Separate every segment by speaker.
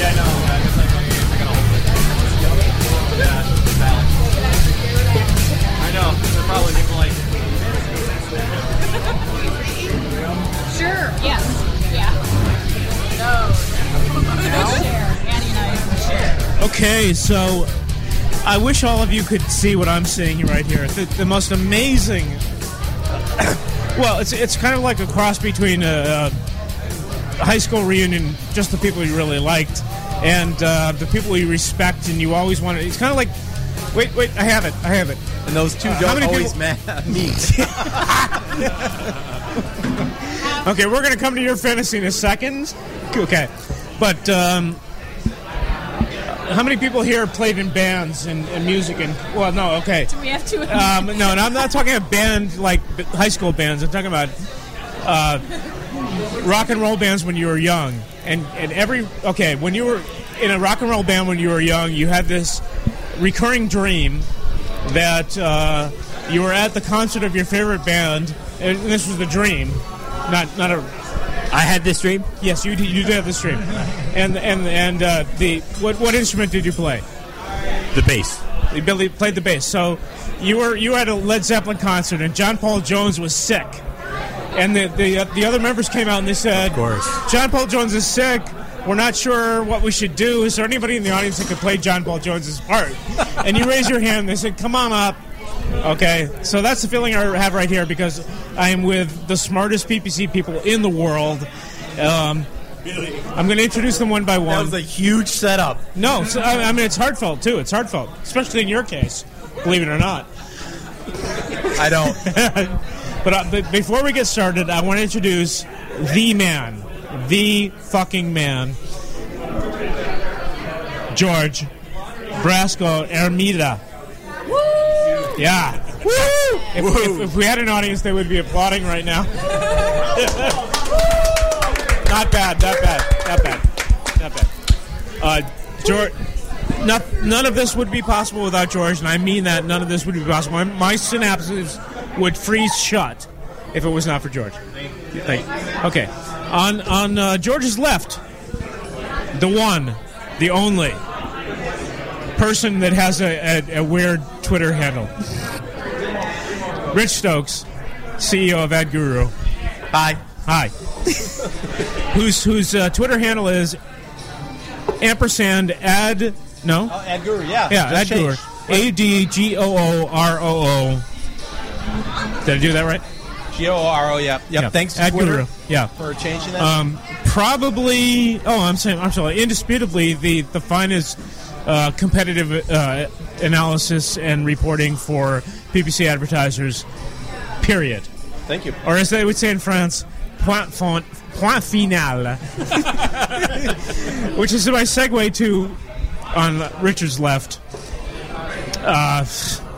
Speaker 1: Yeah, no, I guess I, I gotta hold it. I know, they're probably people like,
Speaker 2: Sure. Yes. Yeah. No.
Speaker 3: Okay, so I wish all of you could see what I'm seeing right here. The, the most amazing. well, it's it's kind of like a cross between a, a high school reunion, just the people you really liked, and uh, the people you respect, and you always wanted. It's kind of like. Wait, wait! I have it. I have it.
Speaker 4: And those two
Speaker 3: Uh,
Speaker 4: don't
Speaker 3: many
Speaker 4: always
Speaker 3: people-
Speaker 4: ma- meet.
Speaker 3: Okay, we're going to come to your fantasy in a second. Okay, but um, how many people here played in bands and, and music and well, no, okay.
Speaker 2: Do We have to.
Speaker 3: Um, no, and I'm not talking about band like high school bands. I'm talking about uh, rock and roll bands when you were young. And and every okay, when you were in a rock and roll band when you were young, you had this recurring dream that uh, you were at the concert of your favorite band, and this was the dream, not not a.
Speaker 4: I had this dream.
Speaker 3: Yes, you did, you did have this dream, and and and uh, the what what instrument did you play?
Speaker 4: The bass.
Speaker 3: You Billy played the bass. So you were you were at a Led Zeppelin concert, and John Paul Jones was sick. And the the, uh, the other members came out and they said,
Speaker 4: Of course.
Speaker 3: John Paul Jones is sick. We're not sure what we should do. Is there anybody in the audience that could play John Paul Jones's part?" and you raise your hand. They said, "Come on up." Okay, so that's the feeling I have right here because I am with the smartest PPC people in the world. Um, I'm going to introduce them one by one.
Speaker 4: That was a huge setup.
Speaker 3: No, so, I I mean it's heartfelt too. It's heartfelt, especially in your case, believe it or not.
Speaker 4: I don't.
Speaker 3: But, uh, but before we get started, I want to introduce the man, the fucking man, George Brasco Ermida. Yeah. If, if, if we had an audience, they would be applauding right now. not bad, not bad, not bad, not bad. Uh, George, not, none of this would be possible without George, and I mean that none of this would be possible. My, my synapses would freeze shut if it was not for George. Thank you. Okay, on on uh, George's left, the one, the only person that has a, a, a weird Twitter handle. Rich Stokes, CEO of AdGooroo.
Speaker 4: Hi.
Speaker 3: Hi. whose whose uh, Twitter handle is ampersand ad no
Speaker 4: Oh, AdGooroo, yeah.
Speaker 3: yeah
Speaker 4: Just AdGooroo.
Speaker 3: A D G O O R O O. Did I do that right?
Speaker 4: G O R O, yeah. Yep.
Speaker 3: Yeah.
Speaker 4: Thanks to
Speaker 3: Ad
Speaker 4: Twitter
Speaker 3: Guru. Yeah.
Speaker 4: for changing that.
Speaker 3: Um, probably. Oh, I'm saying. I'm sorry. Indisputably, the the finest uh, competitive uh, analysis and reporting for PPC advertisers. Period.
Speaker 4: Thank you.
Speaker 3: Or as they would say in France, point, font, point final. Which is my segue to on Richard's left. Uh,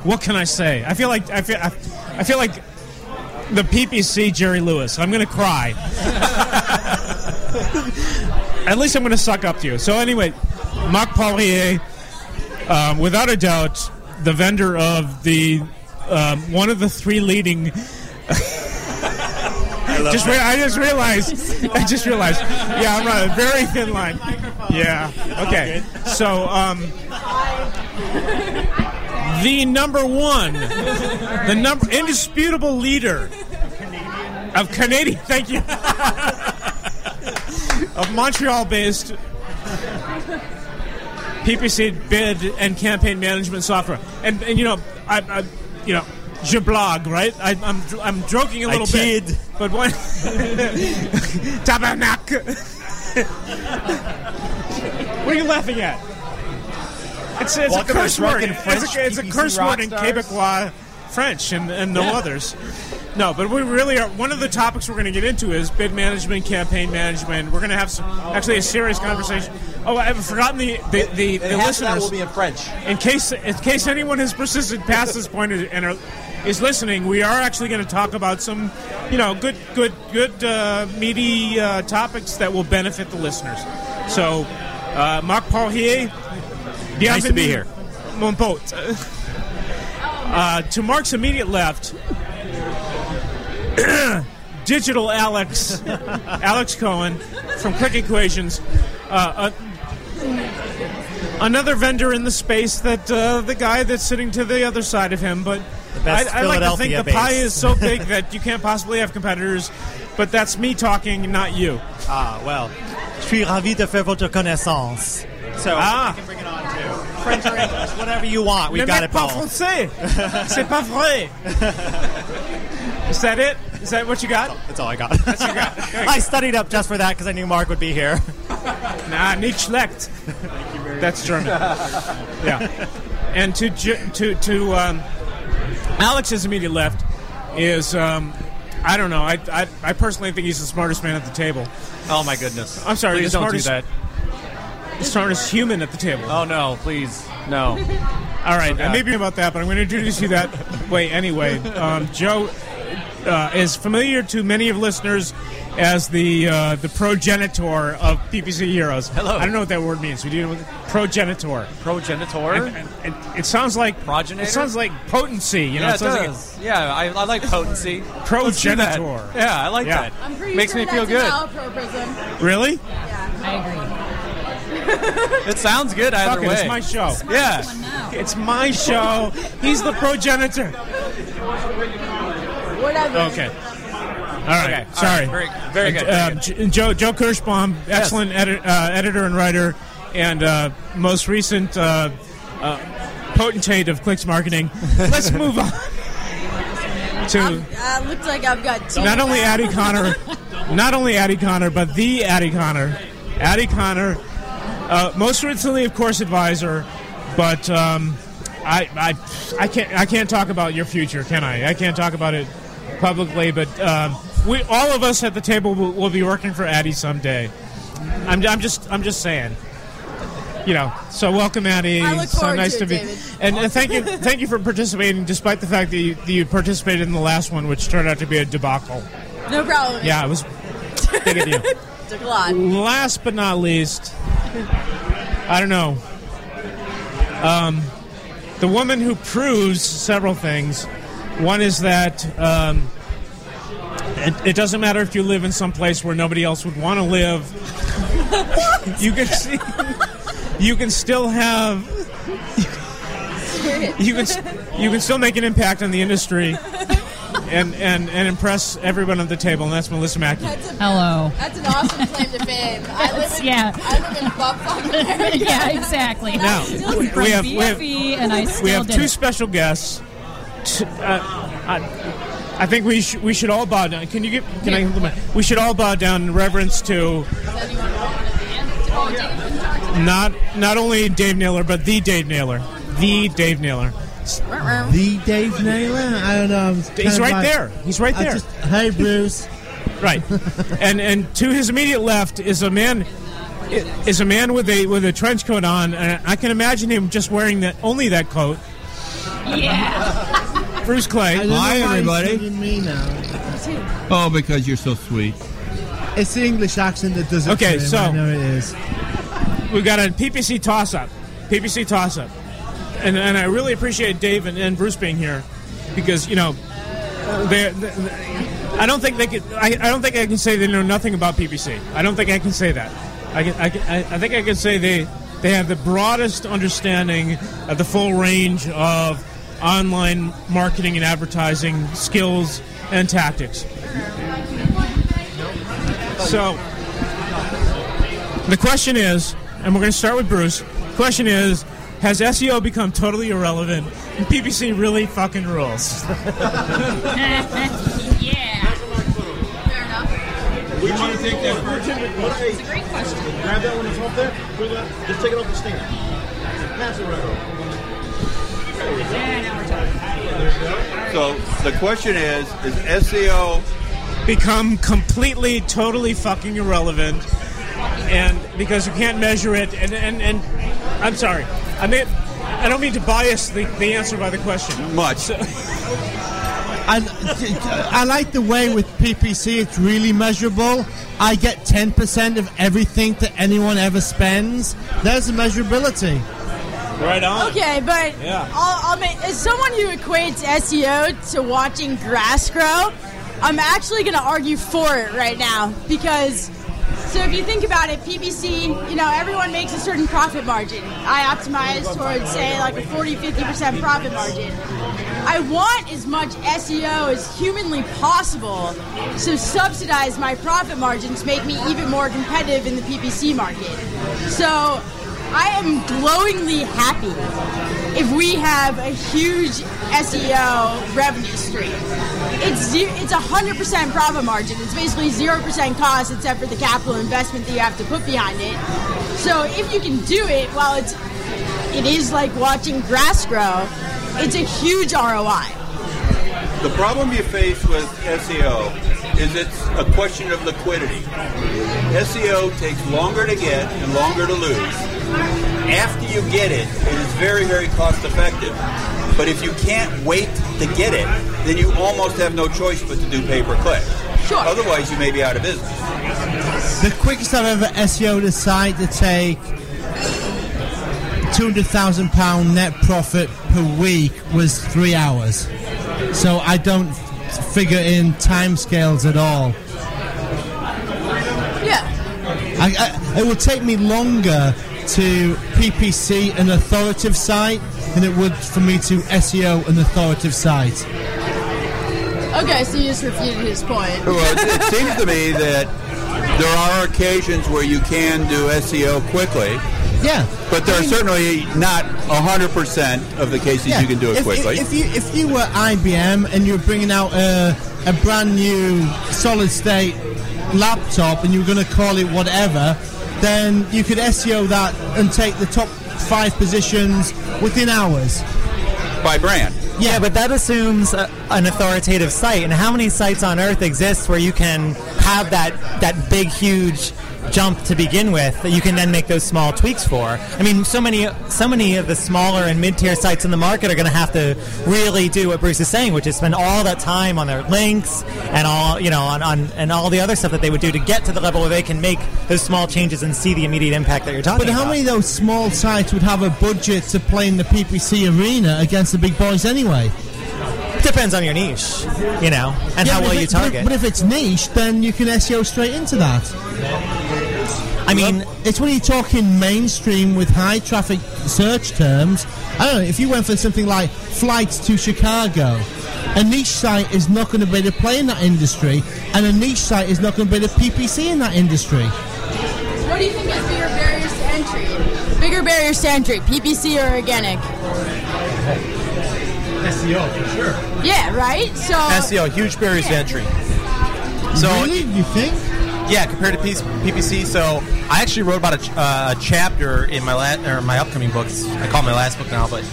Speaker 3: what can I say? I feel like I feel I, I feel like the PPC Jerry Lewis. I'm going to cry. At least I'm going to suck up to you. So anyway, Marc Poirier, um, without a doubt, the vendor of the um, one of the three leading just re- I just realized. I just realized. Yeah, I'm right. A very thin line. Yeah. Okay. So, um, the number one, the number indisputable leader of Canadian. Thank you. of Montreal-based PPC bid and campaign management software. And, and you know, I, I, you know, je blog, right? I, I'm I'm joking a little bit, but what? tabernacle. what are you laughing at? It's, it's a curse word.
Speaker 5: Drunken
Speaker 3: It's a, it's a curse word in. Quebecois French and, and no others. No, but we really are. One of the topics we're going to get into is bid management, campaign management. We're going to have some actually a serious conversation. Oh, I've forgotten the the, the, the
Speaker 4: of that
Speaker 3: listeners
Speaker 4: will be in French.
Speaker 3: in case in case anyone has persisted past this point and are, is listening, we are actually going to talk about some, you know, good good good uh, meaty uh, topics that will benefit the listeners. So, uh, Marc Poirier,
Speaker 5: Nice to be here.
Speaker 3: Mon pote. Uh, to Mark's immediate left, digital Alex, Alex Cohen from ClickEquations. Uh, uh, another vendor in the space that uh, the guy that's sitting to the other side of him. But I, I like to think the pie is so big that you can't possibly have competitors. But that's me talking, not you.
Speaker 5: Ah, well. Je suis ravi de faire votre connaissance. So,
Speaker 3: Ah.
Speaker 5: I can bring it on too. French or English, whatever you want. We've got it
Speaker 3: pas
Speaker 5: all.
Speaker 3: français. C'est pas vrai. Is that it? Is that what you got?
Speaker 5: That's all I got. That's what you got. I studied up just for that because I knew Mark would be here.
Speaker 3: Nah, nicht schlecht. That's German. yeah. And to J- to to um, Alex's immediate left is um, I don't know. I, I I personally think he's the smartest man at the table.
Speaker 1: Oh my goodness!
Speaker 3: I'm sorry,
Speaker 1: Please
Speaker 3: the
Speaker 1: don't do that.
Speaker 3: The smartest human at the table.
Speaker 1: Oh no! Please no.
Speaker 3: All right, I may be about that, but I'm going to introduce you that way anyway. Um, Joe uh, is familiar to many of listeners as the uh, the progenitor of PPC heroes.
Speaker 1: Hello.
Speaker 3: I don't know what that word means. We do with progenitor.
Speaker 1: Progenitor.
Speaker 3: And- and- and it sounds like
Speaker 1: Progenitor?
Speaker 3: It sounds like potency. You know,
Speaker 1: yeah,
Speaker 3: it
Speaker 1: it
Speaker 3: sounds like
Speaker 1: does. yeah, I, I like potency. Let's
Speaker 3: progenitor.
Speaker 1: Yeah, I like
Speaker 3: Yeah.
Speaker 1: that.
Speaker 2: I'm pretty
Speaker 1: Makes
Speaker 2: sure
Speaker 1: me feel good.
Speaker 2: an malapropism.
Speaker 3: Really?
Speaker 2: I agree.
Speaker 1: It sounds good either
Speaker 3: Fuck it,
Speaker 1: way.
Speaker 3: it's my show.
Speaker 1: yeah.
Speaker 3: It's my show. He's the progenitor.
Speaker 2: Whatever.
Speaker 3: Okay. All right.
Speaker 1: Okay,
Speaker 3: Sorry.
Speaker 1: right, very- very good,
Speaker 3: Uh,
Speaker 1: very
Speaker 3: J- Joe Joe Kerschbaum, excellent edit, uh, editor and writer, and uh, most recent uh, uh, potentate of Clix Marketing. Let's move on to
Speaker 2: Uh, looks like I've got two.
Speaker 3: not only Addie Connor, not only Addie Connor, but the Addie Connor, Addie Connor, uh, most recently, of course, advisor, but um, I, I, I can't, I can't talk about your future, can I? I can't talk about it publicly, but um, we, all of us at the table will, will be working for Addie someday. I'm, I'm just, I'm just saying. You know, so welcome, Addie. So nice
Speaker 2: to
Speaker 3: to, be,
Speaker 2: David.
Speaker 3: and, and thank you, thank you for participating, despite the fact that you, that you participated in the last one, which turned out to be a debacle.
Speaker 2: No problem.
Speaker 3: Yeah, it was big you.
Speaker 2: Took a lot.
Speaker 3: Last but not least, I don't know. Um, the woman who proves several things. One is that um, it, it doesn't matter if you live in some place where nobody else would want to live. you can see, you can still have you can you can still make an impact on the industry and and, and impress everyone at the table, and that's Melissa Mackey.
Speaker 2: That's, a,
Speaker 6: Hello.
Speaker 2: that's an awesome claim to fame. I live in,
Speaker 6: Yeah.
Speaker 2: I live in bumfuck America.
Speaker 6: yeah, exactly.
Speaker 3: Now, we- we have- we have-
Speaker 6: and I still
Speaker 3: we have two
Speaker 6: it.
Speaker 3: special guests. T- uh, I, I think we sh- we should all bow down. Can you get? Can I? We should all bow down in reverence to not not only Dave Naylor, but the Dave Naylor, the Dave Naylor.
Speaker 7: The Dave Naylor? I don't know.
Speaker 3: He's right
Speaker 7: like-
Speaker 3: there. He's right there.
Speaker 7: just- hey, Bruce.
Speaker 3: Right, and and to his immediate left is a man is a man with a with a trench coat on, and I can imagine him just wearing that only that coat.
Speaker 6: Yeah.
Speaker 3: Bruce Clay.
Speaker 7: I don't know
Speaker 8: Hi,
Speaker 7: why
Speaker 8: everybody.
Speaker 7: me now.
Speaker 8: Oh, because you're so sweet.
Speaker 7: It's the English accent that does it.
Speaker 3: Okay,
Speaker 7: to him.
Speaker 3: so-
Speaker 7: I know it is.
Speaker 3: We've got a PPC toss up. PPC toss up. And, and I really appreciate Dave and, and Bruce being here because, you know, they I don't think they could. I, I don't think I can say they know nothing about PPC. I don't think I can say that. I, can, I, can, I, think I can say they they have the broadest understanding of the full range of online marketing and advertising skills and tactics. So the question is, and we're going to start with Bruce. Question is, has SEO become totally irrelevant, and PPC really fucking rules.
Speaker 2: yeah. Fair enough.
Speaker 6: We want to take that first. It's a great question. Grab that one that's up there. Put that- Just take it off the stand. Pass it right over.
Speaker 8: So the question is: Is SEO
Speaker 3: become completely, totally fucking irrelevant, and because you can't measure it, and and, and I'm sorry, I mean, I don't mean to bias the, the answer by the question.
Speaker 8: much?
Speaker 7: I, I like the way with PPC it's really measurable. I get 10% of everything that anyone ever spends. There's the measurability.
Speaker 3: Right on.
Speaker 2: Okay, but
Speaker 3: Yeah.
Speaker 2: I'll, I'll make, as someone who equates SEO to watching grass grow, I'm actually going to argue for it right now because. So if you think about it, PPC, you know, everyone makes a certain profit margin. I optimize towards, say, like a 40, 50% profit margin. I want as much SEO as humanly possible, so subsidize my profit margins, make me even more competitive in the PPC market. So I am glowingly happy if we have a huge SEO revenue stream. It's it's a hundred percent profit margin. It's basically zero percent cost except for the capital investment that you have to put behind it. So if you can do it while it's it is like watching grass grow, it's a huge ROI.
Speaker 8: The problem you face with SEO is it's a question of liquidity. SEO takes longer to get and longer to lose. After you get it, it is very, very cost effective. But if you can't wait to get it, then you almost have no choice but to do pay per click.
Speaker 2: Sure.
Speaker 8: Otherwise, you may be out of business.
Speaker 7: The quickest I've ever SEO'd a site to take £200,000 net profit per week was three hours. So I don't figure in timescales at all.
Speaker 2: Yeah.
Speaker 7: I, I, it would take me longer to PPC an authoritative site than it would for me to SEO an authoritative site.
Speaker 2: Okay, so you just refuted his point.
Speaker 8: Well, it, it seems to me that there are occasions where you can do SEO quickly.
Speaker 7: Yeah.
Speaker 8: But there are certainly not 100% of the cases you can do it
Speaker 7: if,
Speaker 8: quickly.
Speaker 7: If, if you if you were IBM and you were bringing out a, a brand new solid state laptop and you were going to call it whatever, then you could SEO that and take the top five positions within hours.
Speaker 8: By brand.
Speaker 9: Yeah, but that assumes a, an authoritative site. And how many sites on earth exist where you can have that that big, huge jump to begin with that you can then make those small tweaks for? I mean, so many so many of the smaller and mid-tier sites in the market are going to have to really do what Bruce is saying, which is spend all that time on their links and all you know on, on and all the other stuff that they would do to get to the level where they can make those small changes and see the immediate impact that you're talking about.
Speaker 7: But how
Speaker 9: about.
Speaker 7: many of those small sites would have a budget to play in the PPC arena against the big boys anyway?
Speaker 9: Depends on your niche, you know, and
Speaker 7: Yeah,
Speaker 9: how well you target.
Speaker 7: But if it's niche, then you can SEO straight into that.
Speaker 9: I mean,
Speaker 7: it's when you're talking mainstream with high traffic search terms. I don't know if you went for something like flights to Chicago. A niche site is not going to be able to play in that industry, and a niche site is not going to be able to PPC in that industry.
Speaker 2: What do you think is bigger barriers to entry? Bigger barriers to entry, PPC or organic?
Speaker 4: SEO for sure.
Speaker 2: Yeah, right? So
Speaker 4: SEO, huge barriers to entry. So
Speaker 7: really, you think?
Speaker 4: Yeah, compared to P- PPC. So I actually wrote about a, uh, a chapter in my la- or my upcoming books. I call it my last book now, but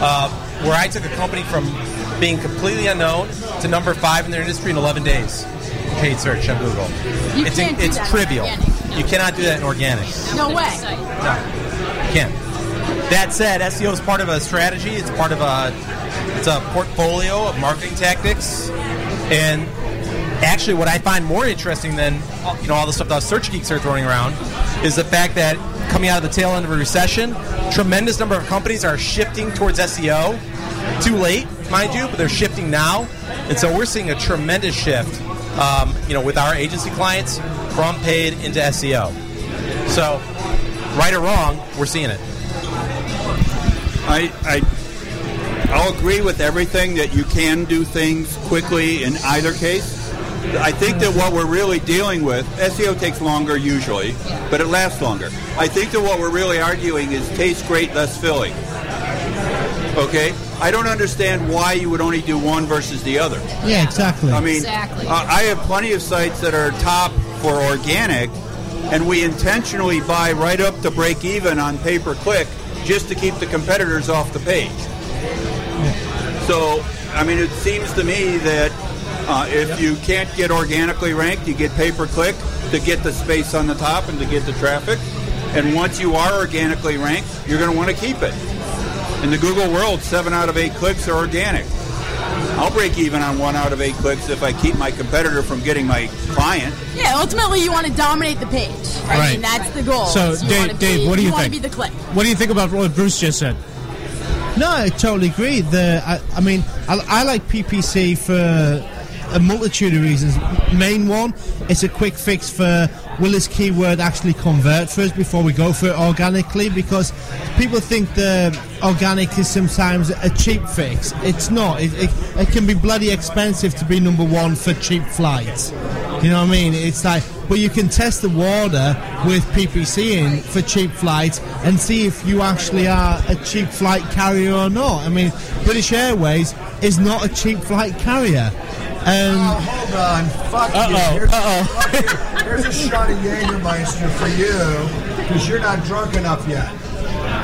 Speaker 4: uh, where I took a company from being completely unknown to number five in their industry in 11 days. Paid search on Google.
Speaker 2: You
Speaker 4: it's
Speaker 2: can't do
Speaker 4: it's
Speaker 2: that in
Speaker 4: trivial.
Speaker 2: organic.
Speaker 4: You cannot do that in organic.
Speaker 2: no way.
Speaker 4: No, You can't. That said, SEO is part of a strategy. It's part of a it's a portfolio of marketing tactics, and actually, what I find more interesting than you know all the stuff that search geeks are throwing around is the fact that coming out of the tail end of a recession, tremendous number of companies are shifting towards SEO. Too late, mind you, but they're shifting now, and so we're seeing a tremendous shift. Um, you know, with our agency clients from paid into SEO. So, right or wrong, we're seeing it.
Speaker 8: I, I I'll agree with everything that you can do things quickly in either case. I think that what we're really dealing with, SEO takes longer usually, but it lasts longer. I think that what we're really arguing is tastes great, less filling. Okay? I don't understand why you would only do one versus the other.
Speaker 7: Yeah, exactly.
Speaker 8: I mean,
Speaker 10: Exactly.
Speaker 8: uh, I have plenty of sites that are top for organic, and we intentionally buy right up to break even on pay per click just to keep the competitors off the page. So, I mean, it seems to me that uh, if you can't get organically ranked, you get pay per click to get the space on the top and to get the traffic. And once you are organically ranked, you're going to want to keep it. In the Google world, seven out of eight clicks are organic. I'll break even on one out of eight clicks if I keep my competitor from getting my client.
Speaker 2: Yeah, ultimately you want to dominate the page. I
Speaker 3: Right.
Speaker 2: mean, that's the goal.
Speaker 3: So,
Speaker 2: is
Speaker 3: Dave-
Speaker 2: wanna
Speaker 3: Dave, what do you
Speaker 2: want
Speaker 3: think?
Speaker 2: to be the click.
Speaker 3: What do you think about what Bruce just said?
Speaker 7: No, I totally agree. The I, I mean, I, I like PPC for a multitude of reasons. Main one, it's a quick fix for will this keyword actually convert for us before we go for it organically? Because people think the organic is sometimes a cheap fix. It's not. It, it, it can be bloody expensive to be number one for cheap flights. You know what I mean? It's like, but you can test the water with PPC in for cheap flights and see if you actually are a cheap flight carrier or not. I mean, British Airways is not a cheap flight carrier. Um,
Speaker 11: hold on. Fuck you.
Speaker 7: Uh-oh,
Speaker 11: Here's,
Speaker 7: uh-oh.
Speaker 11: here's a shot of Jägermeister for you because you're not drunk enough yet.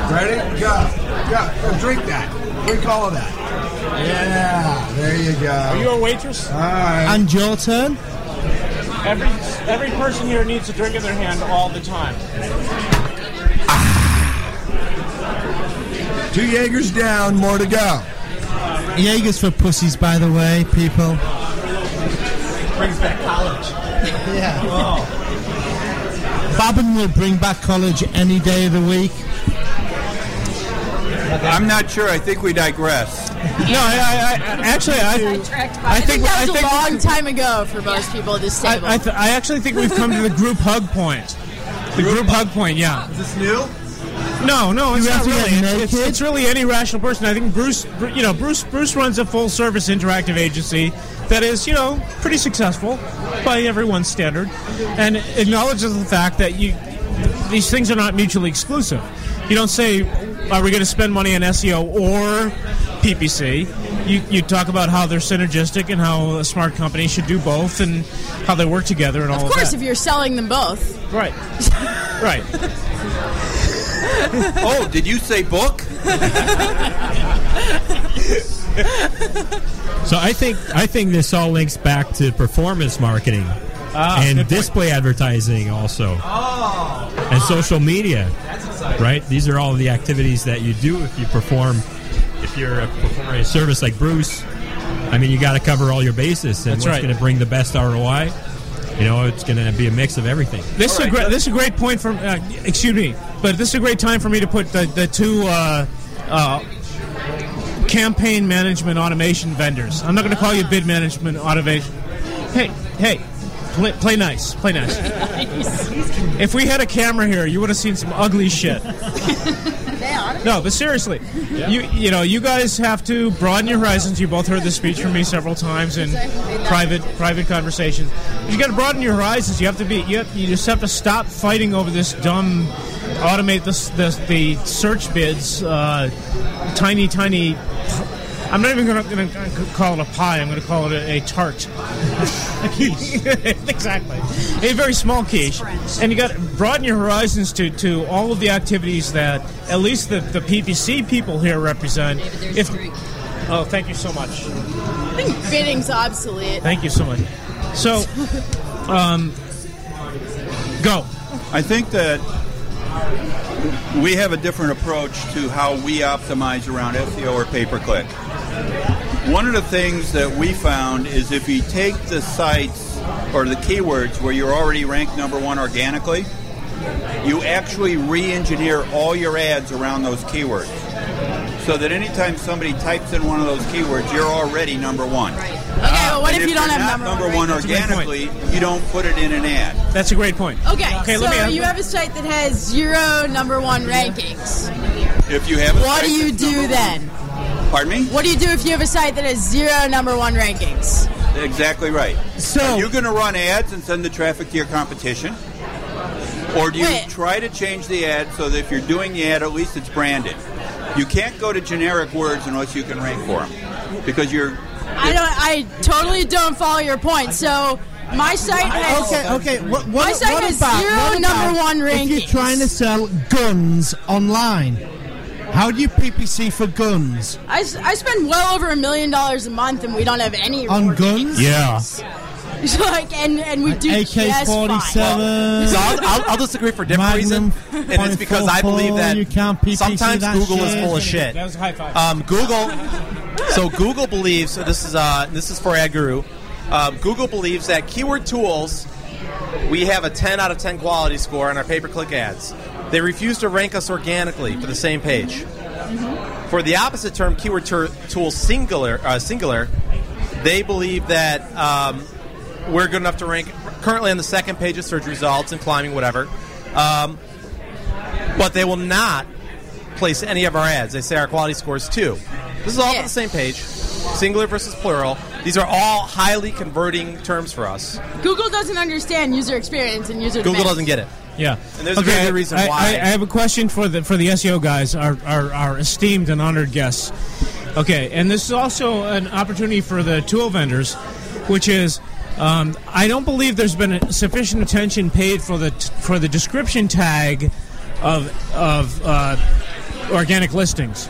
Speaker 11: Ready? Go. Go. Go drink that. Drink all of that. Yeah. There you go.
Speaker 3: Are you a waitress?
Speaker 11: All right.
Speaker 7: and your turn.
Speaker 3: Every every person here needs a drink in their hand all the time.
Speaker 11: Two Jaegers down. More to go.
Speaker 7: Jaegers for pussies, by the way, people.
Speaker 3: Brings back college.
Speaker 7: Yeah.
Speaker 3: Oh.
Speaker 7: Babin will bring back college any day of the week.
Speaker 8: I'm not sure. I think we digress.
Speaker 3: No, I, I, I actually, I,
Speaker 2: I, think, that
Speaker 3: I
Speaker 2: was
Speaker 3: think-
Speaker 2: a long time ago for most people at this table.
Speaker 3: I, I, th- I actually think we've come to the group hug point. The group hug point, yeah.
Speaker 11: Is this new?
Speaker 3: No, no, it's not really. It's, it's, it's really any rational person. I think Bruce, you know, Bruce, Bruce runs a full service interactive agency that is, you know, pretty successful by everyone's standard, and acknowledges the fact that you these things are not mutually exclusive. You don't say, "Are we going to spend money on SEO or PPC?" You, you talk about how they're synergistic and how a smart company should do both and how they work together and all
Speaker 2: of
Speaker 3: of
Speaker 2: course, if you're selling them both.
Speaker 3: Right. right.
Speaker 8: Oh, did you say book?
Speaker 12: So I think I think this all links back to performance marketing
Speaker 3: Ah,
Speaker 12: and
Speaker 3: good point.
Speaker 12: display advertising also,
Speaker 3: Oh.
Speaker 12: and social media.
Speaker 3: That's.
Speaker 12: Right? These are all the activities that you do if you perform. If you're a performing a service like Bruce, I mean, you got to cover all your bases. And
Speaker 3: That's
Speaker 12: what's
Speaker 3: right.
Speaker 12: going to bring the best ROI? You know, it's going to be a mix of everything.
Speaker 3: This is a great. This is a great point for. Uh, excuse me, but this is a great time for me to put the the two uh, uh, campaign management automation vendors. I'm not going to call you bid management automation. Hey, hey, play, play nice, play nice. If we had a camera here, you would have seen some ugly shit. No, but seriously, you you know you guys have to broaden your horizons. You both heard this speech from me several times in private private conversations. You got to broaden your horizons. You have to be you, have, you just have to stop fighting over this dumb automate this, this the search bids. Uh, tiny tiny. I'm not even going to call it a pie. I'm going to call it a, a tart. a quiche. exactly. A very small quiche. And you got to broaden your horizons to, to all of the activities that at least the, the PPC people here represent. If Oh, thank you so much.
Speaker 2: I think bidding's obsolete.
Speaker 3: Thank you so much. So, um, go.
Speaker 8: I think that we have a different approach to how we optimize around SEO or pay per click. One of the things that we found is if you take the sites or the keywords where you're already ranked number one organically, you actually re engineer all your ads around those keywords. So that anytime somebody types in one of those keywords, you're already number one.
Speaker 2: Okay, well, what
Speaker 8: And
Speaker 2: if you don't have number,
Speaker 8: number one
Speaker 3: That's a
Speaker 8: organically, you don't put it in an ad.
Speaker 3: That's a great point.
Speaker 2: Okay,
Speaker 3: Okay,
Speaker 2: so
Speaker 3: let me ask-
Speaker 2: you have a site that has zero number one rankings.
Speaker 8: If you have a
Speaker 2: What
Speaker 8: site
Speaker 2: do you
Speaker 8: that's
Speaker 2: do then?
Speaker 8: one- Pardon me?
Speaker 2: What do you do if you have a site that has zero number one rankings?
Speaker 8: Exactly right.
Speaker 7: So
Speaker 8: you're you going to run ads and send the traffic to your competition, or do you
Speaker 2: Wait.
Speaker 8: try to change the ad so that if you're doing the ad, at least it's branded? You can't go to generic words unless you can rank for them, because you're.
Speaker 2: I don't. I totally don't follow your point. So my site has
Speaker 7: Okay, okay. What, what,
Speaker 2: My site
Speaker 7: what
Speaker 2: has
Speaker 7: about,
Speaker 2: zero
Speaker 7: what about
Speaker 2: number one
Speaker 7: If you're trying to sell guns online, how do you PPC for guns?
Speaker 2: I, I spend well over a million dollars a month, and we don't have any
Speaker 7: On
Speaker 2: reward
Speaker 7: guns?
Speaker 12: Yeah.
Speaker 2: So, like, and and we do.
Speaker 7: AK-47.
Speaker 4: So I'll, I'll, I'll disagree for a different
Speaker 7: Magnum
Speaker 4: reason, and it's because I believe that
Speaker 7: you can't PPC
Speaker 4: sometimes
Speaker 7: that
Speaker 4: Google is full of shit.
Speaker 3: That was a high five.
Speaker 4: Um, Google. So Google believes. So this is uh, this is for AdGooroo. Um, Google believes that keyword tools. We have a 10 out of 10 quality score on our pay-per-click ads. They refuse to rank us organically for the same page. For the opposite term, keyword tur- tool singular, uh, singular, they believe that um, we're good enough to rank currently on the second page of search results and climbing whatever. Um, but they will not place any of our ads. They say our quality score is two. This is all
Speaker 2: Yeah.
Speaker 4: on the same page, singular versus plural. These are all highly converting terms for us.
Speaker 2: Google doesn't understand user experience and user.
Speaker 4: Google
Speaker 2: demand.
Speaker 4: doesn't get it.
Speaker 3: Yeah,
Speaker 4: And there's a good reason
Speaker 3: I,
Speaker 4: why.
Speaker 3: I, I have a question for the for the SEO guys, our, our our esteemed and honored guests. Okay, and this is also an opportunity for the tool vendors, which is. Um, I don't believe there's been sufficient attention paid for the for the description tag of of uh, organic listings.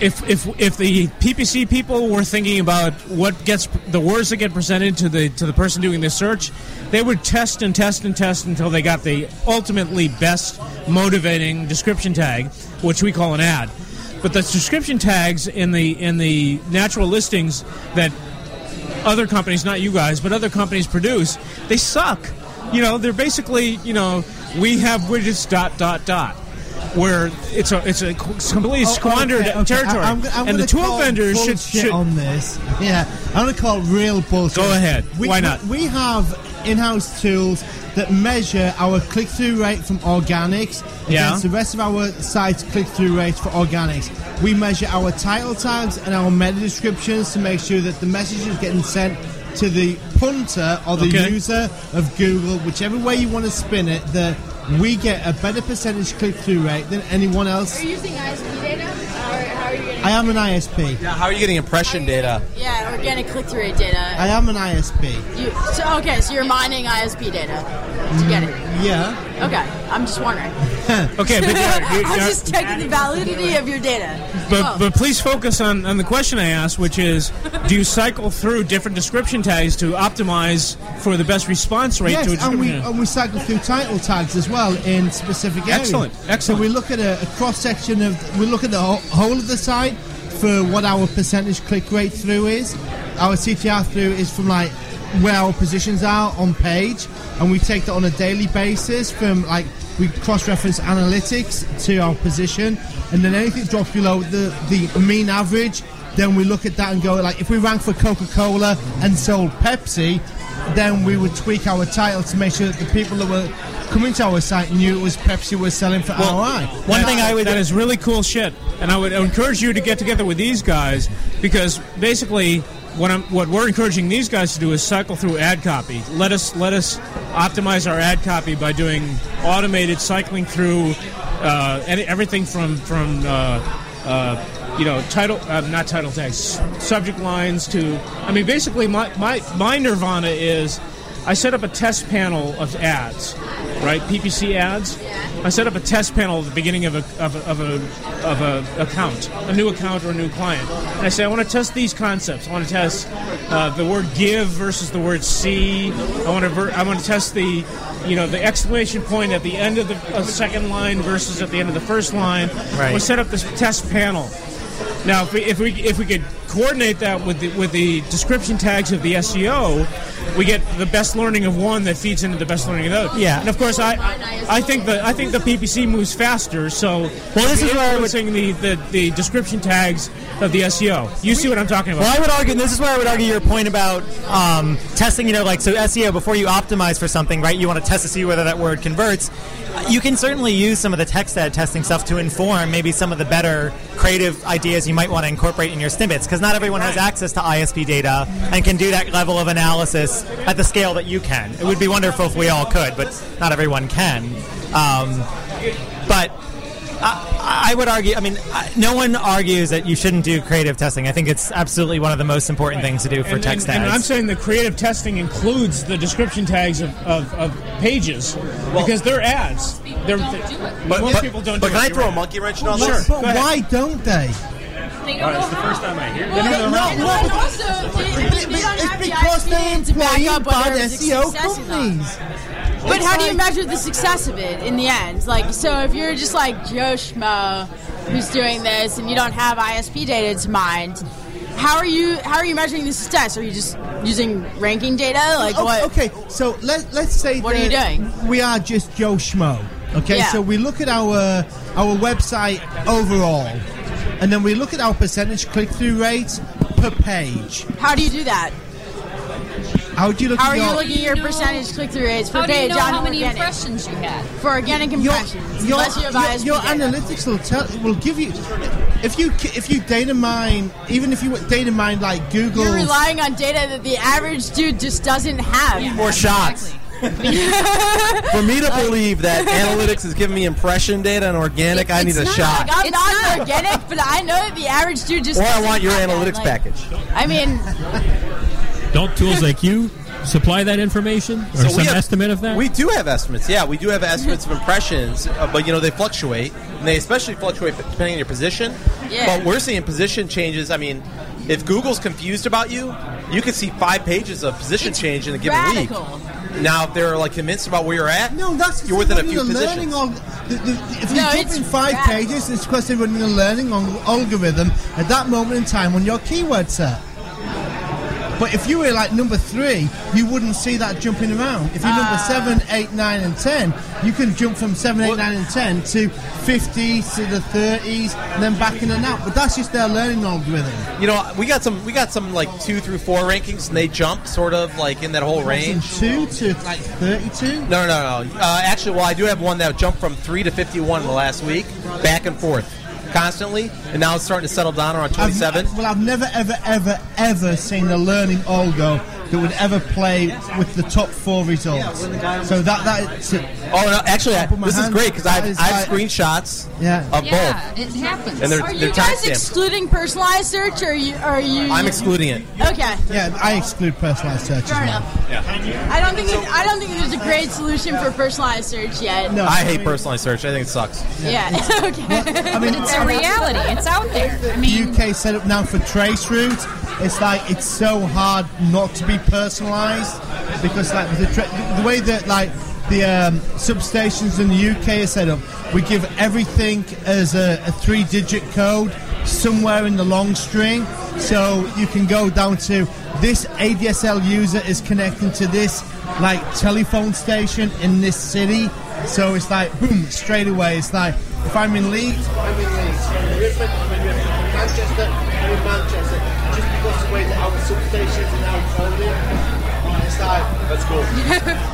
Speaker 3: If, if if the PPC people were thinking about what gets the words that get presented to the to the person doing the search, they would test and test and test until they got the ultimately best motivating description tag, which we call an ad. But the description tags in the in the natural listings that other companies, not you guys, but other companies produce, they suck. You know, they're basically, you know, we have widgets dot dot dot. Where it's a it's a completely
Speaker 7: Oh, oh
Speaker 3: squandered
Speaker 7: okay, okay.
Speaker 3: territory,
Speaker 7: I- I'm, I'm
Speaker 3: and the
Speaker 7: call
Speaker 3: vendors should, should
Speaker 7: on this. Yeah, I'm going to call real bullshit.
Speaker 3: Go ahead.
Speaker 7: We,
Speaker 3: Why not?
Speaker 7: We, we have in-house tools that measure our click-through rate from organics
Speaker 3: Yeah.
Speaker 7: against the rest of our site's click-through rates for organics. We measure our title tags and our meta descriptions to make sure that the message is getting sent to the punter or the
Speaker 3: Okay.
Speaker 7: user of Google, whichever way you want to spin it. The we get a better percentage click-through rate than anyone else.
Speaker 2: Are you using ISP data? Or how are you getting?
Speaker 7: I am an ISP.
Speaker 4: Yeah, how are you getting impression data?
Speaker 2: Yeah, organic click-through rate data.
Speaker 7: I am an ISP.
Speaker 2: You, so, okay, so you're mining ISP data to get it.
Speaker 7: Mm, yeah.
Speaker 2: Okay, I'm just wondering.
Speaker 3: Okay, but you're- you're-
Speaker 2: I'm just checking the validity of your data.
Speaker 3: But,
Speaker 2: Oh.
Speaker 3: but please focus on, on the question I asked, which is do you cycle through different description tags to optimize for the best response rate
Speaker 7: yes,
Speaker 3: to a
Speaker 7: and we, and we cycle through title tags as well in specific areas.
Speaker 3: Excellent, excellent.
Speaker 7: So we look at a, a cross section of, we look at the whole, whole of the site for what our percentage click rate through is. Our CTR through is from like where our positions are on page, and we take that on a daily basis from like we cross reference analytics to our position, and then anything drops below the, the mean average. Then we look at that and go like if we rank for Coca Cola and sold Pepsi, then we would tweak our title to make sure that the people that were coming to our site knew it was Pepsi was selling for ROI.
Speaker 3: One thing I would that is really cool shit, and I would encourage you to get together with these guys because basically what I'm what we're encouraging these guys to do is cycle through ad copy. Let us let us optimize our ad copy by doing automated cycling through uh, any, everything from from uh, uh, you know title uh, not title tags subject lines to I mean basically my my my nirvana is I set up a test panel of ads, right? PPC ads. I set up a test panel at the beginning of a of a, of a, of a account, a new account or a new client, and I say I want to test these concepts. I want to test uh, the word give versus the word see. I want to ver- I want to test the you know the exclamation point at the end of the uh, second line versus at the end of the first line.
Speaker 9: Right.
Speaker 3: We set up this test panel. Now, if we if we if we could coordinate that with the with the description tags of the SEO, we get the best learning of one that feeds into the best learning of the other.
Speaker 9: Yeah.
Speaker 3: and of course, I I think the I think the PPC moves faster. So, well,
Speaker 9: this is where I would-
Speaker 3: saying the, the the description tags of the SEO. You see what I'm talking about?
Speaker 9: Well, I would argue, and this is where I would argue your point about um, testing, you know, like, so SEO, before you optimize for something, right, you want to test to see whether that word converts. You can certainly use some of the text ad testing stuff to inform maybe some of the better creative ideas you might want to incorporate in your snippets. Because not everyone has access to ISP data and can do that level of analysis at the scale that you can. It would be wonderful if we all could, but not everyone can. Um, but I, I would argue. I mean, I- no one argues that you shouldn't do creative testing. I think it's absolutely one of the most important things to do for
Speaker 3: and,
Speaker 9: text
Speaker 3: and, and. I'm saying the creative testing includes the description tags of, of, of pages because they're ads. They're,
Speaker 4: But,
Speaker 3: most
Speaker 4: but-
Speaker 3: people don't
Speaker 4: but
Speaker 3: do
Speaker 4: can
Speaker 3: it.
Speaker 4: I
Speaker 3: You're
Speaker 4: throw a monkey wrench in all
Speaker 7: But-
Speaker 4: this?
Speaker 7: but why don't they?
Speaker 1: They don't know how.
Speaker 12: first time I hear
Speaker 2: Well,
Speaker 7: No,
Speaker 2: and-
Speaker 7: no, no.
Speaker 2: also, they, they don't
Speaker 7: It's
Speaker 2: have
Speaker 7: because they're
Speaker 2: to back
Speaker 7: employing
Speaker 2: up
Speaker 7: bad
Speaker 2: whether it's a
Speaker 7: SEO
Speaker 2: success or not.
Speaker 7: companies.
Speaker 2: But how do you measure the success of it in the end? Like, so if you're just like Joe Schmo who's doing this and you don't have ISP data to mind, how are you how are you measuring the success? Are you just using ranking data? Like
Speaker 7: Oh,
Speaker 2: what?
Speaker 7: Okay, so let, let's say
Speaker 2: What are you doing?
Speaker 7: We are just Joe Schmo. Okay,
Speaker 2: Yeah.
Speaker 7: so we look at our our website overall, and then we look at our percentage click through rates per page.
Speaker 2: How do you do that?
Speaker 7: How do you look
Speaker 2: How
Speaker 7: at
Speaker 2: are you
Speaker 7: your,
Speaker 2: looking at your percentage click through rates per
Speaker 1: How do you
Speaker 2: page
Speaker 1: know how many
Speaker 2: organic?
Speaker 1: impressions you had?
Speaker 2: For organic impressions,
Speaker 7: your,
Speaker 2: unless you
Speaker 7: your, your analytics will tell will give you if you if you data mine even if you data mine like Google
Speaker 2: You're relying on data that the average dude just doesn't have.
Speaker 4: More shots. For me to believe that analytics is giving me impression data and organic, I need a
Speaker 2: not.
Speaker 4: shot.
Speaker 2: Like, I'm
Speaker 1: It's
Speaker 2: not,
Speaker 1: not.
Speaker 2: organic, but I know that the average dude just.
Speaker 4: Or I want your analytics
Speaker 2: Like,
Speaker 4: package.
Speaker 2: I mean,
Speaker 12: Don't tools like you supply that information or
Speaker 4: So
Speaker 12: some
Speaker 4: have-
Speaker 12: estimate of that?
Speaker 4: We do have estimates. Yeah, we do have estimates of impressions, uh, but you know they fluctuate, and they especially fluctuate depending on your position.
Speaker 2: Yeah.
Speaker 4: But we're seeing position changes. I mean, if Google's confused about you, you could see five pages of position
Speaker 2: It's
Speaker 4: change in a given
Speaker 2: radical.
Speaker 4: week. Now, if they're like convinced about where you're at,
Speaker 7: No, that's
Speaker 4: you're within a
Speaker 7: running
Speaker 4: few
Speaker 7: learning
Speaker 4: positions.
Speaker 7: al- the, the, if you
Speaker 2: No,
Speaker 7: jump in five
Speaker 2: radical.
Speaker 7: pages, it's because they're running a learning al- algorithm at that moment in time on your keyword set. But if you were like number three, you wouldn't see that jumping around. If you're
Speaker 2: Ah.
Speaker 7: number seven, eight, nine, and ten, you can jump from seven, eight, nine, and ten to 50s to the thirties, and then back in and out. But that's just their learning algorithm.
Speaker 4: You know, we got some, we got some like two through four rankings, and they jump sort of like in that whole
Speaker 7: From
Speaker 4: range.
Speaker 7: two to like thirty-two.
Speaker 4: No, no, no, no. Uh, actually, well, I do have one that jumped from three to fifty-one in the last week, back and forth, constantly, and now it's starting to settle down around
Speaker 7: I've-
Speaker 4: twenty-seven.
Speaker 7: well, I've never, ever, ever, ever seen a learning algo that would ever play with the top four results. So that that's
Speaker 4: Oh, no, actually, I,
Speaker 7: Top of
Speaker 4: this is great because I've, I've
Speaker 7: like-
Speaker 4: screenshots
Speaker 7: yeah.
Speaker 4: of
Speaker 1: Yeah,
Speaker 4: both,
Speaker 1: it happens.
Speaker 4: and they're,
Speaker 2: are
Speaker 4: they're
Speaker 2: you guys
Speaker 4: timestamped.
Speaker 2: excluding personalized search, or are you? Are you?
Speaker 4: I'm excluding it.
Speaker 2: Okay.
Speaker 7: Yeah, I exclude personalized search as
Speaker 2: Fair
Speaker 7: well.
Speaker 2: enough. I don't think that, I don't think there's a great solution for personalized search yet.
Speaker 7: No,
Speaker 4: I
Speaker 7: I
Speaker 4: hate personalized search. I think it sucks.
Speaker 2: Yeah. okay.
Speaker 7: I mean,
Speaker 1: It's a reality. It's out there. I mean,
Speaker 7: UK set up now for traceroute. It's like it's so hard not to be personalised because like the the way that like the um, substations in the UK are set up, we give everything as a, a three-digit code somewhere in the long string, so you can go down to this ADSL user is connecting to this like telephone station in this city. So it's like boom straight away. It's like if I'm in Leeds, I'm in Leeds. I'm in. Manchester, I'm in Manchester. Just because the way that our substations are now coded. It's that's cool.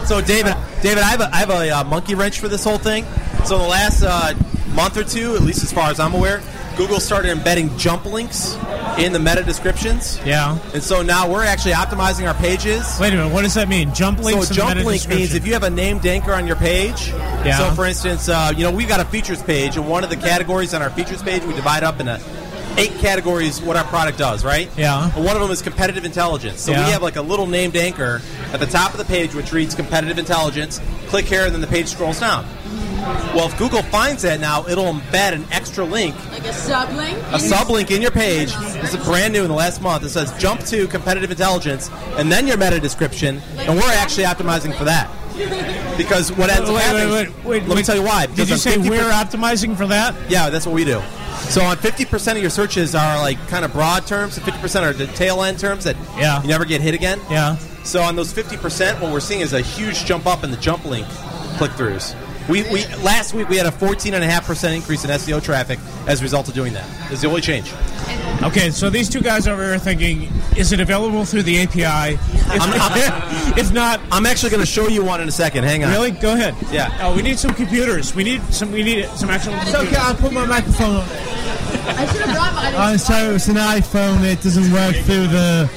Speaker 4: So, David, David, I have a, I have a uh, monkey wrench for this whole thing. So, the last uh, month or two, at least as far as I'm aware, Google started embedding jump links in the meta descriptions.
Speaker 3: Yeah.
Speaker 4: And so now we're actually optimizing our pages.
Speaker 3: Wait a minute. What does that mean? Jump links.
Speaker 4: so
Speaker 3: in the
Speaker 4: jump
Speaker 3: meta
Speaker 4: link means if you have a named anchor on your page.
Speaker 3: Yeah.
Speaker 4: So for instance, uh, you know we've got a features page, and one of the categories on our features page we divide up into eight categories what our product does, right?
Speaker 3: Yeah.
Speaker 4: And one of them is competitive intelligence. So
Speaker 3: Yeah.
Speaker 4: we have like a little named anchor at the top of the page which reads competitive intelligence. Click here, and then the page scrolls down. Well, if Google finds that now, it'll embed an extra link
Speaker 2: like a sublink.
Speaker 4: a sublink in your page. This is brand new in the last month. It says jump to competitive intelligence and then your meta description, and we're actually optimizing for that. Because what ends up happening,
Speaker 3: wait, wait, wait,
Speaker 4: let me tell you why.
Speaker 3: Did you say we're optimizing for that?
Speaker 4: Yeah, that's what we do. So on 50% of your searches are like kind of broad terms, and 50% are the tail end terms that
Speaker 3: Yeah.
Speaker 4: you never get hit again.
Speaker 3: Yeah.
Speaker 4: So on those 50%, what we're seeing is a huge jump up in the jump link click-throughs. We, we last week we had a 14.5% increase in SEO traffic as a result of doing that. It's the only change.
Speaker 3: Okay, so these two guys over here are thinking, is it available through the API? If,
Speaker 4: I'm- I'm-
Speaker 3: if not,
Speaker 4: I'm actually going to show you one in a second. Hang on.
Speaker 3: really, go ahead.
Speaker 4: Yeah.
Speaker 3: Oh, we need some computers. We need some. We need some actual.
Speaker 7: It's
Speaker 3: computers.
Speaker 7: okay. I'll put my microphone on.
Speaker 2: I should have brought mine.
Speaker 7: Oh, so it's an iPhone. It doesn't work through the.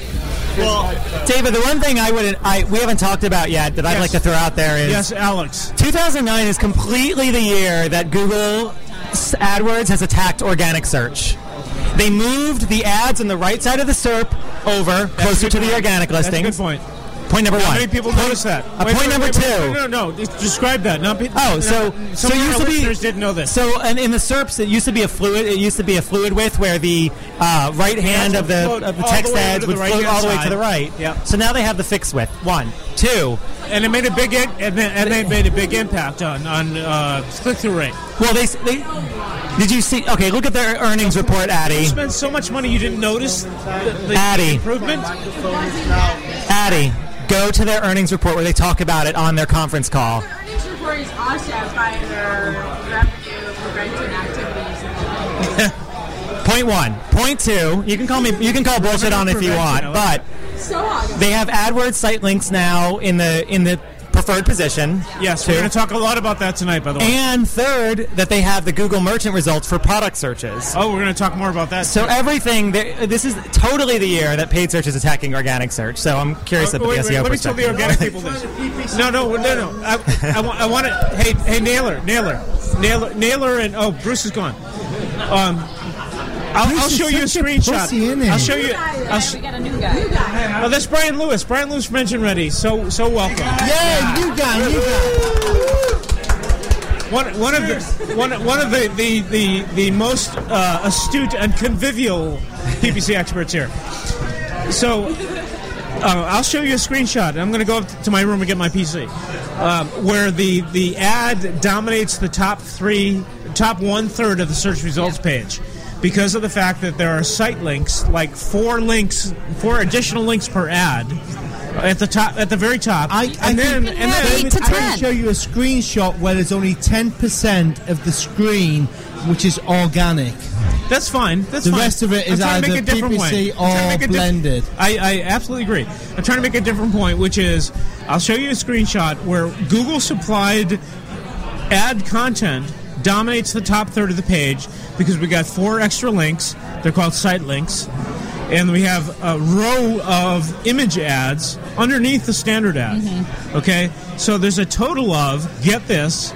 Speaker 13: Well, David, the one thing I would I we haven't talked about yet that I'd
Speaker 3: Yes.
Speaker 13: like to throw out there is
Speaker 3: Yes, Alex.
Speaker 13: 2009 is completely the year that Google AdWords has attacked organic search. They moved the ads on the right side of the SERP over closer to the organic
Speaker 3: That's a good point.
Speaker 13: Point number
Speaker 3: How
Speaker 13: one.
Speaker 3: many people
Speaker 13: Point-
Speaker 3: notice that?
Speaker 13: Uh,
Speaker 3: Wait,
Speaker 13: point
Speaker 3: wait,
Speaker 13: number
Speaker 3: wait,
Speaker 13: two.
Speaker 3: No, no, no. Describe that. Not, pe-
Speaker 13: Oh, so
Speaker 3: no,
Speaker 13: so
Speaker 3: some
Speaker 13: it
Speaker 3: of
Speaker 13: used to be
Speaker 3: didn't know this.
Speaker 13: So and in the SERPs, it used to be a fluid. It used to be a fluid width where the uh, right hand of the of the text
Speaker 3: the way
Speaker 13: ads
Speaker 3: to the
Speaker 13: would float all the way to the right.
Speaker 3: Yep.
Speaker 13: So now they have the fixed width. One, two.
Speaker 3: and it made a big in, and, and they made a big impact on on uh, click through rate.
Speaker 13: Well, they, they did you see? Okay, look at their earnings report,
Speaker 3: You
Speaker 13: Addy.
Speaker 3: spent so much money you didn't notice the, the
Speaker 13: Addy.
Speaker 3: improvement.
Speaker 13: Addy, go to their earnings report where they talk about it on their conference call.
Speaker 2: Earnings report is offset by their revenue prevention activities.
Speaker 13: Point one. Point two. You can call me. You can call bullshit on if you want, but they have AdWords site links now in the in the preferred position.
Speaker 3: Yes,
Speaker 13: Two.
Speaker 3: we're going to talk a lot about that tonight. By the way.
Speaker 13: And third, that they have the Google merchant results for product searches.
Speaker 3: oh, we're going to talk more about that.
Speaker 13: So everything, this is totally the year that paid search is attacking organic search. So I'm curious
Speaker 3: Oh,
Speaker 13: about
Speaker 3: wait,
Speaker 13: the
Speaker 3: wait,
Speaker 13: SEO
Speaker 3: let me tell the organic people this. No, no, no, no. I, I, want, I want to. Hey, hey, Naylor, Naylor, Naylor, Naylor, and oh, Bruce is gone. Um, I'll, I'll show you a screenshot.
Speaker 7: pussy, isn't?
Speaker 3: I'll show you. I'll sh-
Speaker 2: we got a new guy.
Speaker 3: oh, that's Brian Lewis. Brian Lewis from Engine Ready. So, so welcome.
Speaker 7: Yeah, you guy, you guy.
Speaker 3: One, one of the one, one of the the the, the most uh, astute and convivial PPC experts here. So, uh, I'll show you a screenshot. I'm going to go up to my room and get my PC, um, where the the ad dominates the top three, top one third of the search results page. Because of the fact that there are site links, like four links, four additional links per ad, at the top, at the very top,
Speaker 7: I, I
Speaker 3: and then and then
Speaker 7: I can show you a screenshot where there's only 10% of the screen which is organic.
Speaker 3: That's fine. That's
Speaker 7: the
Speaker 3: fine.
Speaker 7: rest of it is
Speaker 3: I'm trying to
Speaker 7: either PPC
Speaker 3: point. I'm trying to
Speaker 7: or
Speaker 3: make a diff-
Speaker 7: blended.
Speaker 3: I, I absolutely agree. I'm trying to make a different point, which is I'll show you a screenshot where Google supplied ad content dominates the top third of the page because we got four extra links. They're called site links. And we have a row of image ads underneath the standard ad. Okay? So there's a total of, get this,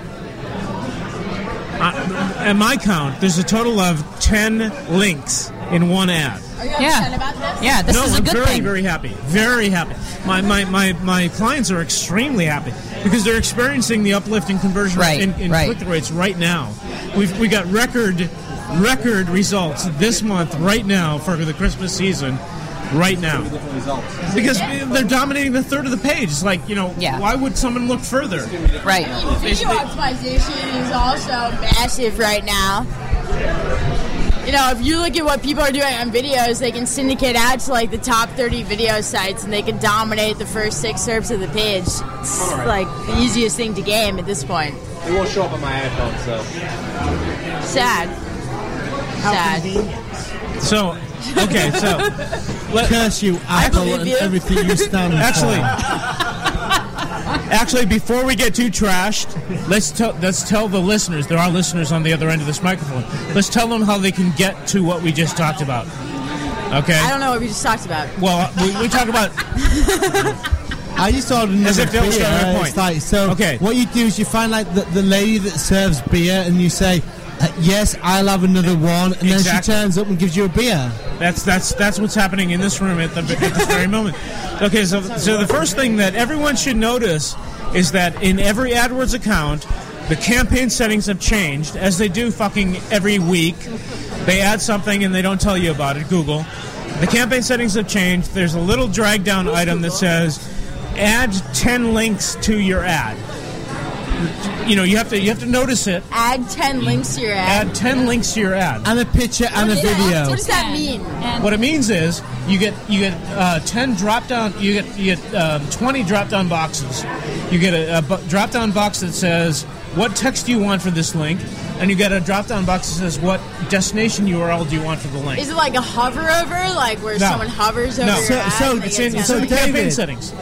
Speaker 3: uh, at my count, there's a total of 10 links in one ad.
Speaker 2: Are you
Speaker 10: Yeah.
Speaker 2: upset about this?
Speaker 10: Yeah, this
Speaker 3: no,
Speaker 10: is a
Speaker 3: I'm
Speaker 10: good
Speaker 3: very,
Speaker 10: thing.
Speaker 3: very happy. Very happy. My, my, my, my clients are extremely happy because they're experiencing the uplift in conversion
Speaker 10: Right,
Speaker 3: in, in
Speaker 10: right.
Speaker 3: click rates right now. We've we got record record results this month right now for the Christmas season. Right now, because they're dominating the third of the page. It's like you know,
Speaker 10: Yeah.
Speaker 3: why would someone look further?
Speaker 10: Right.
Speaker 2: Video optimization is also massive right now. You know, if you look at what people are doing on videos, they can syndicate ads to like the top 30 video sites and they can dominate the first six SERPs of the page. It's like the easiest thing to game at this point.
Speaker 4: It won't show up on my iPhone, so.
Speaker 2: Sad. Sad.
Speaker 3: So, okay, so let,
Speaker 7: Curse you, Apple, and everything you stand
Speaker 3: Actually,
Speaker 7: for.
Speaker 3: Actually, before we get too trashed, let's tell let's tell the listeners. There are listeners on the other end of this microphone. Let's tell them how they can get to what we just talked about. Okay.
Speaker 2: I don't know what we just talked about.
Speaker 3: Well, uh, we, we talk about
Speaker 7: I just ordered another
Speaker 3: As if to
Speaker 7: beer.
Speaker 3: illustrate my uh, point.
Speaker 7: It's like, so
Speaker 3: Okay.
Speaker 7: what you do is you find like the, the lady that serves beer and you say, uh, yes, I'll have another one. And then she turns up and gives you a beer.
Speaker 3: That's that's that's what's happening in this room at, the, at this very moment. Okay, so so the first thing that everyone should notice is that in every AdWords account, the campaign settings have changed as they do fucking every week. They add something and they don't tell you about it. Google. The campaign settings have changed. There's a little drag down item that says add 10 links to your ad. You know, you have to you have to notice it.
Speaker 2: Add 10 links to your ad.
Speaker 3: Add 10 links to your ad.
Speaker 7: And a picture and a
Speaker 2: What does that-
Speaker 7: video.
Speaker 2: What does that mean?
Speaker 3: What it means is you get you get uh, ten drop down you get you get um, twenty drop down boxes. You get a, a bu- drop down box that says what text do you want for this link, and you get a drop down box that says what destination URL do you want for the link.
Speaker 2: Is it like a hover over, like where
Speaker 3: No.
Speaker 2: someone hovers over
Speaker 3: No.
Speaker 2: your
Speaker 3: So-
Speaker 2: ad
Speaker 7: so
Speaker 2: and they
Speaker 3: It's
Speaker 2: get
Speaker 3: in,
Speaker 2: 10
Speaker 3: it's in the campaign settings.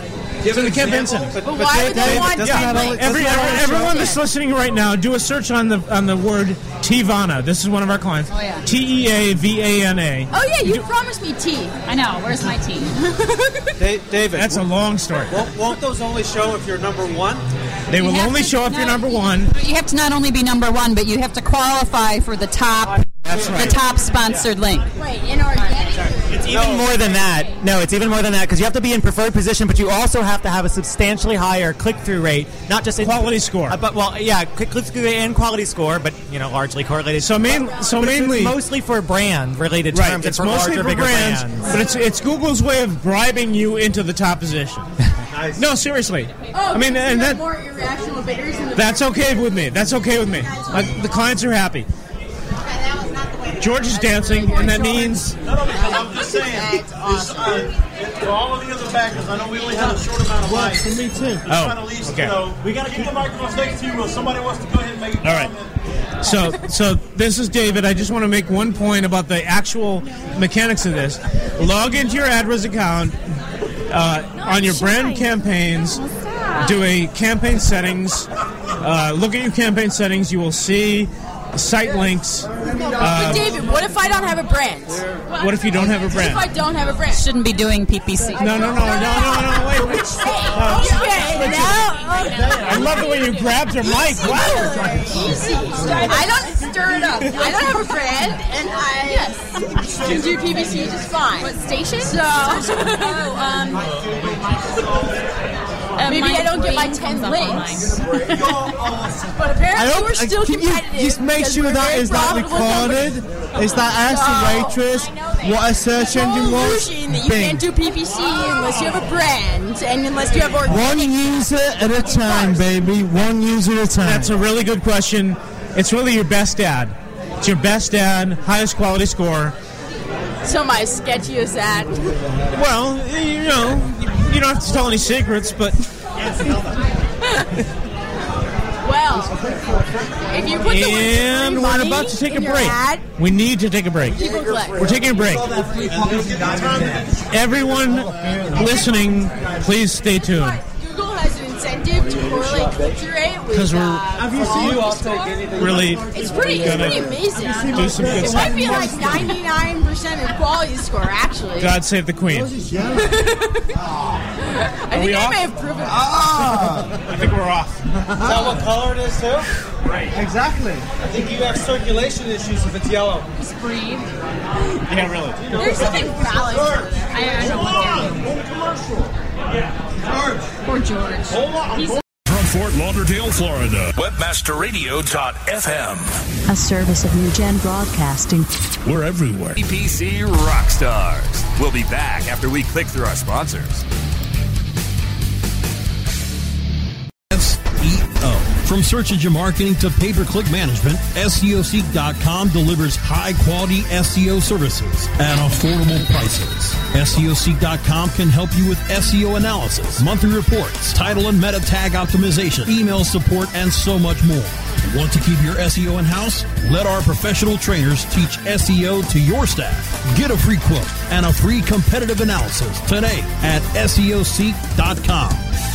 Speaker 3: To the campaign center.
Speaker 2: But why would they want
Speaker 3: Yeah,
Speaker 2: 10 links?
Speaker 3: every, every- everyone that's listening right now, do a search on the on the word Teavana. This is one of our clients.
Speaker 2: Oh, yeah.
Speaker 3: T E A V A N A.
Speaker 2: Oh yeah, you promised me tea.
Speaker 10: I know. Where's my tea?
Speaker 12: David,
Speaker 3: That's a long story.
Speaker 12: Won't, won't those only show if you're number one?
Speaker 3: They will
Speaker 10: You have
Speaker 3: only
Speaker 10: to
Speaker 3: show if you're
Speaker 10: not-
Speaker 3: number one.
Speaker 10: You have to not only be number one, but you have to qualify for the top, the top sponsored link.
Speaker 2: Right, inorganic.
Speaker 13: It's even more than that. No, it's even more than that because you have to be in preferred position, but you also have to have a substantially higher click-through rate, not just in,
Speaker 3: Quality score.
Speaker 13: Uh, but well, yeah, click- click-through rate and quality score, but you know, largely correlated.
Speaker 3: So main-
Speaker 13: But-
Speaker 3: so
Speaker 13: but
Speaker 3: mainly-
Speaker 13: mostly for brand-related
Speaker 3: Right,
Speaker 13: terms.
Speaker 3: it's
Speaker 13: and for
Speaker 3: mostly
Speaker 13: larger,
Speaker 3: for
Speaker 13: bigger
Speaker 3: brands,
Speaker 13: brands.
Speaker 3: but it's it's Google's way of bribing you into the top position. No, seriously.
Speaker 2: Oh,
Speaker 3: I mean, and that
Speaker 2: more irrational bidders
Speaker 3: that's okay with me. That's okay with me. Uh, the clients are happy. George is dancing, and that means
Speaker 14: Not only because I'm just saying, is, uh, to all of the other backers, I know we only have a short amount of
Speaker 7: Well,
Speaker 14: mics.
Speaker 7: for me too.
Speaker 14: Just
Speaker 3: Oh,
Speaker 14: trying to at least,
Speaker 3: okay.
Speaker 14: you know, we got to keep the microphones next to you. If somebody wants to go ahead and make a
Speaker 3: All right.
Speaker 14: comment.
Speaker 3: So, so this is David. I just want to make one point about the actual mechanics of this. Log into your AdWords account uh, on your brand campaigns. Do a campaign settings. Uh, look at your campaign settings. You will see site links.
Speaker 2: But
Speaker 3: Uh,
Speaker 2: David, what if I don't have a brand?
Speaker 3: what if you don't have a brand?
Speaker 2: What if I don't have a brand?
Speaker 10: Shouldn't be doing PPC.
Speaker 3: No, no, no, no, no, no. Wait, wait. Uh,
Speaker 2: Okay, now, okay.
Speaker 3: I love the way you grabbed your mic. Wow.
Speaker 2: Easy. I don't stir it up. I don't have a brand, and I yes. can do PPC just fine. What station? So,
Speaker 10: Oh, um, uh,
Speaker 2: maybe I don't get my ten links. but apparently
Speaker 7: I hope
Speaker 2: we're still
Speaker 7: can you
Speaker 2: competitive.
Speaker 7: just make sure
Speaker 2: we're
Speaker 7: that
Speaker 2: very
Speaker 7: not recorded. Is that ask the waitress what a search engine was?
Speaker 2: illusion that you
Speaker 7: Bing.
Speaker 2: can't do PPC unless you have a brand and unless you have organic.
Speaker 7: One user at a time, baby. One user at a time.
Speaker 3: That's a really good question. It's really your best ad. It's your best ad, highest quality score.
Speaker 2: So my sketchiest ad.
Speaker 3: Well, you know, you don't have to tell any secrets, but
Speaker 2: Well, if you put the word
Speaker 3: and
Speaker 2: free
Speaker 3: we're about to take a break.
Speaker 2: ad,
Speaker 3: We need to take a break. We're taking a break. Everyone listening, please stay tuned.
Speaker 2: Google incentive to correlate click-through rate
Speaker 3: we're-
Speaker 2: uh,
Speaker 3: Have
Speaker 14: you seen-
Speaker 2: quality
Speaker 14: I'll take anything.
Speaker 3: Really,
Speaker 2: It's pretty, it's pretty amazing.
Speaker 3: do some good
Speaker 2: it
Speaker 3: stuff.
Speaker 2: might be like 99% of quality score, actually.
Speaker 3: God save the Queen.
Speaker 2: I
Speaker 3: we
Speaker 2: think I
Speaker 3: off?
Speaker 2: may have proven it.
Speaker 3: I think we're off.
Speaker 12: Is that what color it is too?
Speaker 3: Right.
Speaker 12: Exactly. I think you have circulation issues if it's yellow.
Speaker 10: Just breathe.
Speaker 3: Yeah, really.
Speaker 2: There's something valid.
Speaker 10: I, I don't want to. Poor George. He's
Speaker 15: From Fort Lauderdale, Florida. Webmasterradio.fm.
Speaker 16: A service of New Gen Broadcasting.
Speaker 15: We're everywhere. PPC Rockstars. We'll be back after we click through our sponsors.
Speaker 17: SEO. From search engine marketing to pay-per-click management, SEOseek.com delivers high-quality SEO services at affordable prices. SEOseek.com can help you with SEO analysis, monthly reports, title and meta tag optimization, email support, and so much more. Want to keep your SEO in-house? Let our professional trainers teach SEO to your staff. Get a free quote and a free competitive analysis today at SEOseek.com.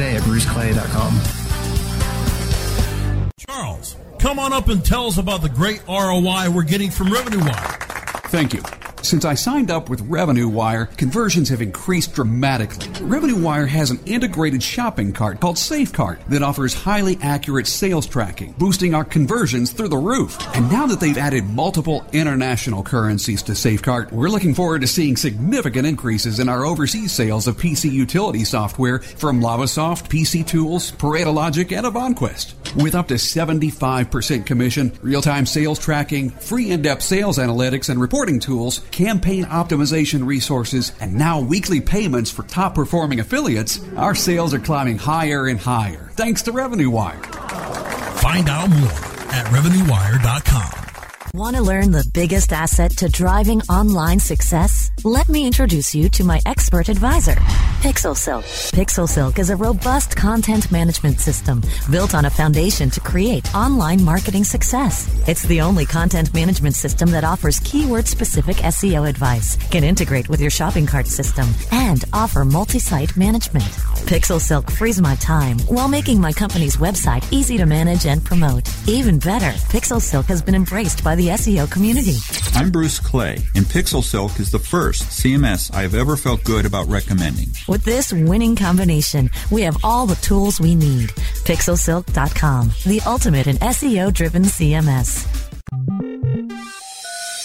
Speaker 18: today at bruceclay.com.
Speaker 17: Charles, come on up and tell us about the great ROI we're getting from RevenueWire.
Speaker 19: Thank you. Since I signed up with Revenue Wire, conversions have increased dramatically. Revenue Wire has an integrated shopping cart called SafeCart that offers highly accurate sales tracking, boosting our conversions through the roof. And now that they've added multiple international currencies to SafeCart, we're looking forward to seeing significant increases in our overseas sales of PC utility software from Lavasoft, PC Tools, Pareto Logic, and Avanquest. With up to 75% commission, real-time sales tracking, free in-depth sales analytics and reporting tools, campaign optimization resources, and now weekly payments for top performing affiliates, our sales are climbing higher and higher thanks to Revenue Wire.
Speaker 17: Find out more at RevenueWire.com.
Speaker 20: Want to learn the biggest asset to driving online success? Let me introduce you to my expert advisor, Pixel Silk. Pixel Silk is a robust content management system built on a foundation to create online marketing success. It's the only content management system that offers keyword specific SEO advice, can integrate with your shopping cart system, and offer multi site management. Pixel Silk frees my time while making my company's website easy to manage and promote. Even better, Pixel Silk has been embraced by the SEO community.
Speaker 21: I'm Bruce Clay, and Pixel Silk is the first CMS I've ever felt good about recommending.
Speaker 20: With this winning combination, we have all the tools we need. Pixelsilk.com, the ultimate in SEO driven CMS.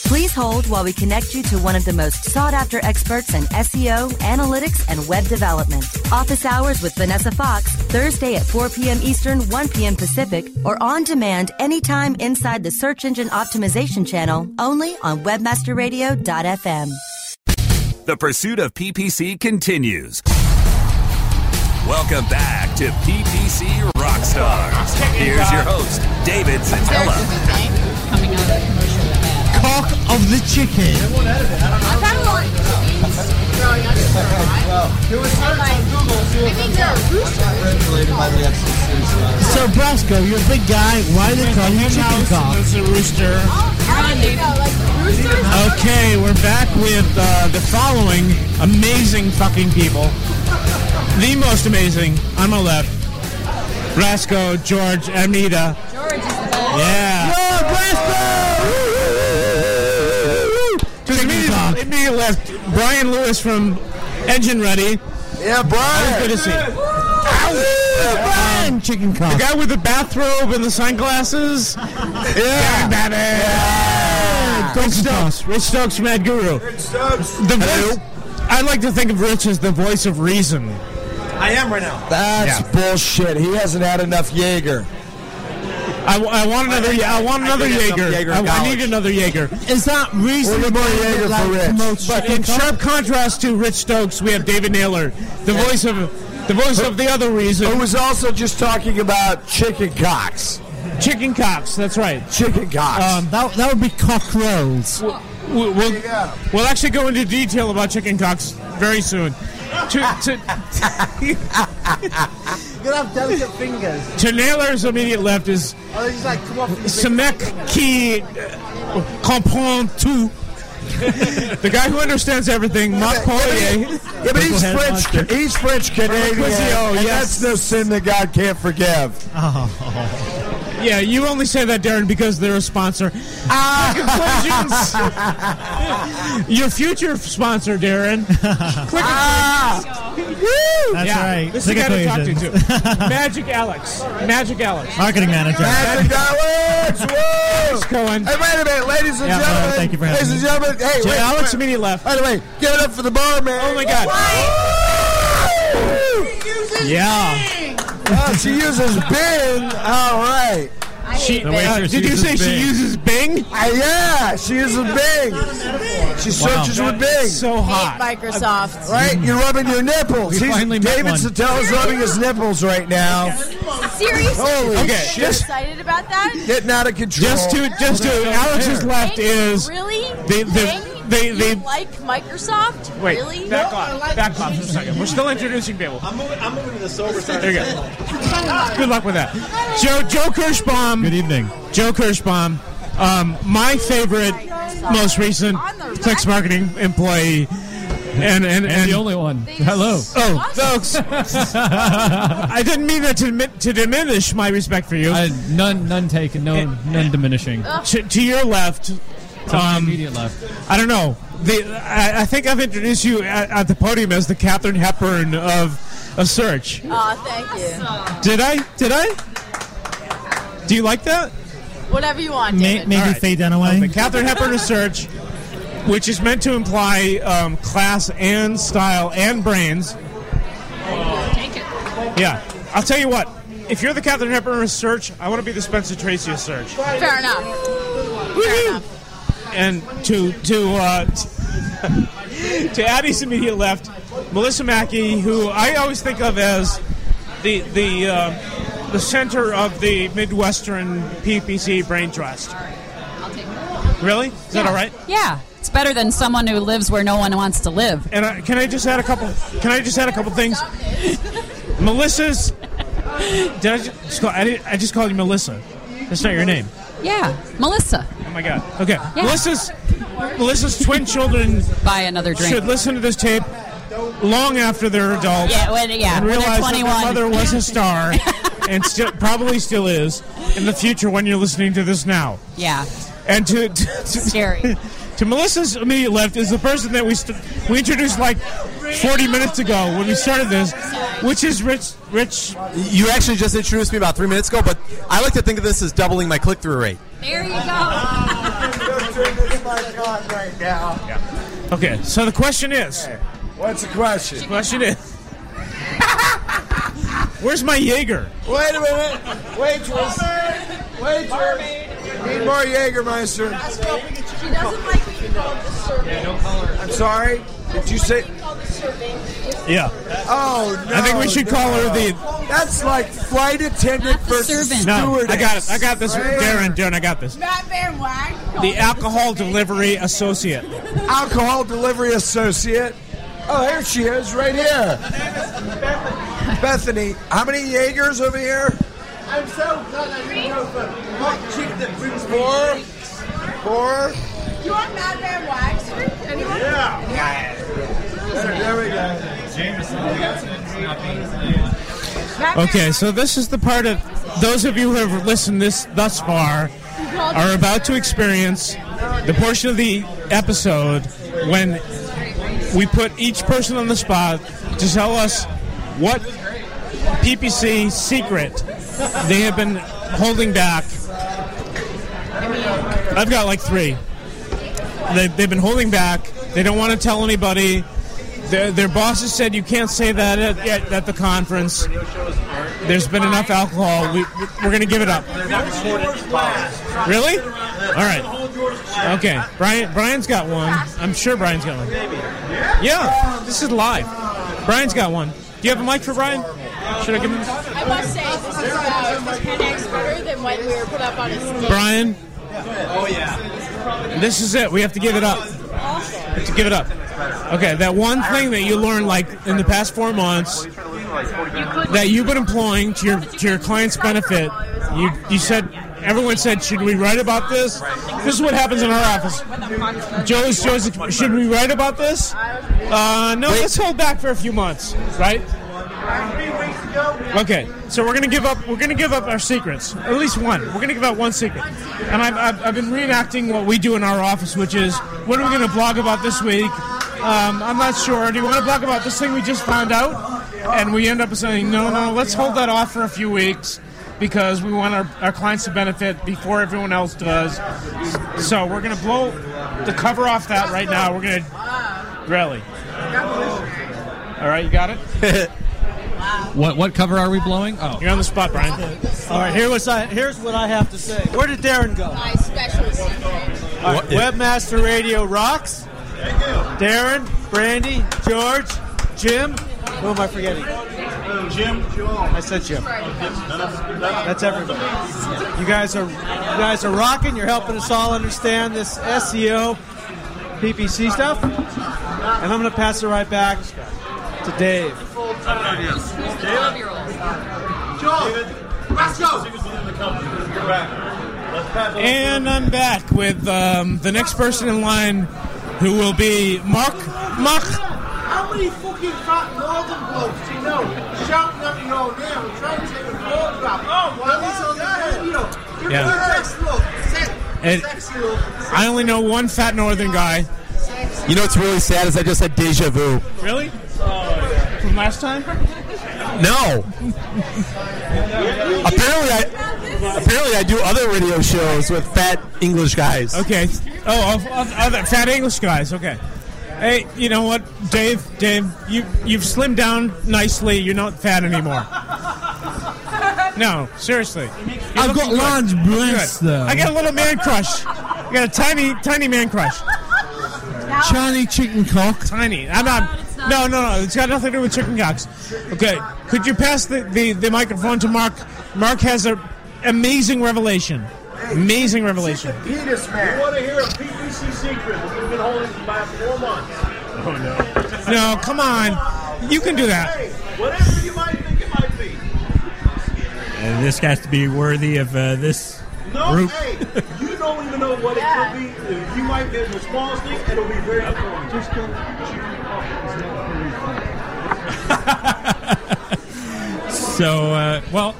Speaker 22: Please hold while we connect you to one of the most sought after experts in SEO, analytics, and web development. Office hours with Vanessa Fox, Thursday at 4 p.m. Eastern, 1 p.m. Pacific, or on demand anytime inside the Search Engine Optimization channel only on WebmasterRadio.fm.
Speaker 15: The pursuit of PPC continues. Welcome back to PPC Rockstars. Here's your host, David
Speaker 2: Szetela.
Speaker 7: Cock of the chicken.
Speaker 2: I kind of like
Speaker 4: It was search on
Speaker 2: It means they're a rooster.
Speaker 4: Regulated by the FCC.
Speaker 7: So Brasco, you're a big guy. Why do they call you chicken cock?
Speaker 3: It's a rooster.
Speaker 2: I don't know, like roosters.
Speaker 3: Okay, we're back with uh, the following amazing fucking people. The most amazing on my left, Brasco, George, Anita.
Speaker 2: George is the best.
Speaker 3: Yeah. To immediately, immediately left, Brian Lewis from Engine Ready.
Speaker 11: Yeah, Brian.
Speaker 3: Good to see. you.
Speaker 7: Brian, um, chicken cock.
Speaker 3: The guy with the bathrobe and the sunglasses.
Speaker 11: Yeah.
Speaker 3: Yeah. Rich Stokes. Rich Stokes from AdGooroo.
Speaker 11: Rich Stokes.
Speaker 3: The voice, I like to think of Rich as the voice of reason.
Speaker 4: I am right now.
Speaker 11: That's bullshit. He hasn't had enough Jaeger.
Speaker 3: I, I want another. I want another
Speaker 11: I
Speaker 3: Jaeger.
Speaker 11: Jaeger
Speaker 3: I, I need another Jaeger.
Speaker 7: Is that reason?
Speaker 11: Order more Jaeger for Rich.
Speaker 3: But in sharp contrast to Rich Stokes, we have David Naylor, the voice of the voice of the other reason.
Speaker 11: Who was also just talking about chicken cocks.
Speaker 3: Chicken cocks. That's right.
Speaker 11: Chicken cocks.
Speaker 3: Um,
Speaker 7: That, that would be cock rolls.
Speaker 3: we'll, we'll, we'll actually go into detail about chicken cocks very soon. To, to,
Speaker 4: You're gonna have delicate fingers.
Speaker 3: to Naylor's immediate left is
Speaker 4: Oh, just like come off.
Speaker 3: Semek qui uh, comprend tout. the guy who understands everything, Marc Poirier.
Speaker 11: Yeah, but he's French. He's French Canadian.
Speaker 3: Quizio,
Speaker 11: and
Speaker 3: yes.
Speaker 11: that's no sin that God can't forgive.
Speaker 3: Yeah, you only say that, Darren, because they're a sponsor. Ah, conclusions. Your future sponsor, Darren. Click
Speaker 11: Ah!
Speaker 13: That's
Speaker 3: yeah,
Speaker 13: right.
Speaker 3: This is the
Speaker 13: Click
Speaker 3: guy to talk to, too. Magic Alex. Magic Alex.
Speaker 13: Marketing manager.
Speaker 11: Magic Alex! Whoa!
Speaker 3: Cohen.
Speaker 11: Hey, wait a minute, ladies and
Speaker 3: Yeah,
Speaker 11: gentlemen.
Speaker 13: thank you for having
Speaker 11: Ladies and gentlemen, hey,
Speaker 3: Jay
Speaker 11: wait,
Speaker 3: Alex
Speaker 11: wait.
Speaker 3: immediate left.
Speaker 11: By the way, give it up for the bar, man.
Speaker 3: Oh my God. Yeah.
Speaker 11: Oh, she uses Bing. All right.
Speaker 3: She,
Speaker 12: The
Speaker 3: uh, did you
Speaker 12: uses
Speaker 3: say she uses Bing?
Speaker 11: Uh, yeah, she uses Bing. She searches with Bing.
Speaker 3: So hot.
Speaker 2: Hate Microsoft.
Speaker 11: Right, you're rubbing your nipples.
Speaker 13: We
Speaker 11: He's,
Speaker 13: finally
Speaker 11: David
Speaker 13: one.
Speaker 11: Szetela's rubbing his nipples right now.
Speaker 2: Seriously?
Speaker 11: Holy
Speaker 3: Okay,
Speaker 11: shit!
Speaker 3: just-
Speaker 2: excited about that?
Speaker 11: Getting out of control.
Speaker 3: Just to just to Alex's left is
Speaker 2: really?
Speaker 3: the the
Speaker 2: Bing?
Speaker 3: they
Speaker 2: You
Speaker 3: they
Speaker 2: like Microsoft?
Speaker 3: wait
Speaker 2: Really?
Speaker 3: back off back off for a second. We're still introducing people.
Speaker 4: I'm moving. I'm moving to the sober side.
Speaker 3: There you go. Good luck with that. Joe Joe Kerschbaum.
Speaker 12: Good evening.
Speaker 3: Joe Kerschbaum. Um, my favorite, most recent Clix marketing employee. and and,
Speaker 12: And the only one. Hello.
Speaker 3: Oh, folks! I didn't mean that to, to diminish my respect for you.
Speaker 12: Uh, none, none taken. No, none diminishing.
Speaker 3: to, to your left,
Speaker 12: To my
Speaker 3: um,
Speaker 12: immediate left.
Speaker 3: I don't know. The, I, I think I've introduced you at, at the podium as the Katharine Hepburn of of Search.
Speaker 2: Aw, thank you.
Speaker 3: Did I? Did I? Do you like that?
Speaker 2: Whatever you want,
Speaker 9: May-
Speaker 2: David.
Speaker 9: maybe
Speaker 3: All right.
Speaker 9: Faye Dunaway.
Speaker 3: The Katharine Hepburn of Search, which is meant to imply um, class and style and brains.
Speaker 2: Take it.
Speaker 3: Yeah, I'll tell you what. If you're the Katharine Hepburn of Search, I want to be the Spencer Tracy of Search.
Speaker 2: Fair enough. Fair enough.
Speaker 3: And to to uh, to Addie's immediate left, Melissa Mackey, who I always think of as the the uh, the center of the Midwestern PPC Brain Trust. Really? Is that all right?
Speaker 10: Yeah, it's better than someone who lives where no one wants to live.
Speaker 3: And I, can I just add a couple? Can I just add a couple things? Melissa's. Did I just call? I, did, I just called you Melissa. That's not your name.
Speaker 10: Yeah, Melissa.
Speaker 3: Oh my God. Okay. Melissa's Melissa's twin children
Speaker 10: Buy another drink.
Speaker 3: should listen to this tape long after they're adults.
Speaker 10: Yeah, when- yeah,
Speaker 3: and
Speaker 10: when they're
Speaker 3: that
Speaker 10: 21.
Speaker 3: their mother was a star, and still probably still is in the future when you're listening to this now.
Speaker 10: Yeah.
Speaker 3: And to, to, to
Speaker 10: Scary.
Speaker 3: To Melissa's immediate left is the person that we st- we introduced like 40 minutes ago when we started this, which is Rich. Rich.
Speaker 4: You actually just introduced me about three minutes ago, but I like to think of this as doubling my click through rate.
Speaker 10: There you go.
Speaker 11: right now.
Speaker 3: Okay, so the question is.
Speaker 11: What's the question?
Speaker 3: The question is. Where's my Jaeger?
Speaker 11: Wait a minute. Waitress. Waitress. Need more Jägermeister.
Speaker 2: She doesn't like being called the servant.
Speaker 11: I'm sorry. Did you say?
Speaker 3: Yeah.
Speaker 11: Oh no!
Speaker 3: I think we should call her the.
Speaker 11: That's like flight attendant versus
Speaker 3: No,
Speaker 11: stewardess.
Speaker 3: I got it. I got this.
Speaker 11: Right
Speaker 3: Darren, Darren, I got this.
Speaker 2: Matt Van Wag.
Speaker 3: The alcohol delivery associate.
Speaker 11: Alcohol delivery associate. Oh, here she is, right here. Bethany, how many Jaegers over here?
Speaker 23: I'm so glad I didn't go for hot chick that brings me
Speaker 11: Four. Four.
Speaker 2: You want Matt Van Wag's drink? Anyone?
Speaker 11: Yeah. There we go.
Speaker 3: Okay, so this is the part of those of you who have listened this thus far are about to experience the portion of the episode when we put each person on the spot to tell us what PPC secret they have been holding back. I've got like three. They, they've been holding back. They don't want to tell anybody. Their, their bosses said you can't say that at, at, at the conference. There's been enough alcohol. We, we're going to give it up. Really? All right. Okay. Brian. Brian's got one. I'm sure Brian's got one. Yeah. This is live. Brian's got one. Do you have a mic for Brian? Should I give him?
Speaker 2: I must say, this is about 10x better than what we were put up on a stage.
Speaker 3: Brian. Oh yeah. This is it. We have to give it up. We have to give it up. Okay, that one thing that you learned like in the past four months that you've been employing to your to your client's benefit. You you said everyone said, should we write about this? This is what happens in our office. Joe's Joe's. Should we write about this? Uh, no, let's hold back for a few months, right? Okay, so we're gonna give up. We're gonna give up our secrets. At least one. We're gonna give out one secret. And I've, I've, I've been reenacting what we do in our office, which is what are we gonna blog about this week? Um, I'm not sure. Do you want to blog about this thing we just found out? And we end up saying, no, no, let's hold that off for a few weeks because we want our, our clients to benefit before everyone else does. So we're gonna blow the cover off that right now. We're gonna really. All right, you got it.
Speaker 12: What what cover are we blowing? Oh,
Speaker 3: you're on the spot, Brian.
Speaker 23: All right, here was I, here's what I have to say. Where did Darren go?
Speaker 2: My special secret.
Speaker 23: All right, Webmaster Radio rocks. Thank you. Darren, Brandy, George, Jim. Who am I forgetting? Jim. I said Jim. That's everybody. You guys are you guys are rocking. You're helping us all understand this SEO, PPC stuff. And I'm going to pass it right back to Dave.
Speaker 6: Let's go.
Speaker 3: And I'm back with um, the next person in line, who will be Mark Mark
Speaker 7: many fucking fat northern blokes do you know shouting at your own name and trying to take a photograph? Oh, while he's on the video. Give
Speaker 3: Yeah.
Speaker 7: me a sex look. Se-
Speaker 3: And
Speaker 7: sexy look.
Speaker 3: I only know one fat northern guy.
Speaker 4: You know what's really sad is I just had deja vu.
Speaker 3: Really? From last time?
Speaker 4: No. apparently, I apparently I do other radio shows with fat English guys.
Speaker 3: Okay. Oh, of, of other fat English guys. Okay. Hey, you know what, Dave? Dave, you you've slimmed down nicely. You're not fat anymore. No, seriously. You're
Speaker 7: I've got
Speaker 3: looking good.
Speaker 7: large breasts, though.
Speaker 3: I got a little man crush. I got a tiny, tiny man crush.
Speaker 7: Shiny chicken cock.
Speaker 3: Tiny. I'm not. No, no, no. It's got nothing to do with chicken cocks. Okay. Could you pass the, the, the microphone to Mark? Mark has a amazing revelation. Amazing revelation.
Speaker 6: Penis man. You want to hear a PPC secret that we've been holding for about four months? Oh no.
Speaker 3: No, come on. You can do that.
Speaker 6: Hey, whatever you might think it might be.
Speaker 12: And this has to be worthy of uh, this
Speaker 6: No,
Speaker 12: group.
Speaker 6: hey, you don't even know what it could be. You might get the smallest thing, and it'll be very important. Just don't
Speaker 12: So, uh, well,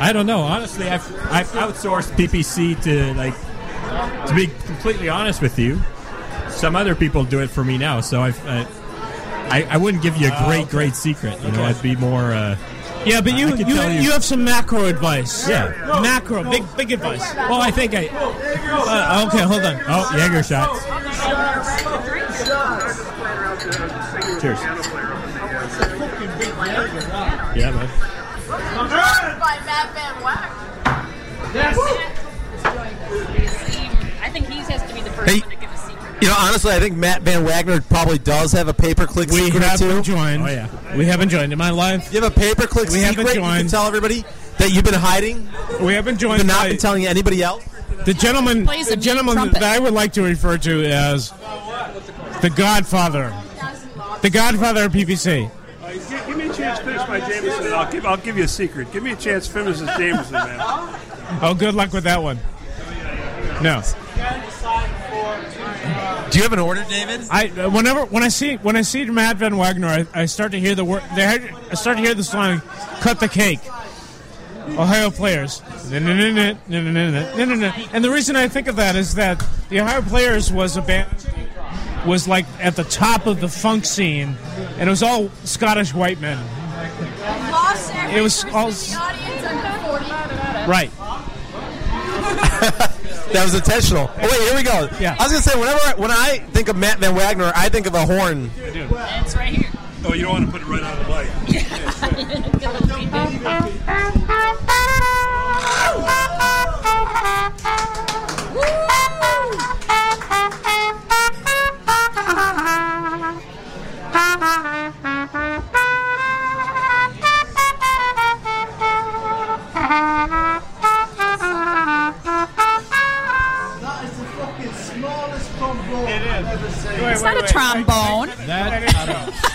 Speaker 12: I don't know. Honestly, I've, I've outsourced PPC to like to be completely honest with you. Some other people do it for me now, so I've. Uh, I, I wouldn't give you a
Speaker 3: Oh,
Speaker 12: great,
Speaker 3: okay.
Speaker 12: great secret. You know, I'd be more. Uh,
Speaker 3: Yeah, but you
Speaker 12: I can
Speaker 3: you, you have some macro advice.
Speaker 12: Yeah.
Speaker 3: macro, big big advice.
Speaker 12: Well, I think I.
Speaker 3: Uh, okay, hold on.
Speaker 12: Oh, Jaeger shots. Cheers. Yeah, man.
Speaker 2: by Matt Van Wagner.
Speaker 10: I think he has to be the first
Speaker 4: Hey,
Speaker 10: one to give a secret.
Speaker 4: You know, honestly, I think Matt Van Wagner probably does have a pay-per-click
Speaker 3: We
Speaker 4: secret
Speaker 3: have
Speaker 4: or two.
Speaker 3: been joined.
Speaker 12: Oh yeah.
Speaker 3: We haven't joined. Am I live?
Speaker 4: You have a pay-per-click
Speaker 3: We haven't
Speaker 4: secret you can
Speaker 3: joined.
Speaker 4: tell everybody that you've been hiding.
Speaker 3: We haven't joined.
Speaker 4: You've not
Speaker 3: by-
Speaker 4: been telling anybody else.
Speaker 3: The gentleman, the gentleman
Speaker 10: trumpet.
Speaker 3: that I would like to refer to as the Godfather, the Godfather of PPC.
Speaker 24: Uh, give, give me a chance to finish my Jameson. and I'll give I'll give you a secret. Give me a chance to finish this Jameson, man.
Speaker 3: Oh, good luck with that one. No,
Speaker 4: Do you have an order, David?
Speaker 3: I uh, whenever when I see when I see Matt Van Wagner, I, I start to hear the word. I start to hear the song "Cut the Cake." Ohio players, and the reason I think of that is that the Ohio players was a band was like at the top of the funk scene, and it was all Scottish white men. It was all
Speaker 2: the audience under 40.
Speaker 3: right.
Speaker 4: That was intentional. Oh wait, here we go.
Speaker 3: Yeah.
Speaker 4: I was gonna say whenever I, when I think of Matt Van Wagner, I think of a horn.
Speaker 10: It's right here.
Speaker 24: Oh, you don't want to put it right on the light.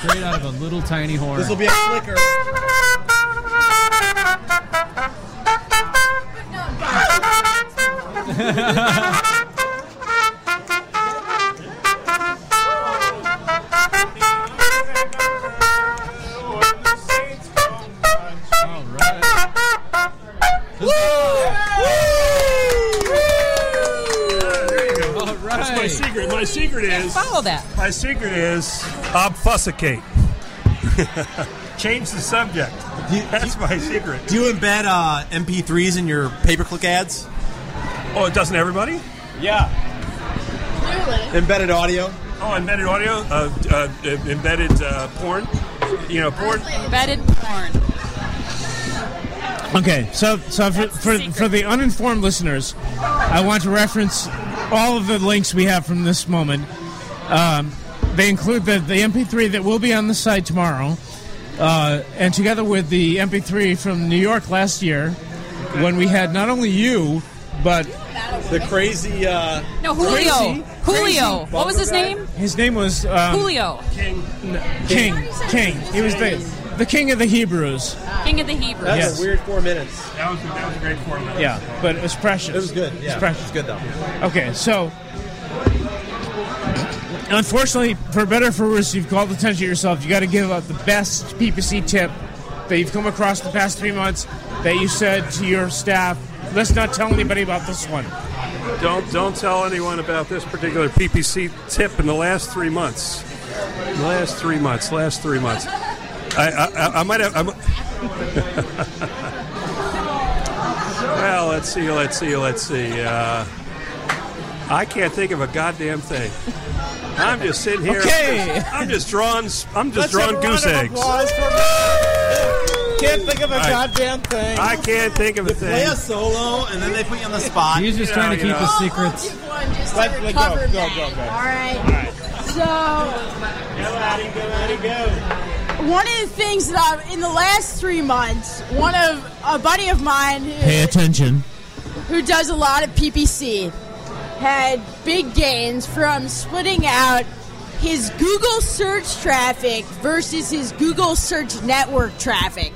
Speaker 1: straight out of a little tiny horn.
Speaker 4: This will be a flicker.
Speaker 1: All
Speaker 24: That's my
Speaker 1: right.
Speaker 24: secret. My secret is
Speaker 10: Follow that.
Speaker 24: My secret is obfuscate. Change the subject. That's my secret.
Speaker 4: Do you embed uh, MP3s in your pay-per-click ads?
Speaker 24: Oh, it doesn't everybody?
Speaker 3: Yeah.
Speaker 4: Embedded audio.
Speaker 24: Oh, embedded audio, uh, uh, embedded uh, porn. You know, porn.
Speaker 10: Embedded porn.
Speaker 3: Okay, so so for, for, for the uninformed listeners, I want to reference all of the links we have from this moment. Um, they include the, the MP3 that will be on the site tomorrow, uh, and together with the MP3 from New York last year, when we had not only you, but
Speaker 4: The crazy. Uh,
Speaker 10: No, Julio.
Speaker 3: Crazy.
Speaker 10: Julio. What was his name?
Speaker 3: his name was um,
Speaker 10: Julio.
Speaker 3: King. King. King. He was the the king of the Hebrews.
Speaker 10: King of the Hebrews.
Speaker 4: that's
Speaker 3: Yes.
Speaker 4: a weird four minutes.
Speaker 24: That was, that was a great form.
Speaker 3: Yeah, but it was precious.
Speaker 4: It was good. Yeah,
Speaker 3: was precious.
Speaker 4: It's good though.
Speaker 3: Okay, so unfortunately, for better or for worse, you've called attention to yourself. You got to give out the best PPC tip that you've come across the past three months that you said to your staff. Let's not tell anybody about this one.
Speaker 24: Don't don't tell anyone about this particular PPC tip in the last three months. The last three months. Last three months. I I, I- might have. Well, let's see. Let's see. Let's see. Uh, I can't think of a goddamn thing. I'm just sitting here.
Speaker 23: Okay.
Speaker 24: I'm just drawing. I'm just
Speaker 23: Let's
Speaker 24: drawing goose eggs.
Speaker 23: applause Can't think of a
Speaker 24: I-
Speaker 23: goddamn thing.
Speaker 24: I can't think of a
Speaker 4: Play
Speaker 24: thing.
Speaker 4: Play a solo, and then they put you on the spot.
Speaker 12: He's just trying to keep
Speaker 24: know.
Speaker 12: his secrets.
Speaker 2: One just to
Speaker 23: Let- let go,
Speaker 2: recover
Speaker 23: go,
Speaker 2: that.
Speaker 23: go, go.
Speaker 2: All right. So
Speaker 23: Go, Addie, go, Addie, go.
Speaker 2: one of the things that I've, in the last three months, one of a buddy of mine who,
Speaker 3: Pay attention.
Speaker 2: who does a lot of PPC had big gains from splitting out his Google search traffic versus his Google search network traffic.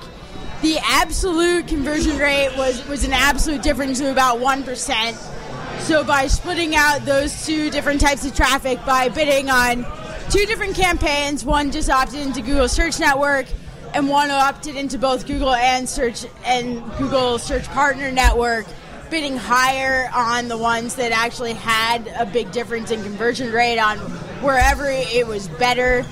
Speaker 2: The absolute conversion rate was, was an absolute difference of about 1%. So by splitting out those two different types of traffic by bidding on two different campaigns, one just opted into Google Search Network and one opted into both Google and Search and Google Search Partner Network, bidding higher on the ones that actually had a big difference in conversion rate on wherever it was better.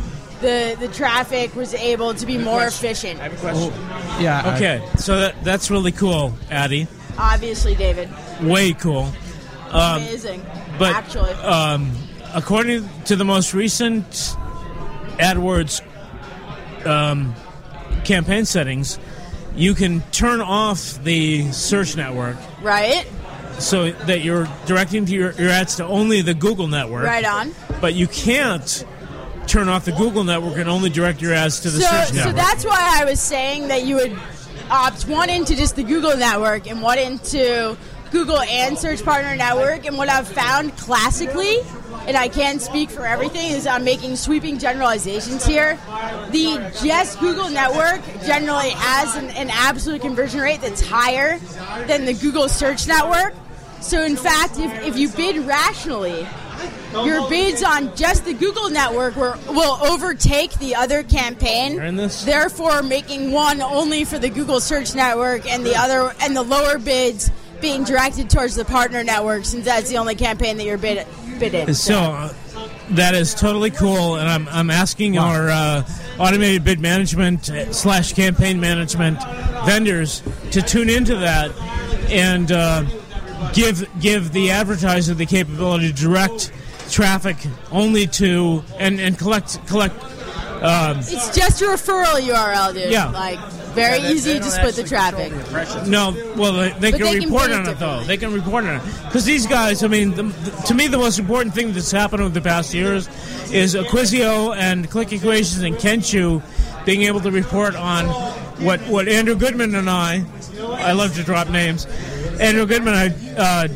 Speaker 2: The, the traffic was able to be more efficient.
Speaker 3: I have a question.
Speaker 7: Yeah. I-
Speaker 3: Okay, so that, that's really cool, Addie.
Speaker 2: Obviously, David.
Speaker 3: Way cool. Um,
Speaker 2: Amazing.
Speaker 3: but
Speaker 2: actually.
Speaker 3: um, according to the most recent AdWords um, campaign settings, you can turn off the search network
Speaker 2: right?
Speaker 3: so that you're directing to your, your ads to only the Google network.
Speaker 2: Right on.
Speaker 3: But you can't turn off the Google network and only direct your ads to the
Speaker 2: so,
Speaker 3: search
Speaker 2: so that's why I was saying that you would opt one into just the Google network and one into Google and Search Partner Network. And what I've found classically, and I can't speak for everything, is I'm making sweeping generalizations here. The just Google network generally has an, an absolute conversion rate that's higher than the Google Search Network. So, in fact, if, if you bid rationally, your bids on just the Google network will, will overtake the other campaign, therefore making one only for the Google search network and the other and the lower bids being directed towards the partner network since that's the only campaign that you're bid,
Speaker 3: So uh, that is totally cool, and I'm, I'm asking our uh, automated bid management slash campaign management vendors to tune into that and uh, give give the advertiser the capability to direct traffic only to and, and collect collect. Um,
Speaker 2: It's just a referral URL, dude.
Speaker 3: Yeah.
Speaker 2: Like very easy to split the traffic.
Speaker 3: No, well, they, they can
Speaker 2: they
Speaker 3: report
Speaker 2: bid it
Speaker 3: on it though. They can report on it because these guys. I mean, the, the, to me, the most important thing that's happened over the past years is Acquisio and ClickEquations and Kenshoo being able to report on what what Andrew Goodman and I. I love to drop names. Andrew Goodman, I. Uh,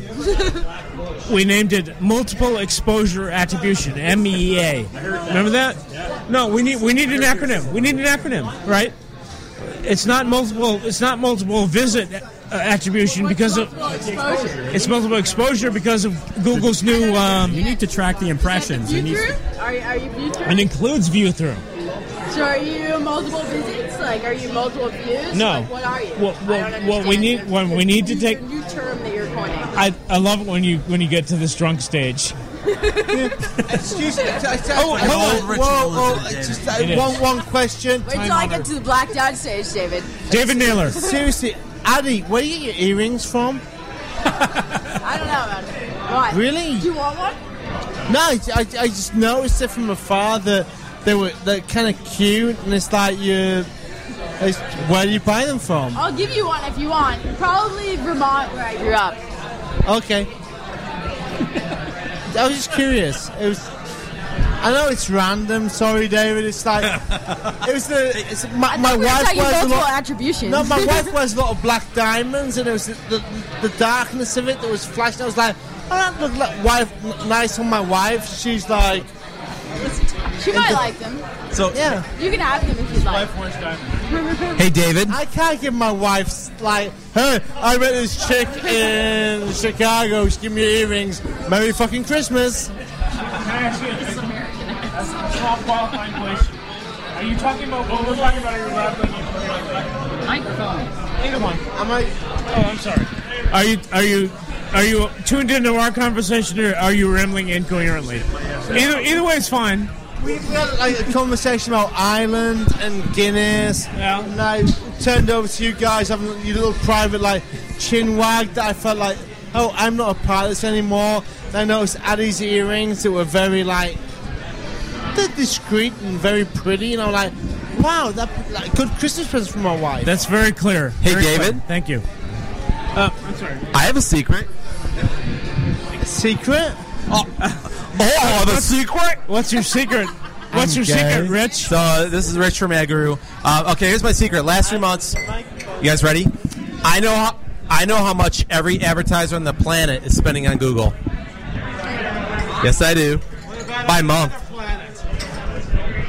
Speaker 3: we named it multiple exposure attribution MEA. Remember that? No, we need we need an acronym. We need an acronym, right? It's not multiple. It's not multiple visit uh, attribution because of it's multiple exposure because of Google's new. Um,
Speaker 12: you need to track the impressions.
Speaker 2: View through? Are, are you view through?
Speaker 3: It includes view through.
Speaker 2: So are you multiple visits? Like, are you multiple views?
Speaker 3: No.
Speaker 2: Like, what are you?
Speaker 3: What,
Speaker 2: I
Speaker 3: what, we
Speaker 2: understand.
Speaker 3: need what we need to take.
Speaker 2: New term that you're coining.
Speaker 3: I, I love it when you when you get to this drunk stage.
Speaker 7: Excuse me.
Speaker 3: Oh, hold on.
Speaker 7: Whoa, whoa, just uh,
Speaker 3: It is.
Speaker 7: one, one question.
Speaker 2: Wait till I get to the blacked out stage, David.
Speaker 3: David Naylor.
Speaker 7: Seriously, Addy, where do you get your earrings from?
Speaker 2: I don't know, man. What?
Speaker 7: Really?
Speaker 2: Do you want one?
Speaker 7: No, I, I, I just noticed it from afar that they were they're kind of cute, and it's like you. It's, where do you buy them from?
Speaker 2: I'll give you one if you want. Probably Vermont, where I grew up.
Speaker 7: Okay. I was just curious. It was. I know it's random. Sorry, David. It's like it was the. It's, my, my wife
Speaker 2: talking
Speaker 7: wears a lot.
Speaker 2: attributions.
Speaker 7: No, my wife wears a lot of black diamonds, and it was the, the, the darkness of it that was flashing. I was like, oh, that look like wife nice on my wife. She's like,
Speaker 2: She might like them.
Speaker 4: So
Speaker 7: yeah.
Speaker 2: You can have them if you'd like.
Speaker 4: Hey, David.
Speaker 7: I can't give my wife like, hey, I met this chick in Chicago. She gave me earrings. Merry fucking Christmas.
Speaker 3: small qualifying question. Are you talking about what we're talking about? Are you rapping? Microphone. Either one.
Speaker 7: Am I?
Speaker 3: Oh, I'm sorry. Are you are you are you tuned into our conversation or are you rambling incoherently? Either either way is fine.
Speaker 7: We we had like a conversation about Ireland and Guinness. Yeah. And I turned over to you guys having your little private like chin wag that I felt like, oh, I'm not a part of this anymore. Then I noticed Addie's earrings that were very like they're discreet and very pretty, and I'm like, wow, that like good Christmas present for my wife.
Speaker 3: That's very clear.
Speaker 4: Hey,
Speaker 3: Very
Speaker 4: David?
Speaker 3: clear. Thank you. Uh, I'm sorry.
Speaker 4: I have a secret.
Speaker 7: Secret?
Speaker 4: Oh, oh the secret?
Speaker 3: What's your secret? What's your secret, Rich?
Speaker 4: So this is Rich from AdGooroo. Uh, okay, here's my secret. Last three months, you guys ready? I know how, I know how much every advertiser on the planet is spending on Google. Yes, I do. By month.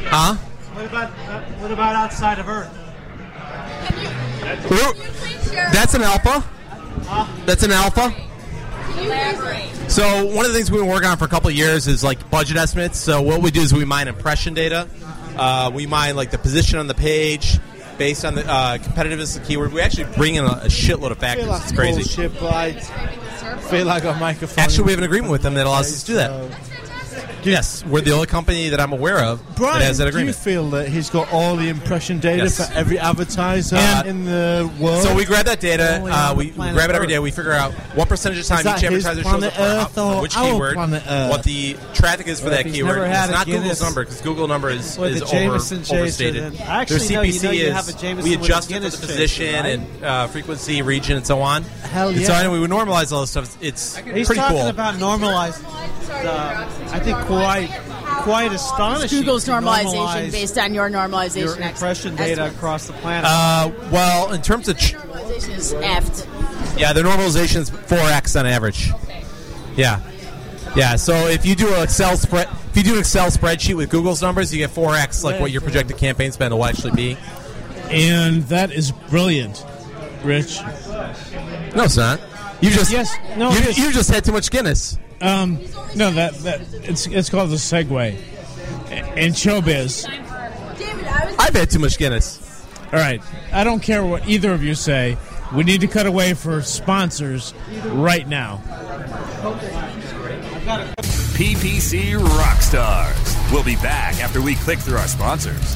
Speaker 4: Huh?
Speaker 23: What about uh, what about outside of Earth?
Speaker 4: Ooh, That's an alpha. That's an alpha. So one of the things we've been working on for a couple of years is like budget estimates. So what we do is we mine impression data. Uh, we mine like the position on the page based on the uh, competitiveness of the keyword. We actually bring in a, a shitload of factors. It's crazy.
Speaker 7: bullshit, but I feel like a microphone.
Speaker 4: Actually, we have an agreement with them that allows us to do that. Yes, we're the only company that I'm aware of
Speaker 7: Brian,
Speaker 4: that has that
Speaker 7: do you feel that he's got all the impression data
Speaker 4: Yes.
Speaker 7: for every advertiser
Speaker 4: Uh,
Speaker 7: in the world?
Speaker 4: So we grab that data,
Speaker 7: Only
Speaker 4: uh, we, we grab it every
Speaker 7: Earth.
Speaker 4: day. We figure out what percentage of time each advertiser shows
Speaker 7: planet
Speaker 4: up for,
Speaker 7: Earth
Speaker 4: for which keyword, what the traffic is for
Speaker 23: Well,
Speaker 4: that keyword. It's
Speaker 23: a
Speaker 4: not Google's number because Google number is,
Speaker 23: With
Speaker 4: is
Speaker 23: the
Speaker 4: over, overstated.
Speaker 23: then-
Speaker 4: Their
Speaker 23: Actually, no,
Speaker 4: CPC
Speaker 23: you know you
Speaker 4: is
Speaker 23: have a
Speaker 4: we adjust it for the position
Speaker 23: right?
Speaker 4: and uh, frequency, region, and so on.
Speaker 23: Hell
Speaker 4: And So
Speaker 23: yeah.
Speaker 4: anyway, we normalize all this stuff. It's
Speaker 23: He's
Speaker 4: pretty
Speaker 23: talking
Speaker 4: cool.
Speaker 23: about normalized. Uh, I think quite quite astonishing.
Speaker 2: Google's normalization based on your normalization.
Speaker 23: your impression data across the planet.
Speaker 4: Uh, well, in terms of ch-
Speaker 2: Normalization is effed.
Speaker 4: Yeah, the normalization is four x on average. Yeah, yeah. So if you do an Excel spread, if you do an Excel spreadsheet with Google's numbers, you get four x like what your projected campaign spend will actually be.
Speaker 3: And that is brilliant, Rich.
Speaker 4: No, it's not. You just
Speaker 3: yes, no,
Speaker 4: you, you just had too much Guinness.
Speaker 3: Um, no, that that it's it's called a segue. In showbiz,
Speaker 4: I've had too much Guinness.
Speaker 3: All right, I don't care what either of you say. We need to cut away for sponsors right now.
Speaker 15: PPC Rockstars. We'll be back after we click through our sponsors.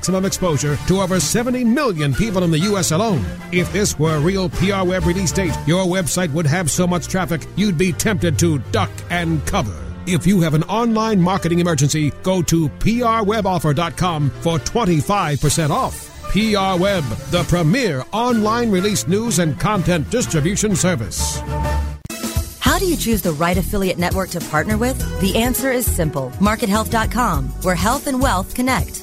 Speaker 25: exposure to over 70 million people in the U.S. alone. If this were a real PR Web release date, your website would have so much traffic you'd be tempted to duck and cover. If you have an online marketing emergency, go to prweboffer.com for 25% off. PR Web, the premier online release news and content distribution service.
Speaker 22: How do you choose the right affiliate network to partner with? The answer is simple. MarketHealth.com, where health and wealth connect.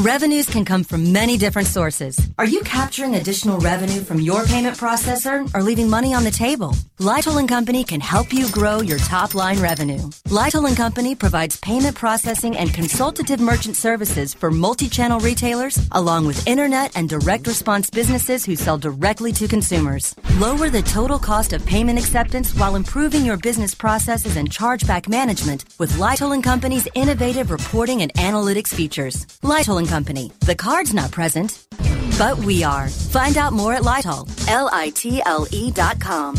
Speaker 22: Revenues can come from many different sources. Are you capturing additional revenue from your payment processor or leaving money on the table? Litle and Company can help you grow your top line revenue. Litle and Company provides payment processing and consultative merchant services for multi-channel retailers, along with internet and direct response businesses who sell directly to consumers. Lower the total cost of payment acceptance while improving your business processes and chargeback management with Litle and Company's innovative reporting and analytics features. Litle and Company. The card's not present, but we are. Find out more at Litle. L-I-T-L-E E dot com.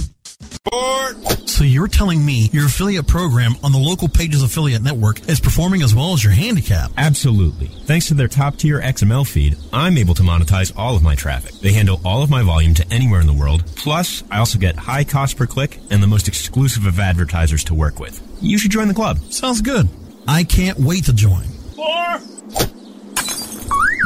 Speaker 25: So you're telling me your affiliate program on the local Pages affiliate network is performing as well as your handicap?
Speaker 26: Absolutely. Thanks to their top tier XML feed, I'm able to monetize all of my traffic. They handle all of my volume to anywhere in the world. Plus, I also get high cost per click and the most exclusive of advertisers to work with. You should join the club.
Speaker 25: Sounds good. I can't wait to join.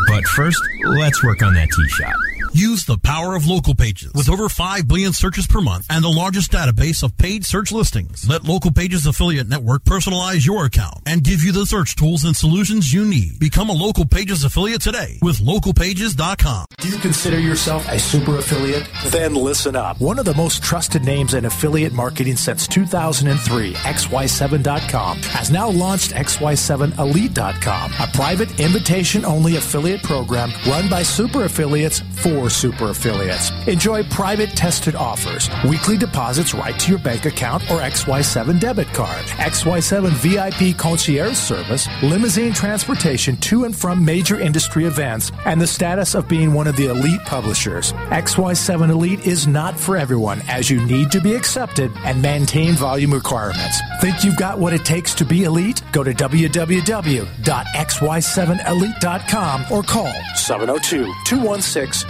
Speaker 26: But first, let's work on that tee shot.
Speaker 25: Use the power of local pages with over 5 billion searches per month and the largest database of paid search listings. Let Local Pages Affiliate Network personalize your account and give you the search tools and solutions you need. Become a Local Pages affiliate today with localpages.com.
Speaker 27: Do you consider yourself a super affiliate? Then listen up. One of the most trusted names in affiliate marketing since 2003, XY7.com, has now launched XY7Elite.com, a private invitation only affiliate program run by super affiliates for super affiliates. Enjoy private tested offers, weekly deposits right to your bank account or XY7 debit card, XY7 VIP concierge service, limousine transportation to and from major industry events, and the status of being one of the elite publishers. XY7 Elite is not for everyone as you need to be accepted and maintain volume requirements. Think you've got what it takes to be elite? Go to www.xy7elite.com or call 702 216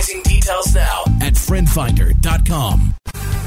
Speaker 28: maximizing details now at FriendFinder.com.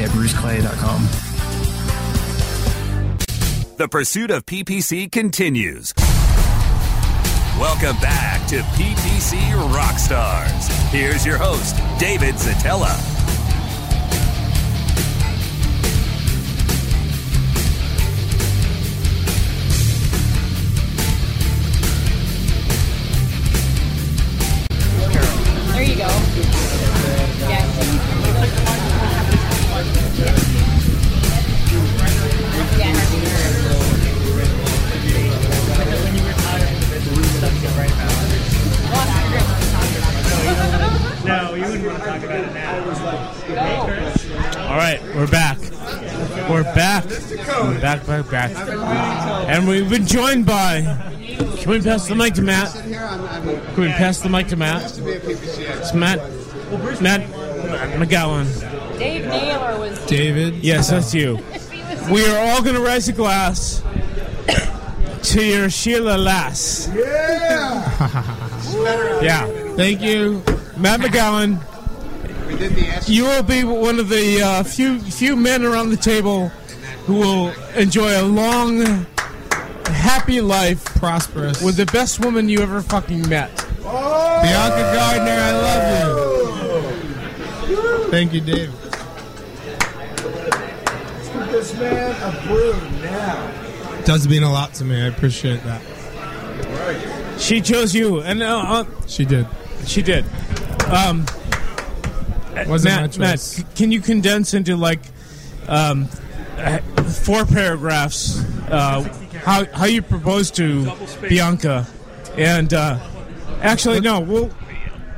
Speaker 18: at bruceclay.com.
Speaker 15: The pursuit of PPC continues. Welcome back to PPC Rockstars. Here's your host, David Szetela.
Speaker 2: There you go.
Speaker 3: No, wouldn't want to talk about it now. All right, we're back. We're back. We're back, back, back. And we've been joined by. Can we pass the mic to Matt? Can we pass the mic to Matt? It's Matt. Matt McGowan.
Speaker 2: Dave Naylor was.
Speaker 3: David? Yes, that's you. We are all going to raise a glass to your Sheila Lass.
Speaker 11: Yeah.
Speaker 3: Yeah. Thank you, Matt McGowan.
Speaker 11: We did the
Speaker 3: You will be one of the uh, few few men around the table who will enjoy a long, happy life, prosperous, with the best woman you ever fucking met.
Speaker 7: Bianca Gardner, I love you. Thank you, Dave.
Speaker 11: Let's give this man a brew now.
Speaker 7: Does mean a lot to me. I appreciate that.
Speaker 3: She chose you, and uh, uh,
Speaker 7: She did.
Speaker 3: she did. Um,
Speaker 7: Wasn't
Speaker 3: Matt,
Speaker 7: my
Speaker 3: Matt,
Speaker 7: choice.
Speaker 3: c- can you condense into like um, uh, four paragraphs uh, how how you proposed to Bianca? And uh, actually, no, we'll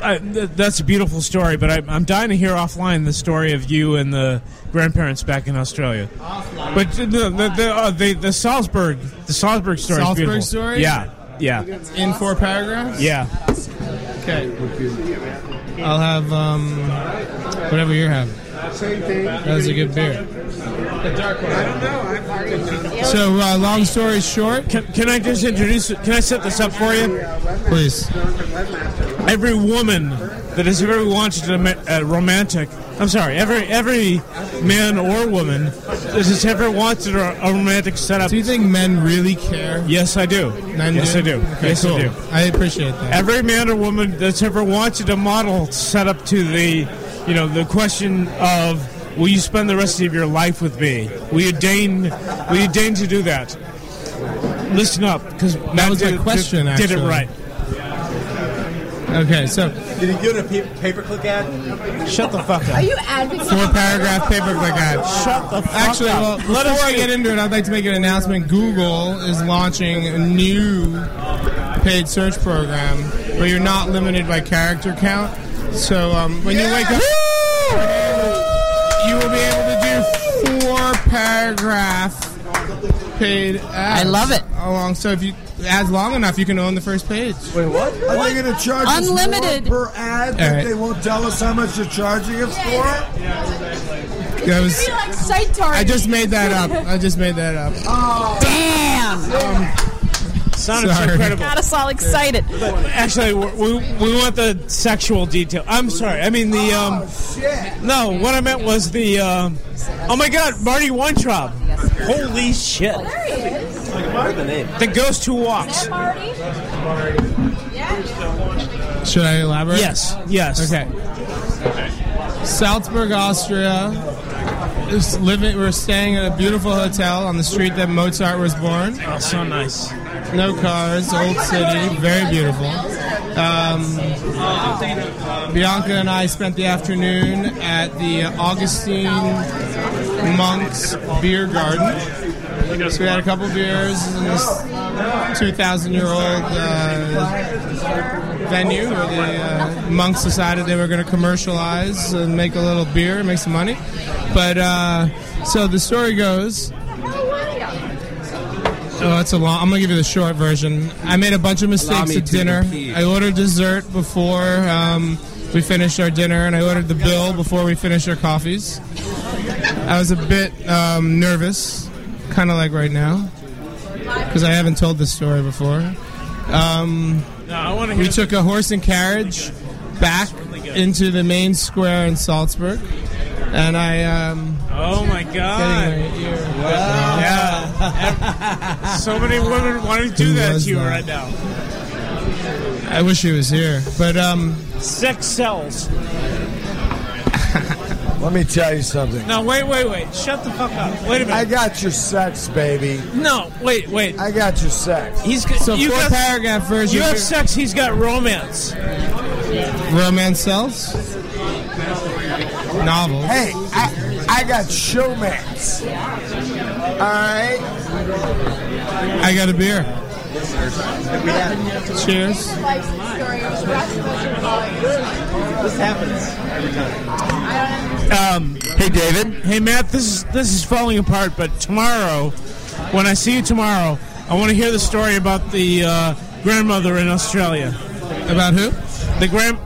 Speaker 3: I, th- that's a beautiful story, but I, I'm dying to hear offline the story of you and the grandparents back in Australia. Offline. But the the the, uh, the, the Salzburg the Salzburg story. is
Speaker 29: Salzburg
Speaker 3: beautiful.
Speaker 29: story?
Speaker 3: Yeah, yeah,
Speaker 29: In four paragraphs?
Speaker 3: yeah.
Speaker 29: Okay. I'll have um, whatever you're having. That was a good beer. The dark one. I don't know. I've so, uh, long story short,
Speaker 3: Can, can I just introduce? Can I set this up for you?
Speaker 29: please.
Speaker 3: Every woman that has ever wanted a, a romantic, I'm sorry, every every man or woman that has ever wanted a, a romantic setup.
Speaker 29: Do you think men really care?
Speaker 3: Yes, I do.
Speaker 29: Men
Speaker 3: yes,
Speaker 29: do?
Speaker 3: I do.
Speaker 29: Okay,
Speaker 3: yes,
Speaker 29: cool.
Speaker 3: I do.
Speaker 29: I appreciate that.
Speaker 3: Every man or woman that's ever wanted a model set up to the, you know, the question of, will you spend the rest of your life with me? Will you deign, will you deign to do that? Listen up, because
Speaker 29: That was my question,
Speaker 3: Did, did it right.
Speaker 29: Okay, so
Speaker 4: Did he give a pa- pay-per-click ad?
Speaker 3: Shut the fuck up.
Speaker 2: Are you advocating?
Speaker 29: four paragraph paperclick ad.
Speaker 3: Shut the fuck
Speaker 29: Actually,
Speaker 3: up.
Speaker 29: Actually, well, before I get into it, I'd like to make an announcement. Google is launching a new paid search program where you're not limited by character count. So um, when you wake up, you will be able to do four paragraph paid ads.
Speaker 10: I love it.
Speaker 29: Along, so if you ads long enough, you can own the first page.
Speaker 4: Wait, what?
Speaker 11: Are they going to charge us
Speaker 10: Unlimited.
Speaker 11: more per ad,
Speaker 29: All
Speaker 11: but
Speaker 29: right.
Speaker 11: they won't tell us how much they're charging us for?
Speaker 29: That was-
Speaker 2: Be like site targeting.
Speaker 29: I just made that up. I just made that up.
Speaker 10: Oh, Damn!
Speaker 3: Sounded so
Speaker 29: Sorry.
Speaker 3: incredible.
Speaker 10: Got us all excited.
Speaker 3: Actually, we, we want the sexual detail. I'm sorry. I mean the um. No, what I meant was the um. Oh my God, Marty Weintraub. Holy shit!
Speaker 4: The name.
Speaker 3: The ghost who walks.
Speaker 29: Should I elaborate?
Speaker 3: Yes. Yes.
Speaker 29: Okay. Salzburg, Austria. Is living. We're staying at a beautiful hotel on the street that Mozart was born.
Speaker 3: Oh, so nice.
Speaker 29: No cars, old city, very beautiful. Um, Bianca and I spent the afternoon at the Augustine Monks Beer Garden. So we had a couple beers in this 2,000 year old uh, venue where the uh, monks decided they were going to commercialize and make a little beer, and make some money. But uh, so the story goes. Oh, it's a long. I'm gonna give you the short version. I made a bunch of mistakes at dinner. I ordered dessert before um, we finished our dinner, and I ordered the bill before we finished our coffees. I was a bit um, nervous, kind of like right now, because I haven't told this story before. Um,
Speaker 3: No, I
Speaker 29: we took a horse and carriage back into the main square in Salzburg, and I. Um,
Speaker 3: oh my God.
Speaker 29: ear.
Speaker 3: Yeah. so many women want to do
Speaker 29: Who
Speaker 3: that to you
Speaker 29: that?
Speaker 3: right now.
Speaker 29: I wish he was here, but um,
Speaker 3: Sex sells.
Speaker 11: Let me tell you something.
Speaker 3: No, wait, wait, wait. Shut the fuck up. Wait a minute.
Speaker 11: I got your sex, baby.
Speaker 3: No, wait, wait.
Speaker 11: I got your sex.
Speaker 3: He's got,
Speaker 29: So
Speaker 3: you
Speaker 29: four
Speaker 3: got,
Speaker 29: paragraph version.
Speaker 3: You have sex. He's got romance.
Speaker 29: romance sells. Novel.
Speaker 11: Hey, I, I got showmance. All right?
Speaker 29: I got a beer. Cheers.
Speaker 4: This happens every time.
Speaker 3: Um, hey, David. Hey, Matt. This is this is falling apart. But tomorrow, when I see you tomorrow, I want to hear the story about the uh, grandmother in Australia.
Speaker 29: About who?
Speaker 3: The grand,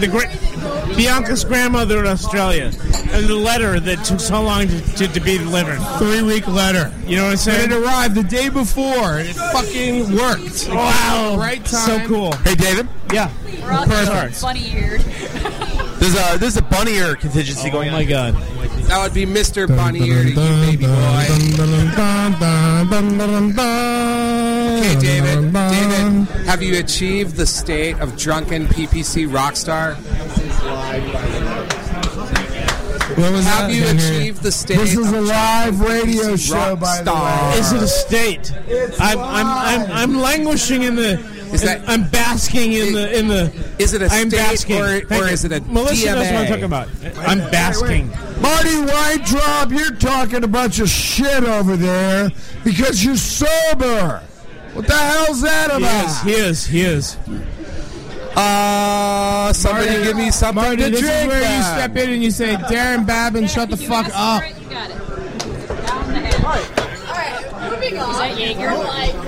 Speaker 3: the gra- Bianca's grandmother in Australia, and the letter that took so long to, to, to be delivered.
Speaker 29: Three week letter.
Speaker 3: You know what I'm
Speaker 29: But
Speaker 3: saying?
Speaker 29: it arrived the day before. It fucking worked.
Speaker 3: Wow,
Speaker 29: Right time.
Speaker 3: so cool.
Speaker 30: Hey, David.
Speaker 3: Yeah.
Speaker 10: We're all
Speaker 29: Perfect.
Speaker 10: funny eared.
Speaker 30: There's a there's a bunny ear contingency
Speaker 3: Oh
Speaker 30: going Oh
Speaker 3: my
Speaker 30: on.
Speaker 3: god.
Speaker 30: That would be Mr. Bunny Ear to you, baby boy.
Speaker 31: Okay, David. David, have you achieved the state of drunken PPC rock star?
Speaker 29: What was
Speaker 31: Have
Speaker 29: that?
Speaker 31: you
Speaker 29: Didn't hear
Speaker 31: achieved the state?
Speaker 11: This is
Speaker 31: of
Speaker 11: a live radio show, by the
Speaker 31: star?
Speaker 11: way.
Speaker 3: Is it a state?
Speaker 11: It's
Speaker 3: I'm, I'm, I'm, I'm languishing in the.
Speaker 31: Is that-
Speaker 3: I'm basking in the in the.
Speaker 31: Is it a
Speaker 3: I'm
Speaker 31: state
Speaker 3: basking.
Speaker 31: or- or is it a
Speaker 3: Melissa knows what I'm talking about. I'm basking.
Speaker 11: Marty Weintraub, you're talking a bunch of shit over there because you're sober. What the hell's that
Speaker 3: He
Speaker 11: about?
Speaker 3: is. He is. He is.
Speaker 31: Uh, somebody
Speaker 29: Marty-
Speaker 31: give me something
Speaker 29: Marty,
Speaker 31: to
Speaker 29: this
Speaker 31: drink.
Speaker 29: is where you step in and you say, Darren Babin, shut the fuck up. All right. All right. Moving on.
Speaker 2: Is that Jaeger?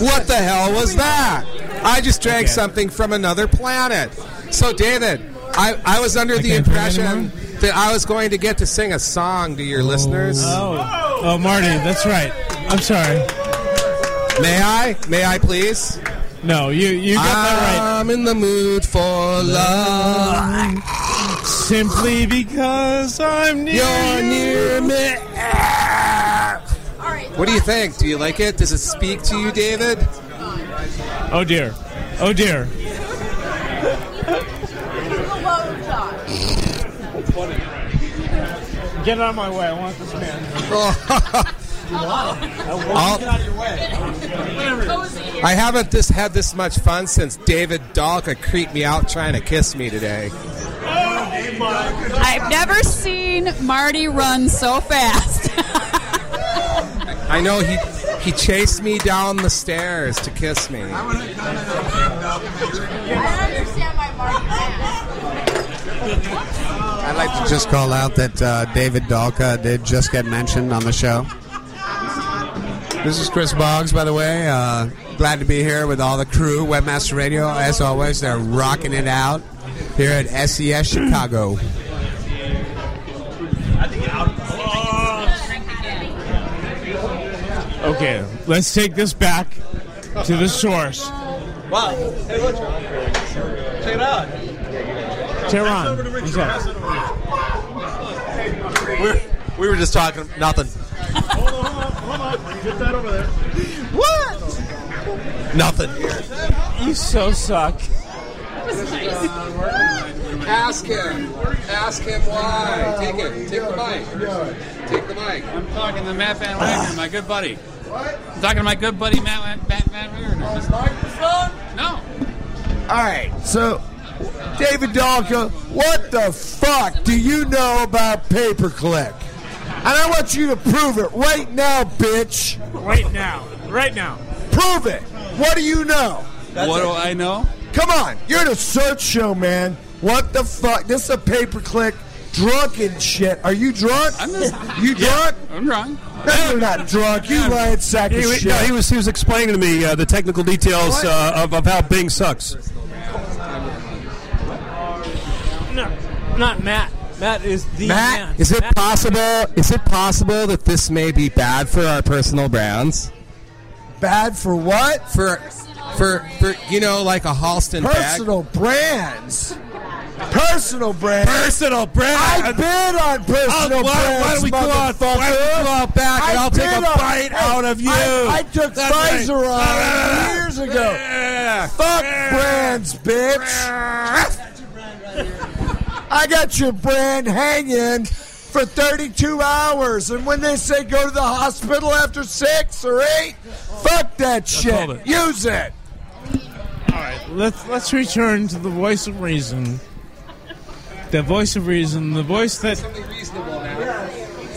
Speaker 31: What the hell was that? I just drank something from another planet. So, David, I, I was under the impression that I was going to get to sing a song to your listeners.
Speaker 3: Oh, oh, Marty, that's right. I'm sorry.
Speaker 31: May I? May I please?
Speaker 3: No, you you got that right.
Speaker 31: I'm in the mood for love.
Speaker 3: Simply because I'm near
Speaker 31: You're
Speaker 3: you.
Speaker 31: near me. What do you think? Do you like it? Does it speak to you, David?
Speaker 3: Oh dear. Oh dear. Get out of my way. I want this man.
Speaker 31: I haven't this had this much fun since David Dalka creeped me out trying to kiss me today.
Speaker 10: I've never seen Marty run so fast.
Speaker 31: I know he he chased me down the stairs to kiss me.
Speaker 30: I'd like to just call out that uh, David Dalka did just get mentioned on the show. This is Chris Boggs, by the way. Uh, glad to be here with all the crew, Webmaster Radio. As always, they're rocking it out here at SES Chicago.
Speaker 3: Okay, let's take this back to the source.
Speaker 4: Wow. Hey, look, Check it out.
Speaker 3: Tehran. What's up?
Speaker 4: We're, we were just talking nothing. Hold on, hold on, hold on.
Speaker 3: Get that over there.
Speaker 4: What? Nothing.
Speaker 3: You so suck.
Speaker 31: Ask him. Ask him why. Take it. Take the mic. Take the mic.
Speaker 32: I'm talking to Matt Van Wagner, my good buddy. I'm talking to my good buddy Matt, Matt Van Wagner. No.
Speaker 11: All right, so David Dalka, what the fuck do you know about pay per click? And I want you to prove it right now, bitch.
Speaker 3: Right now. Right now.
Speaker 11: Prove it. What do you know?
Speaker 32: what do I know?
Speaker 11: Come on, you're the search show, man. What the fuck? This is a pay per click drunken shit. Are you drunk?
Speaker 32: I'm just,
Speaker 11: you drunk?
Speaker 32: I'm drunk.
Speaker 11: No, you're not drunk. You lying sack
Speaker 24: He,
Speaker 11: of
Speaker 24: he-
Speaker 11: shit.
Speaker 24: no, he was he was explaining to me uh, the technical details uh, of, of how Bing sucks.
Speaker 33: No, not Matt. Matt is the
Speaker 31: Matt,
Speaker 33: man.
Speaker 31: is it
Speaker 33: Matt-
Speaker 31: possible? Is it possible that this may be bad for our personal brands?
Speaker 11: Bad for what?
Speaker 31: For, for, for you know, like a Halston bag.
Speaker 11: Personal brands. Personal brands.
Speaker 31: Personal brand.
Speaker 11: I've been on personal
Speaker 31: Oh, why- why don't we go out-
Speaker 11: motherfucker.
Speaker 31: why don't we go out back and
Speaker 11: I've
Speaker 31: I'll take a
Speaker 11: on-
Speaker 31: bite out of you.
Speaker 11: I, I took
Speaker 31: That's right.
Speaker 11: Pfizer on ah, ah, ah. years ago. Fuck brands, bitch. I got your brand hanging for 32 hours, and when they say go to the hospital after six or eight, fuck that shit. Use it.
Speaker 3: All right, let's let's return to the voice of reason. The voice of reason, the voice that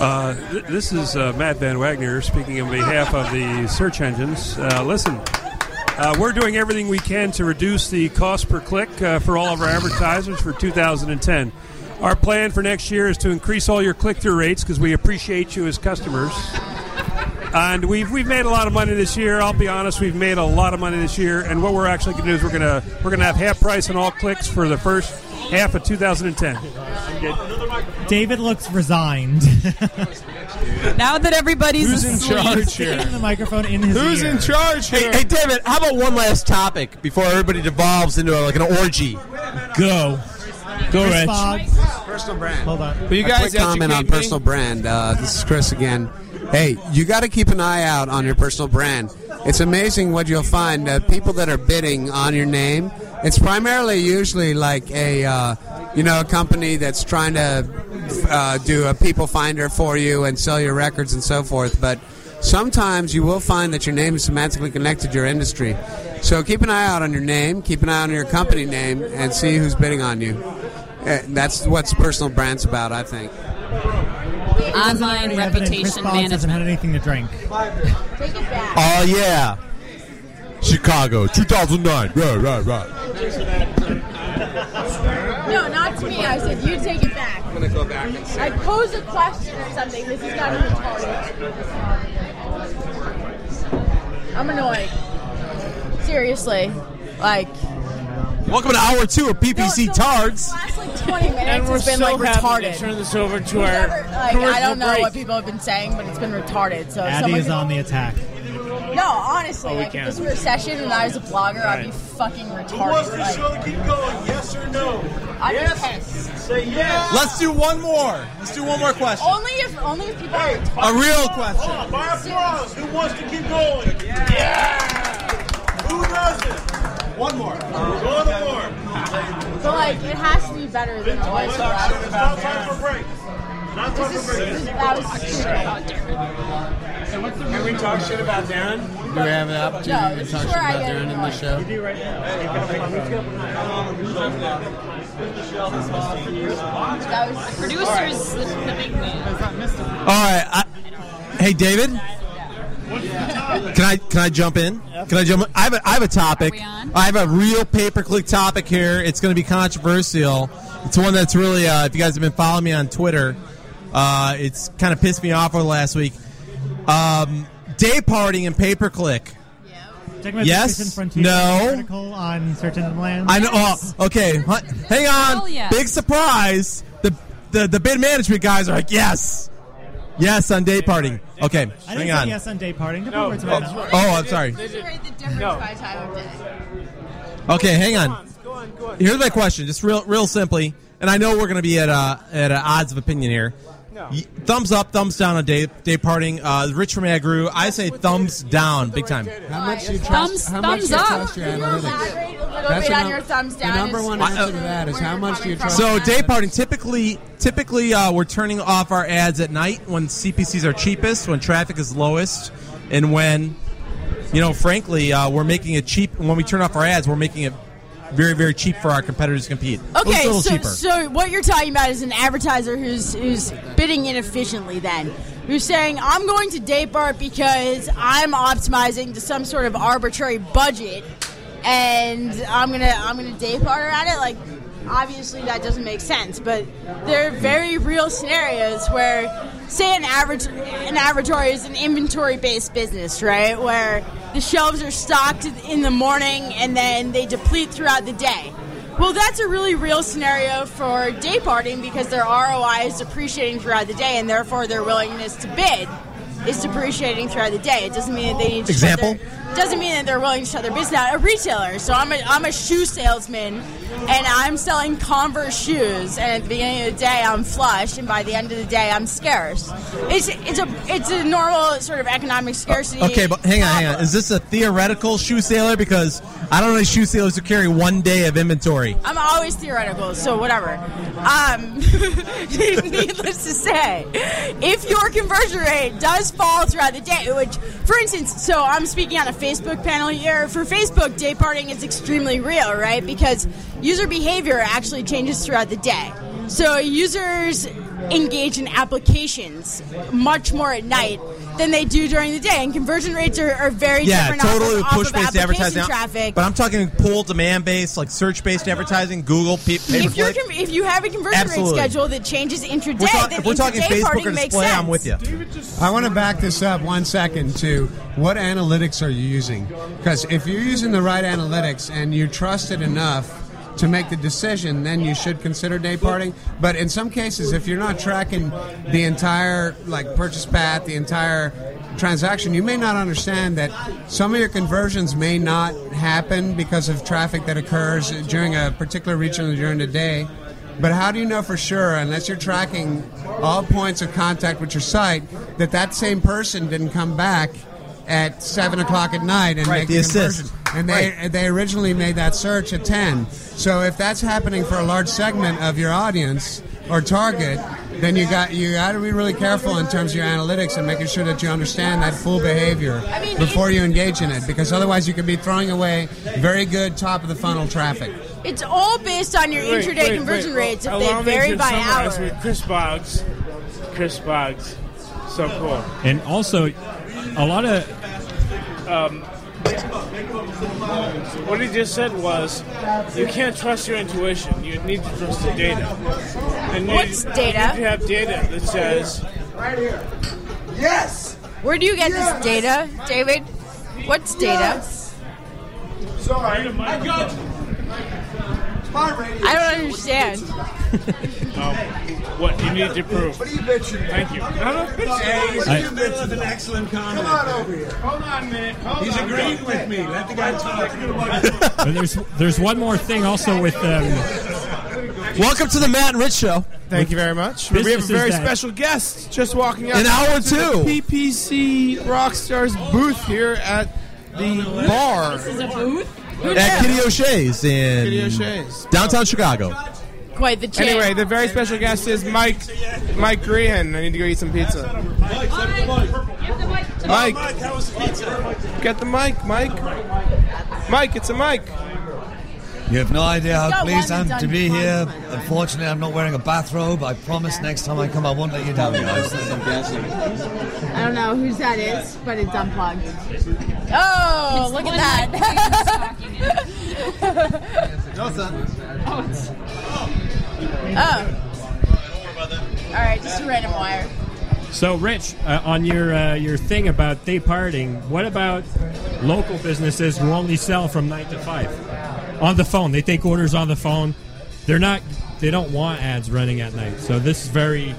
Speaker 24: Uh, th- this is uh, Matt Van Wagner speaking on behalf of the search engines. Uh, listen, uh, we're doing everything we can to reduce the cost per click uh, for all of our advertisers for 2010. Our plan for next year is to increase all your click through rates because we appreciate you as customers. And we've we've made a lot of money this year. I'll be honest, we've made a lot of money this year. And what we're actually going to do is we're going to we're going to have half price on all clicks for the first half of 2010.
Speaker 13: David looks resigned.
Speaker 10: now that everybody's
Speaker 24: Who's in charge here?
Speaker 13: The microphone in his
Speaker 4: Who's
Speaker 13: ear.
Speaker 4: in charge here? Hey, hey, David, how about one last topic before everybody devolves into like an orgy?
Speaker 3: Go. Go,
Speaker 13: Chris
Speaker 3: Rich.
Speaker 13: Boggs.
Speaker 30: Personal brand.
Speaker 13: Hold on.
Speaker 30: But you guys, a quick comment on personal brand. Uh, this is Chris again. Hey, you got to keep an eye out on your personal brand. It's amazing what you'll find. Uh, people that are bidding on your name. It's primarily usually like a, uh, you know, a company that's trying to uh, do a people finder for you and sell your records and so forth. But sometimes you will find that your name is semantically connected to your industry. So keep an eye out on your name, keep an eye on your company name, and see who's bidding on you. Uh, that's what personal brand's about, I think.
Speaker 10: Online reputation
Speaker 13: Boggs hasn't
Speaker 10: management.
Speaker 13: had anything to drink.
Speaker 4: Oh yeah.
Speaker 34: Chicago, 2009. Right, right, right.
Speaker 2: No, not to me. I said you take it back.
Speaker 30: I'm gonna go back and say.
Speaker 2: I pose a question or something. This is gotten retarded. I'm annoyed. Seriously, like
Speaker 4: Welcome to hour two of PPC Tards.
Speaker 2: last like 20 minutes
Speaker 3: And we're
Speaker 2: has been
Speaker 3: so
Speaker 2: like
Speaker 3: happy
Speaker 2: retarded.
Speaker 3: to turn this over to
Speaker 2: Whoever-
Speaker 3: our
Speaker 2: like I don't know
Speaker 3: break.
Speaker 2: what people have been saying, but it's been retarded. So if
Speaker 13: Addy is on the attack.
Speaker 2: No, honestly,
Speaker 13: Oh, we
Speaker 2: like if
Speaker 13: can't.
Speaker 2: this were a session and I was a blogger, I'd be fucking retarded.
Speaker 35: Who wants the
Speaker 2: like,
Speaker 35: show to keep going? Yes or no?
Speaker 2: I'd
Speaker 35: yes.
Speaker 2: be pissed.
Speaker 35: Say yes.
Speaker 4: Let's do one more. Let's do one more question.
Speaker 2: Only if only if people are
Speaker 4: A
Speaker 2: retarded.
Speaker 4: real question.
Speaker 35: Hold on, by applause. Who wants to keep going? Yeah. Who doesn't? One more. One more.
Speaker 2: But like, it has to be better than it was
Speaker 35: It's
Speaker 2: for
Speaker 35: not
Speaker 2: us.
Speaker 35: it's not time for break. Not time
Speaker 2: This
Speaker 35: for
Speaker 2: is,
Speaker 35: break.
Speaker 2: this, that was stupid.
Speaker 30: Can we talk shit about Darren? Do we have an opportunity
Speaker 2: this
Speaker 30: to talk shit about Darren in the show?
Speaker 2: You do right now. That was the
Speaker 10: Producers, the, the big man.
Speaker 4: All right. I, hey, David. Can I can I jump in? Can I jump? In? I have a, I have a topic. I have a real pay per click topic here. It's going to be controversial. It's one that's really. Uh, if you guys have been following me on Twitter, uh, it's kind of pissed me off over the last week. Um, day parting and pay per click.
Speaker 13: About
Speaker 4: Yes?
Speaker 13: Frontier
Speaker 4: No?
Speaker 13: article on Search Engine Land.
Speaker 4: I know. Oh, okay, hang on.
Speaker 13: Hell yes.
Speaker 4: Big surprise. The, the the bid management guys are like, yes, yes on day parting. Okay,
Speaker 13: I didn't
Speaker 4: hang on.
Speaker 13: yes on day parting. Don't
Speaker 4: No,
Speaker 13: put words
Speaker 4: that's
Speaker 13: mouth.
Speaker 4: Oh, I'm sorry.
Speaker 2: Rate the difference by time of day.
Speaker 4: Okay, hang on. Here's my question, just real real simply, and I know we're going to be at uh, at uh, odds of opinion here. Y- Thumbs up, thumbs down on day day parting. Uh, Rich from AdGooroo, I say thumbs down, big time.
Speaker 30: How much do you
Speaker 2: Thumbs-
Speaker 30: trust? how much
Speaker 2: thumbs
Speaker 30: do you
Speaker 2: up.
Speaker 30: trust your
Speaker 2: Can you
Speaker 30: analytics?
Speaker 2: elaborate a little
Speaker 30: That's
Speaker 2: bit
Speaker 30: the
Speaker 2: on your thumbs
Speaker 30: the number
Speaker 2: is-
Speaker 30: one answer to that is how much do you trust?
Speaker 4: So day parting typically typically uh, we're turning off our ads at night when CPCs are cheapest, when traffic is lowest, and when you know, frankly, uh, we're making it cheap. When we turn off our ads, we're making it very very cheap for our competitors to compete.
Speaker 2: Okay,
Speaker 4: a little
Speaker 2: so,
Speaker 4: cheaper.
Speaker 2: so what you're talking about is an advertiser who's who's bidding inefficiently. Then who's saying I'm going to bar because I'm optimizing to some sort of arbitrary budget, and I'm gonna I'm gonna bar at it. Like obviously that doesn't make sense, but there are very real scenarios where, say, an average an averatory is an inventory based business, right? Where the shelves are stocked in the morning and then they deplete throughout the day. Well, that's a really real scenario for day parting because their ROI is depreciating throughout the day, and therefore their willingness to bid is depreciating throughout the day. It doesn't mean that they need to
Speaker 4: Example?
Speaker 2: their- doesn't mean that they're willing to shut their business down. A retailer, so I'm a, I'm a shoe salesman, and I'm selling Converse shoes. And at the beginning of the day, I'm flush, and by the end of the day, I'm scarce. It's it's a it's a normal sort of economic scarcity.
Speaker 4: Okay, but hang on, hang on. Is this a theoretical shoe sailor? Because I don't know shoe sailors who carry one day of inventory.
Speaker 2: I'm always theoretical, so whatever. Um, needless to say, if your conversion rate does fall throughout the day, which, for instance, so I'm speaking on a Facebook panel here. For Facebook, day parting is extremely real, right? Because user behavior actually changes throughout the day. So users engage in applications much more at night than they do during the day, and conversion rates are, are very
Speaker 4: Yeah,
Speaker 2: different.
Speaker 4: totally
Speaker 2: off
Speaker 4: with
Speaker 2: of, off
Speaker 4: push based advertising.
Speaker 2: traffic.
Speaker 4: But I'm talking pull demand based, like search based advertising, Google, pay per
Speaker 2: if, you're, com- if you have a conversion
Speaker 4: Absolutely.
Speaker 2: rate schedule that changes intraday,
Speaker 4: We're talk-
Speaker 2: then
Speaker 4: if we're talking
Speaker 2: intraday
Speaker 4: Facebook
Speaker 2: parting
Speaker 4: or
Speaker 2: makes
Speaker 4: display. I'm with you.
Speaker 30: I want to back this up one second to what analytics are you using? Because if you're using the right analytics and you trust it enough to make the decision, then you should consider day parting. But in some cases, if you're not tracking the entire like purchase path, the entire transaction, you may not understand that some of your conversions may not happen because of traffic that occurs during a particular region during the day. But how do you know for sure, unless you're tracking all points of contact with your site, that that same person didn't come back at seven o'clock at night and
Speaker 4: Right,
Speaker 30: make
Speaker 4: the
Speaker 30: the
Speaker 4: assist.
Speaker 30: conversion? And they they originally made that search at ten. So if that's happening for a large segment of your audience or target, then you got you got to be really careful in terms of your analytics and making sure that you understand that full behavior before you engage in it, because otherwise you could be throwing away very good top of the funnel traffic.
Speaker 2: It's all based on your
Speaker 3: Wait,
Speaker 2: intraday
Speaker 3: wait,
Speaker 2: conversion
Speaker 3: wait.
Speaker 2: rates if
Speaker 3: Allow
Speaker 2: they vary by
Speaker 3: summarize
Speaker 2: hour.
Speaker 3: With Chris Boggs. Chris Boggs. So cool.
Speaker 13: And also, a lot of
Speaker 3: Um, What he just said was, you can't trust your intuition. You need to trust the data. And you-
Speaker 2: What's data?
Speaker 3: You have data that says,
Speaker 11: Right here. Yes.
Speaker 2: Where do you get this data, David? What's data?
Speaker 11: Sorry. I got
Speaker 2: I don't understand.
Speaker 3: um, what you need to prove.
Speaker 11: What are you bitching?
Speaker 3: Thank you. No, no, bitch.
Speaker 11: Hey,
Speaker 3: What
Speaker 11: I-
Speaker 3: are you bitching?
Speaker 11: an excellent comment. Come on over here.
Speaker 3: Hold on a minute. Hold
Speaker 11: He's
Speaker 3: on.
Speaker 11: agreeing with me. Let the guy talk.
Speaker 36: But there's there's one more thing also with um,
Speaker 4: Welcome to the Matt and Rich Show.
Speaker 29: Thank you very much. We have a very special guest just walking out.
Speaker 4: An hour
Speaker 29: to
Speaker 4: two.
Speaker 29: the PPC Rockstars booth here at the bar.
Speaker 2: This is a booth?
Speaker 4: At Kitty O'Shea's in
Speaker 29: Kitty O'Shea's.
Speaker 4: downtown Chicago.
Speaker 2: Quite the change.
Speaker 29: Anyway, the very special guest is Mike Mike Grehan. I need to go eat some pizza. Mike, Mike, have a pizza. get the mic, Mike. Mike, it's a mic.
Speaker 37: You have no idea how pleased I'm to be here. Unfortunately, I'm not wearing a bathrobe. I promise next time I come, I won't let you down, guys.
Speaker 2: I don't know whose that is, but it's unplugged. Oh,
Speaker 10: It's
Speaker 2: look
Speaker 10: the
Speaker 2: at
Speaker 10: one
Speaker 2: that.
Speaker 37: No, son.
Speaker 2: Oh. All right, just a random wire.
Speaker 36: So, Rich, uh, on your uh, your thing about day parting, what about local businesses who only sell from nine to five on the phone? They take orders on the phone. They're not. They don't want ads running at night. So this is very.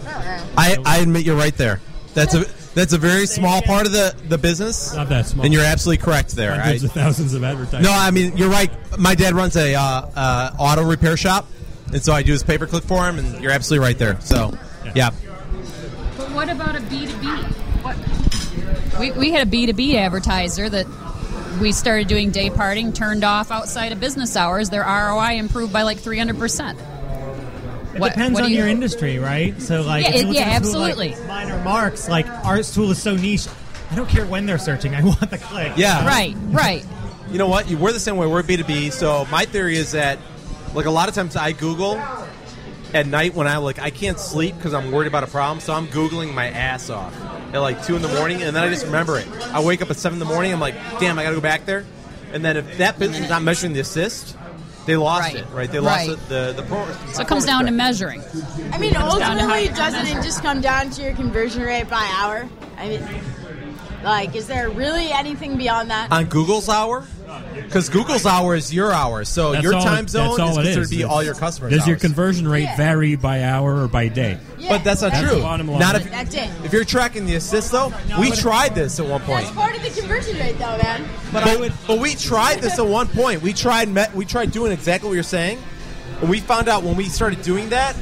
Speaker 4: I, I admit you're right there. That's a that's a very small part of the, the business.
Speaker 36: Not that small.
Speaker 4: And you're absolutely correct there.
Speaker 36: Hundreds
Speaker 4: I-
Speaker 36: of thousands of advertising.
Speaker 4: No, I mean you're right. My dad runs a uh, uh, auto repair shop, and so I do his pay per click for him. And you're absolutely right there. So, yeah.
Speaker 10: But what about a B2B? What? We, we had a B2B advertiser that we started doing day parting, turned off outside of business hours. Their ROI improved by like 300%.
Speaker 13: It
Speaker 10: What-
Speaker 13: depends
Speaker 10: what
Speaker 13: on
Speaker 10: you-
Speaker 13: your industry, right? So, like,
Speaker 10: Yeah,
Speaker 13: if you
Speaker 10: it-
Speaker 13: look
Speaker 10: yeah,
Speaker 13: at a like
Speaker 10: absolutely.
Speaker 13: minor marks, like our tool is so niche. I don't care when they're searching. I want the click.
Speaker 4: Yeah.
Speaker 10: Right, right.
Speaker 4: You know what? We're the same way. We're B2B. So my theory is that, like, a lot of times I Google at night when I like I can't sleep because I'm worried about a problem. So I'm googling my ass off at like two in the morning, and then I just remember it. I wake up at seven in the morning. I'm like, damn, I got to go back there. And then if that business is not measuring the assist, they lost
Speaker 10: Right.
Speaker 4: it. Right? They lost
Speaker 10: Right.
Speaker 4: it, the the pro-
Speaker 10: So it comes down to measuring.
Speaker 2: I mean,
Speaker 10: Comes down to how
Speaker 2: ultimately, doesn't it just come down to your conversion rate by hour? I mean, like, is there really anything beyond that?
Speaker 4: on Google's hour. Because Google's hour is your hour, so
Speaker 36: That's
Speaker 4: your
Speaker 36: all-
Speaker 4: time zone
Speaker 36: that's all
Speaker 4: is
Speaker 36: it
Speaker 4: considered
Speaker 36: is.
Speaker 4: to be all your customers.
Speaker 36: Does your
Speaker 4: hours.
Speaker 36: conversion rate vary by hour or by day?
Speaker 4: But that's not
Speaker 36: That's
Speaker 4: true.
Speaker 36: the bottom line.
Speaker 4: Not if,
Speaker 2: That's it.
Speaker 4: if you're tracking the assist though. we tried this at one point.
Speaker 2: That's part of the conversion rate, though, man.
Speaker 4: But, but, we tried this at one point. We tried met, we tried doing exactly what you're saying, and we found out when we started doing that,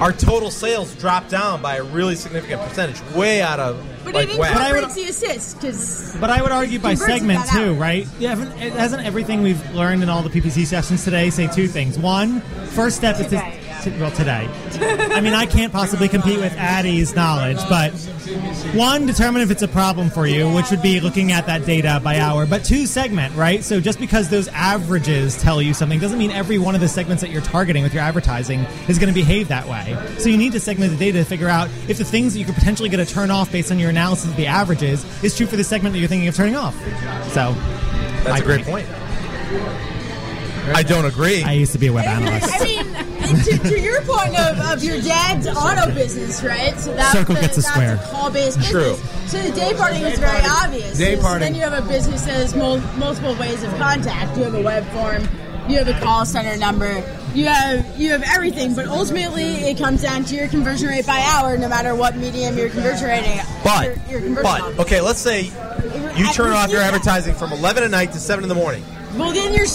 Speaker 4: our total sales dropped down by a really significant percentage, way out of
Speaker 2: But
Speaker 4: like
Speaker 2: it
Speaker 4: whack.
Speaker 2: incorporates the assist, because.
Speaker 13: But I would argue by segment
Speaker 2: that out.
Speaker 13: too, right? Yeah, it- hasn't everything we've learned in all the PPC sessions today say two things? One, first step is to, to well today. I mean, I can't possibly compete with Addie's knowledge, but one, determine if it's a problem for you, which would be looking at that data by hour. But two, segment, right? So just because those averages tell you something doesn't mean every one of the segments that you're targeting with your advertising is going to behave that way. So you need to segment the data to figure out if the things that you could potentially get a turn off based on your analysis of the averages is true for the segment that you're thinking of turning off. So
Speaker 4: That's
Speaker 13: I
Speaker 4: a great
Speaker 13: agree.
Speaker 4: point. I don't agree.
Speaker 13: I used to be a web analyst.
Speaker 2: I mean, to, to your point of, of your dad's auto business, right? So that's
Speaker 13: Circle
Speaker 2: the,
Speaker 13: gets a
Speaker 2: that's
Speaker 13: square.
Speaker 2: a call-based business.
Speaker 4: True.
Speaker 2: So the day parting is very obvious.
Speaker 4: Day
Speaker 2: So
Speaker 4: parting.
Speaker 2: Then you have a business that has mul- multiple ways of contact. You have a web form. You have a call center number. You have you have everything, but ultimately it comes down to your conversion rate by hour, no matter what medium you're conversion rating.
Speaker 4: But
Speaker 2: your, your conversion
Speaker 4: but
Speaker 2: on.
Speaker 4: okay, let's say you turn off your advertising from 11 at night to 7 in the morning.
Speaker 2: Well, then you're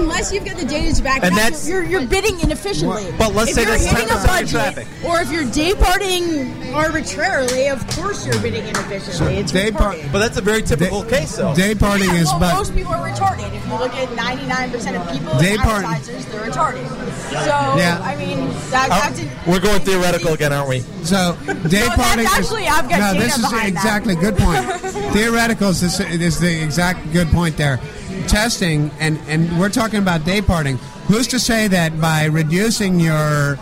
Speaker 2: unless you've got the data to back
Speaker 4: And
Speaker 2: it up,
Speaker 4: that's-
Speaker 2: you're, you're bidding inefficiently.
Speaker 4: But let's
Speaker 2: if
Speaker 4: say
Speaker 2: you're
Speaker 4: that's
Speaker 2: hitting a
Speaker 4: 10% of
Speaker 2: budget,
Speaker 4: traffic.
Speaker 2: or if you're day parting arbitrarily, of course you're bidding inefficiently. It's
Speaker 30: day par-
Speaker 4: But that's a very typical case, though.
Speaker 30: Day parting
Speaker 2: yeah,
Speaker 30: is
Speaker 2: well,
Speaker 30: but
Speaker 2: most people are retarded. If you look at 99% of people,
Speaker 30: Day
Speaker 2: day
Speaker 30: part-
Speaker 2: they're retarded. So,
Speaker 30: Yeah.
Speaker 2: I mean, that, oh, that's a,
Speaker 4: We're going theoretical again, aren't we?
Speaker 30: So day
Speaker 2: No,
Speaker 30: parting
Speaker 2: that's
Speaker 30: is
Speaker 2: actually- I've got
Speaker 30: no.
Speaker 2: data
Speaker 30: This is
Speaker 2: behind that.
Speaker 30: exactly good point. Theoretical is, is the exact good point there. Testing and and we're talking about day parting. Who's to say that by reducing your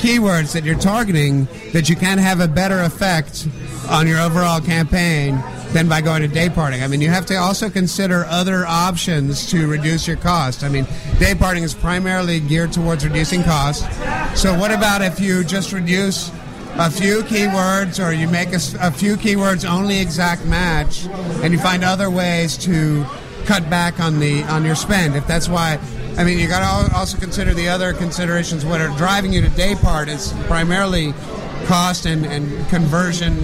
Speaker 30: keywords that you're targeting, that you can have a better effect on your overall campaign than by going to day parting. I mean, you have to also consider other options to reduce your cost. I mean, day parting is primarily geared towards reducing cost. So, what about if you just reduce a few keywords or you make a few keywords only exact match and you find other ways to cut back on the on your spend if that's why I mean you got to also consider the other considerations what are driving you to day part is primarily cost and, and conversion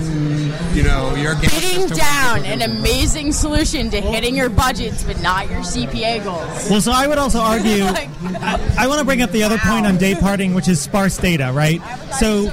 Speaker 30: you know your gas
Speaker 2: Hitting down an amazing solution to hitting your budgets but not your CPA goals.
Speaker 13: Well, so I would also argue.
Speaker 2: Like-
Speaker 13: I, I want to bring up the other point on day parting, which is sparse data, right? So,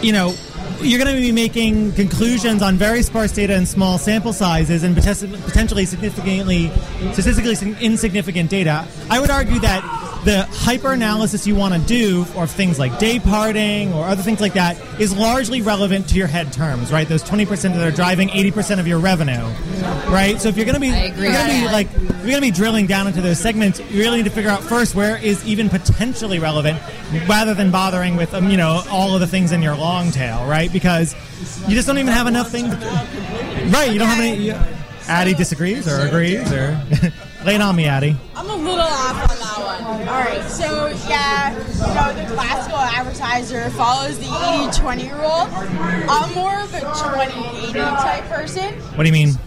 Speaker 13: you know, you're going to be making conclusions on very sparse data and small sample sizes and potentially significantly statistically insignificant data. I would argue that the hyper analysis you want to do of things like day parting or other things like that is largely relevant to your head terms, right? Those 20% that are driving 80% of your revenue, right? So if you're going to be, you're going to be like, if you're going to be drilling down into those segments, you really need to figure out first where is even potentially relevant, rather than bothering with um, you know all of the things in your long tail, right? Because you just don't even have enough things. Right? You don't have any. You, Addie disagrees or agrees or lay it on me, Addie.
Speaker 2: I'm a little off on that one. All right, so yeah, you know, the classical advertiser follows the 80-20 rule. I'm more of a 20-80 type person.
Speaker 13: What do you mean?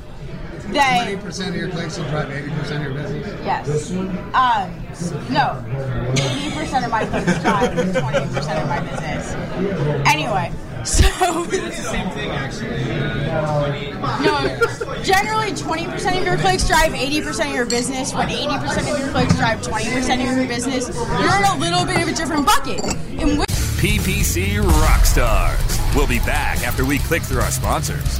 Speaker 2: That
Speaker 30: 80% of your clicks will drive 80% of your business
Speaker 2: yes, um, no, 80% of my clicks drive 20% of my business. Anyway, so
Speaker 4: It's the same thing, actually.
Speaker 2: Uh, no, generally 20% of your clicks drive 80% of your business. When 80% of your clicks drive 20% of your business, you're in a little bit of a different bucket. In which
Speaker 15: PPC Rockstars. We'll be back after we click through our sponsors.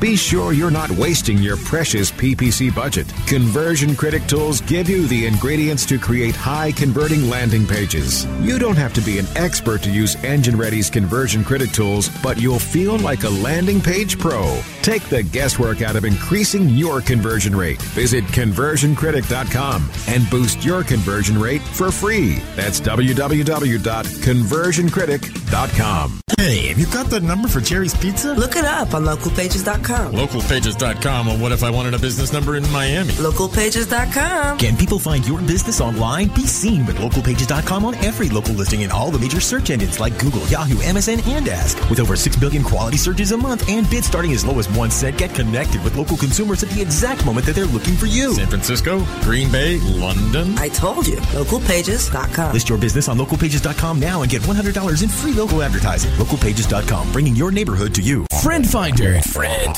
Speaker 38: Be sure you're not wasting your precious PPC budget. Conversion Critic tools give you the ingredients to create high converting landing pages. You don't have to be an expert to use Engine Ready's Conversion Critic tools, but you'll feel like a landing page pro. Take the guesswork out of increasing your conversion rate. Visit conversioncritic.com and boost your conversion rate for free. That's www.conversioncritic.com.
Speaker 39: Hey, have you got the number for Jerry's Pizza?
Speaker 16: Look it up on localpages.com.
Speaker 39: Localpages.com. Well, what if I wanted a business number in Miami?
Speaker 16: Localpages.com.
Speaker 33: Can people find your business online? Be seen with localpages.com on every local listing in all the major search engines like Google, Yahoo, MSN, and Ask. With over 6 billion quality searches a month and bids starting as low as one cent, get connected with local consumers at the exact moment that they're looking for you.
Speaker 39: San Francisco, Green Bay, London.
Speaker 16: I told you. Localpages.com.
Speaker 33: List your business on localpages.com now and get $100 in free local advertising. Localpages.com, bringing your neighborhood to you.
Speaker 40: Friend Finder. Friend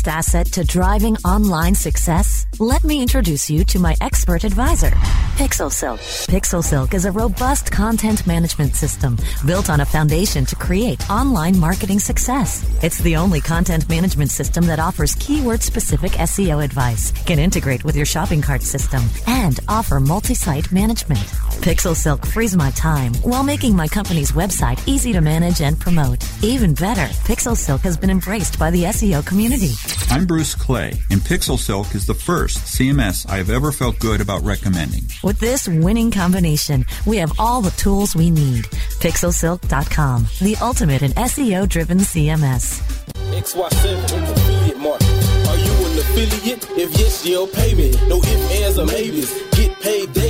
Speaker 20: asset to driving online success? Let me introduce you to my expert advisor, PixelSilk. PixelSilk is a robust content management system built on a foundation to create online marketing success. It's the only content management system that offers keyword specific SEO advice, can integrate with your shopping cart system, and offer multi site management. PixelSilk frees my time while making my company's website easy to manage and promote. Even better, PixelSilk has been embraced by the SEO community.
Speaker 41: I'm Bruce Clay, and Pixel Silk is the first CMS I have ever felt good about recommending.
Speaker 20: With this winning combination, we have all the tools we need. Pixelsilk.com, the ultimate in SEO driven CMS.
Speaker 32: XY7 affiliate market. Are you an affiliate? If yes, you'll pay me. No ifs, ands, or maybes. Get paid daily.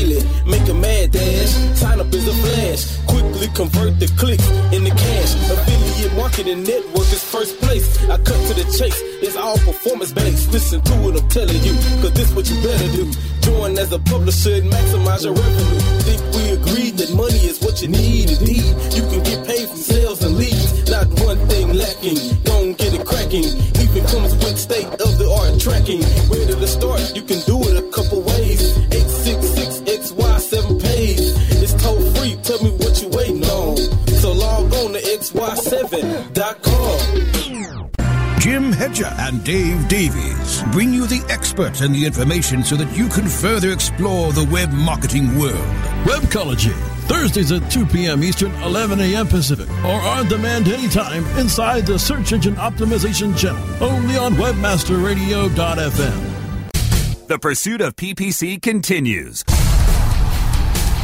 Speaker 32: Make a mad dash. Sign up is a flash. Quickly convert the clicks into cash. Affiliate marketing network is first place. I cut to the chase. It's all performance based. Listen to what I'm telling you. Cause this what you better do. Join as a publisher and maximize your revenue. Think we agreed that money is what you need indeed. You can get paid from sales and leads. Not one thing lacking. Don't get it cracking. Even comes with state of the art tracking. Where to start? You can do it a couple ways. 947.com.
Speaker 38: Jim Hedger and Dave Davies bring you the experts and the information so that you can further explore the web marketing world.
Speaker 17: Webcology, Thursdays at 2 p.m. Eastern, 11 a.m. Pacific, or on demand anytime inside the Search Engine Optimization channel, only on WebmasterRadio.fm.
Speaker 15: The pursuit of PPC continues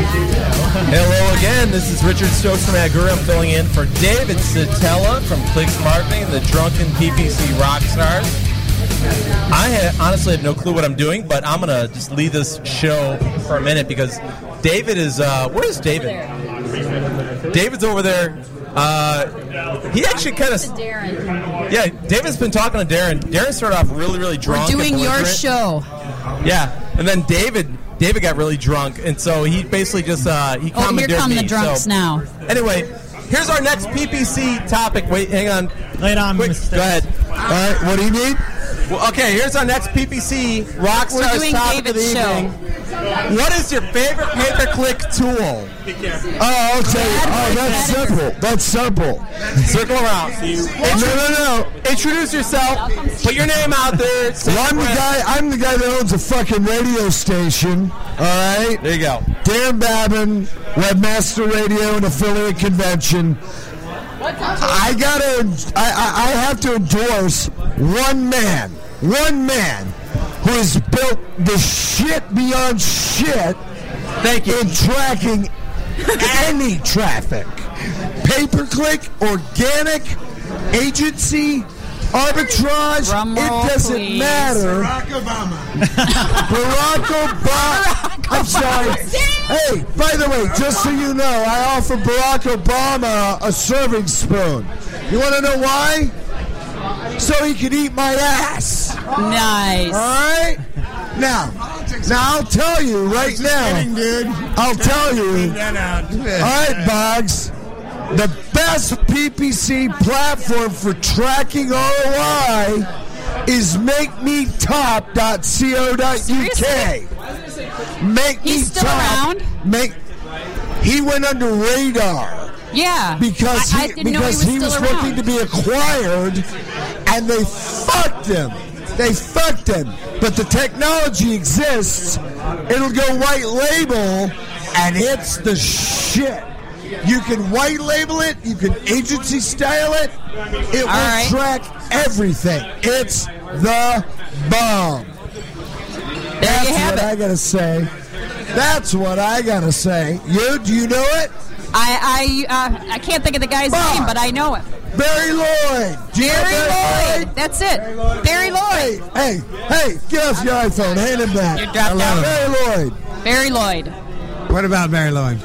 Speaker 4: Hello again. This is Richard Stokes from AdGooroo. I'm filling in for David Szetela from Clix Marketing the Drunken PPC Rockstars. I had, honestly have no clue what I'm doing, but I'm gonna just leave this show for a minute because David is. Uh, where is David? David's over there. Uh, he actually kind of. Yeah, David's been talking to Darren. Darren started off really, really drunk. We're
Speaker 10: doing your show.
Speaker 4: Yeah, and then David David got really drunk, and so he basically just uh, he
Speaker 10: Oh, here come
Speaker 4: me.
Speaker 10: the drunks
Speaker 4: so,
Speaker 10: now.
Speaker 4: Anyway, here's our next PPC topic. Wait, hang on.
Speaker 13: Lay it on,
Speaker 4: Quick,
Speaker 13: Mr.
Speaker 4: go ahead.
Speaker 13: All
Speaker 4: right, what do you need? Well, okay, here's our next PPC rock
Speaker 10: We're doing
Speaker 4: topic of the
Speaker 10: David's show.
Speaker 4: evening. What is your favorite pay-per-click tool?
Speaker 11: Oh, I'll tell you. Oh, that's simple. That's simple.
Speaker 4: Circle around.
Speaker 11: No, no, no.
Speaker 4: Introduce yourself. Put your name out there.
Speaker 11: Well, I'm the guy. I'm the guy that owns a fucking radio station. All right.
Speaker 4: There you go.
Speaker 11: Dan Babin, Webmaster Radio and Affiliate Convention. I gotta. I, I, I have to endorse one man. One man who has built the shit beyond shit.
Speaker 4: Thank you.
Speaker 11: In tracking any traffic, pay per click, organic, agency, arbitrage.
Speaker 10: roll,
Speaker 11: it doesn't
Speaker 10: please.
Speaker 11: matter.
Speaker 10: Barack
Speaker 11: Obama. Barack Obama. I'm sorry. Hey, by the way, just so you know, I offer Barack Obama a serving spoon. You want to know why? So he can eat my ass.
Speaker 10: Nice.
Speaker 11: All right. Now, now I'll tell you right now. I'll tell you. All right, Boggs. The best PPC platform for tracking ROI is makemetop.co.uk. Make
Speaker 10: He's
Speaker 11: me
Speaker 10: still
Speaker 11: top.
Speaker 10: around?
Speaker 11: Make. He went under radar
Speaker 10: Yeah.
Speaker 11: because
Speaker 10: I,
Speaker 11: he,
Speaker 10: know he
Speaker 11: because
Speaker 10: was
Speaker 11: he was looking to be acquired, and they fucked him. They fucked him. But the technology exists. It'll go white label, and it's the shit. You can white label it. You can agency style it. It will
Speaker 10: right.
Speaker 11: track everything. It's the bomb.
Speaker 10: There
Speaker 11: That's
Speaker 10: you have
Speaker 11: what
Speaker 10: it.
Speaker 11: I gotta say. That's what I gotta say. You do you know it?
Speaker 10: I I uh, I can't think of the guy's name, but I know it.
Speaker 11: Barry Lloyd. Do you know
Speaker 10: Barry
Speaker 11: Barry
Speaker 10: Lloyd. That's it. Barry Lloyd.
Speaker 11: Hey, hey, get off your iPhone. Hand him back.
Speaker 10: You dropped out.
Speaker 11: Barry Lloyd.
Speaker 10: Barry Lloyd.
Speaker 30: What about Barry Lloyd?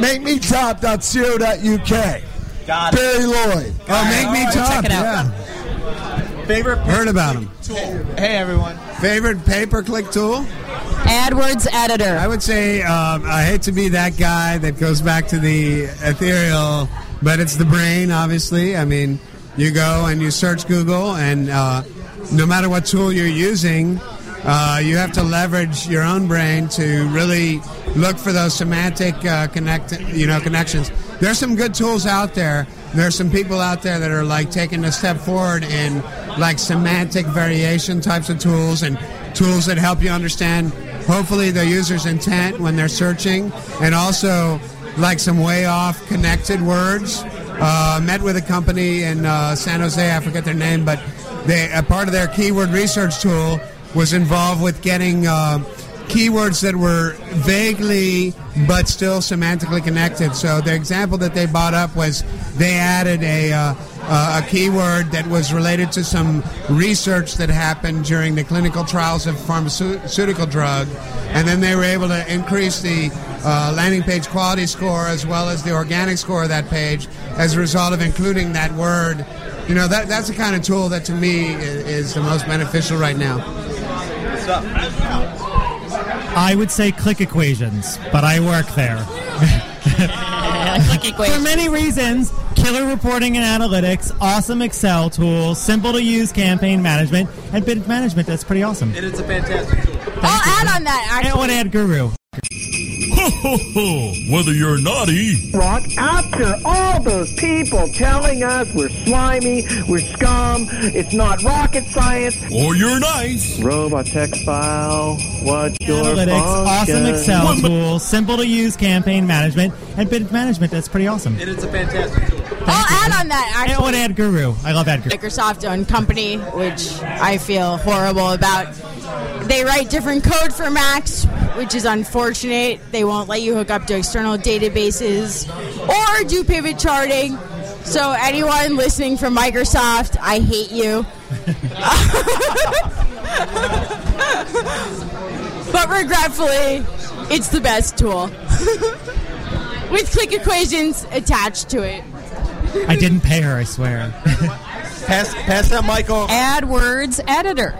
Speaker 11: MakeMeTop.co.uk.
Speaker 4: Got
Speaker 11: Barry Lloyd.
Speaker 30: Oh, make me top.
Speaker 10: check it out.
Speaker 30: Yeah.
Speaker 4: Favorite
Speaker 30: Heard about him. Tool.
Speaker 4: Hey everyone.
Speaker 30: Favorite pay-per-click tool?
Speaker 10: AdWords editor.
Speaker 30: I would say um, I hate to be that guy that goes back to the ethereal, but it's the brain, obviously. I mean, you go and you search Google, and uh, no matter what tool you're using, uh, you have to leverage your own brain to really look for those semantic uh, connect, you know, connections. There's some good tools out there. There's some people out there that are like taking a step forward in like semantic variation types of tools and tools that help you understand hopefully the user's intent when they're searching and also like some way off connected words uh, met with a company in uh, san jose i forget their name but they a part of their keyword research tool was involved with getting uh, keywords that were vaguely but still semantically connected. So the example that they brought up was they added a, uh, uh, a keyword that was related to some research that happened during the clinical trials of pharmaceutical drug, and then they were able to increase the uh, landing page quality score as well as the organic score of that page as a result of including that word. You know, that, that's the kind of tool that to me is, is the most beneficial right now.
Speaker 13: I would say ClickEquations, but I work there. For many reasons, killer reporting and analytics, awesome Excel tool, simple to use campaign management, and bid management. That's pretty awesome.
Speaker 4: It is a fantastic tool.
Speaker 2: I'll add on that.
Speaker 13: And
Speaker 2: Actually,
Speaker 13: one AdGooroo.
Speaker 17: Ho, ho, ho. Whether you're naughty
Speaker 42: Rock, after all those people telling us we're slimy, we're scum, it's not rocket science.
Speaker 17: or you're nice,
Speaker 42: Robot text file, what's your
Speaker 13: Analytics, awesome? Excel tool, simple to use campaign management, and bid management. That's pretty awesome.
Speaker 4: And It is a fantastic tool.
Speaker 2: I'll add on that. Actually.
Speaker 13: And
Speaker 2: Actually,
Speaker 13: one ad guru. I love AdGooroo.
Speaker 2: Microsoft owned company, which I feel horrible about. They write different code for Macs, which is unfortunate. They won't let you hook up to external databases or do pivot charting. So, anyone listening from Microsoft, I hate you. but regretfully, it's the best tool. With ClickEquations attached to it.
Speaker 13: I didn't pay her, I swear.
Speaker 4: Pass, pass that mic over.
Speaker 10: AdWords editor.